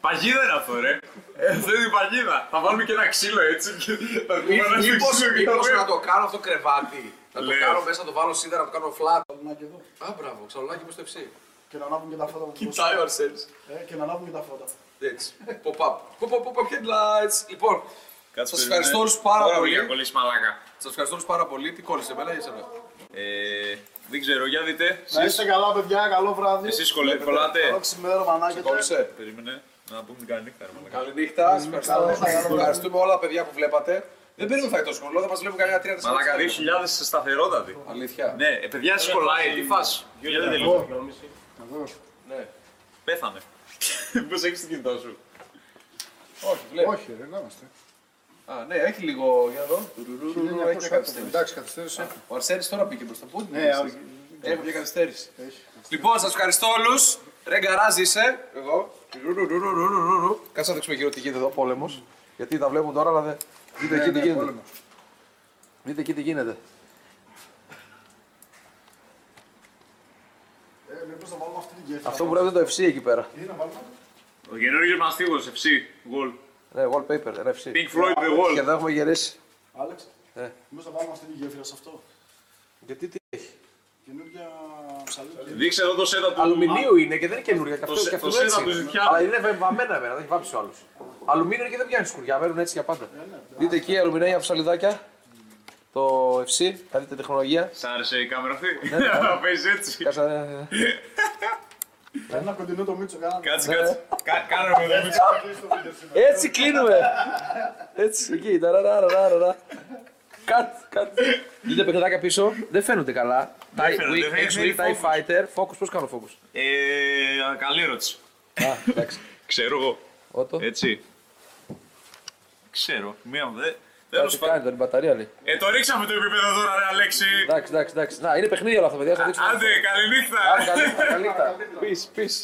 Παγίδα είναι αυτό, ρε. Ε, Αυτό είναι η παγίδα. Θα βάλουμε και ένα ξύλο έτσι και θα πούμε ένα Μήπως, ξύλο και θα μήπως πούμε- να το κάνω αυτό κρεβάτι. Να το Λες. κάνω μέσα, να το βάλω σίδερα, να το κάνω flat. Να και εδώ. Α, μπράβο, ξαλονάκι μου στο FC. Και να ανάβουν και τα φώτα που Κοιτάει ο Αρσένης. Ε, και να ανάβουν και τα φώτα. Έτσι. Pop-up. Pop-up, pop-up headlights. Λοιπόν, Κάτσε, Σας παιδί, ευχαριστώ ναι. όλους πάρα Τώρα πολύ. βγήκα κολλήσεις μαλάκα. σας ευχαριστώ όλους πάρα πολύ. Τι κόλλησε εμένα ή εσένα. Ε, δεν ξέρω, για δείτε. Να είστε καλά, παιδιά. Καλό βράδυ. Εσείς κολλέ- κολλάτε. Καλό ξημέρωμα να έχετε. Κόλλησε. Περίμενε να πούμε την καλή νύχτα. ρε μαλάκα. Καληνύχτα. Σας ευχαριστώ. Ευχαριστούμε όλα τα παιδιά που βλέπατε. Δεν περίμενα θα είναι τόσο κολλό, θα μας βλέπουν κανένα 3-4 Μαλάκα 2.000 σταθερότατη. Αλήθεια. Ναι, ε, παιδιά σας κολλάει, τι φάση. Για δείτε λίγο. Ναι. Πέθανε. Πώς έχεις το κινητό σου; Όχι, βλέπω. Όχι, ρε, να είμαστε. Α, ναι, έχει λίγο. Για να δω. Ρουρουρουρου, Έχει μια καθυστέρηση. Εντάξει, καθυστέρηση. Ο Αρσένης τώρα μπήκε μπροστά. Πού Ναι, είναι. όχι. Έχω μια καθυστέρηση. Έχει. Λοιπόν, σας ευχαριστώ όλους. Ρε γκαράζ είσαι. Εγώ. Ρουρουρουρουρουρουρου. Κάτσε να δείξουμε γύρω τι γίνεται εδώ, πόλεμος. Γιατί τα βλέπουν τώρα, αλλά δεν... Δείτε εκεί τι γίνεται. Δείτε εκεί τι γίνεται. Ε, μήπως να βάλουμε αυτή την γέφυρα. Αυτό που βλέπετε το FC εκεί πέρα. Τι να βάλουμε; Ο καινούργιος μας τείχος, FC, Wall. Ναι, wallpaper, FC. Pink Floyd, The Και Wall. εδώ έχουμε γυρίσει. Άλεξ, Ε. μήπως να βάλουμε αυτή την γέφυρα σε αυτό. Γιατί τι έχει; Καινούργια ψαλίδια. Δείξε εδώ το setup του. Αλουμινίου είναι και δεν είναι καινούργια. Και αυτό, Το και σε- αυτός το έτσι. setup του ζητιά. Αλλά είναι βαμμένα εμένα, δεν έχει βάψει ο άλλος. Αλουμίνιο είναι και δεν πιάνει σκουριά, μένουν έτσι για πάντα. Δείτε εκεί αλουμινία ψαλιδάκια. Το FC, θα δείτε τεχνολογία. Σ' άρεσε η κάμερα αυτή; Ναι, ναι. Να παίζει έτσι. Κάτσα. Ένα κοντινό το Μίτσο κάναμε. Κάτσε, Ναι. κάτσε. Κα- Κάνε με εδώ. Έτσι κλείνουμε. Έτσι, εκεί. ταραραραραρα. Κατ, κατ. Δείτε παιχνιδάκια πίσω, δεν φαίνονται καλά. TIE φαίνονται, Wing, δεν X-Wing, φαίνεται TIE Fighter. Focus, πώς κάνω focus; Ε, καλή ερώτηση. Α, εντάξει. Ξέρω εγώ. Ότο. Έτσι. Ξέρω. Μία δε. Τι Τέλος πάντων. κάνει, τώρα, την μπαταρία λέει. Ε, το ρίξαμε το επίπεδο τώρα, ρε Αλέξη. Εντάξει, εντάξει, εντάξει. Να, είναι παιχνίδια όλα αυτά, παιδιά. Θα δείξουμε. Άντε, καληνύχτα. Άντε, καλή νύχτα, καλή νύχτα. Peace, peace.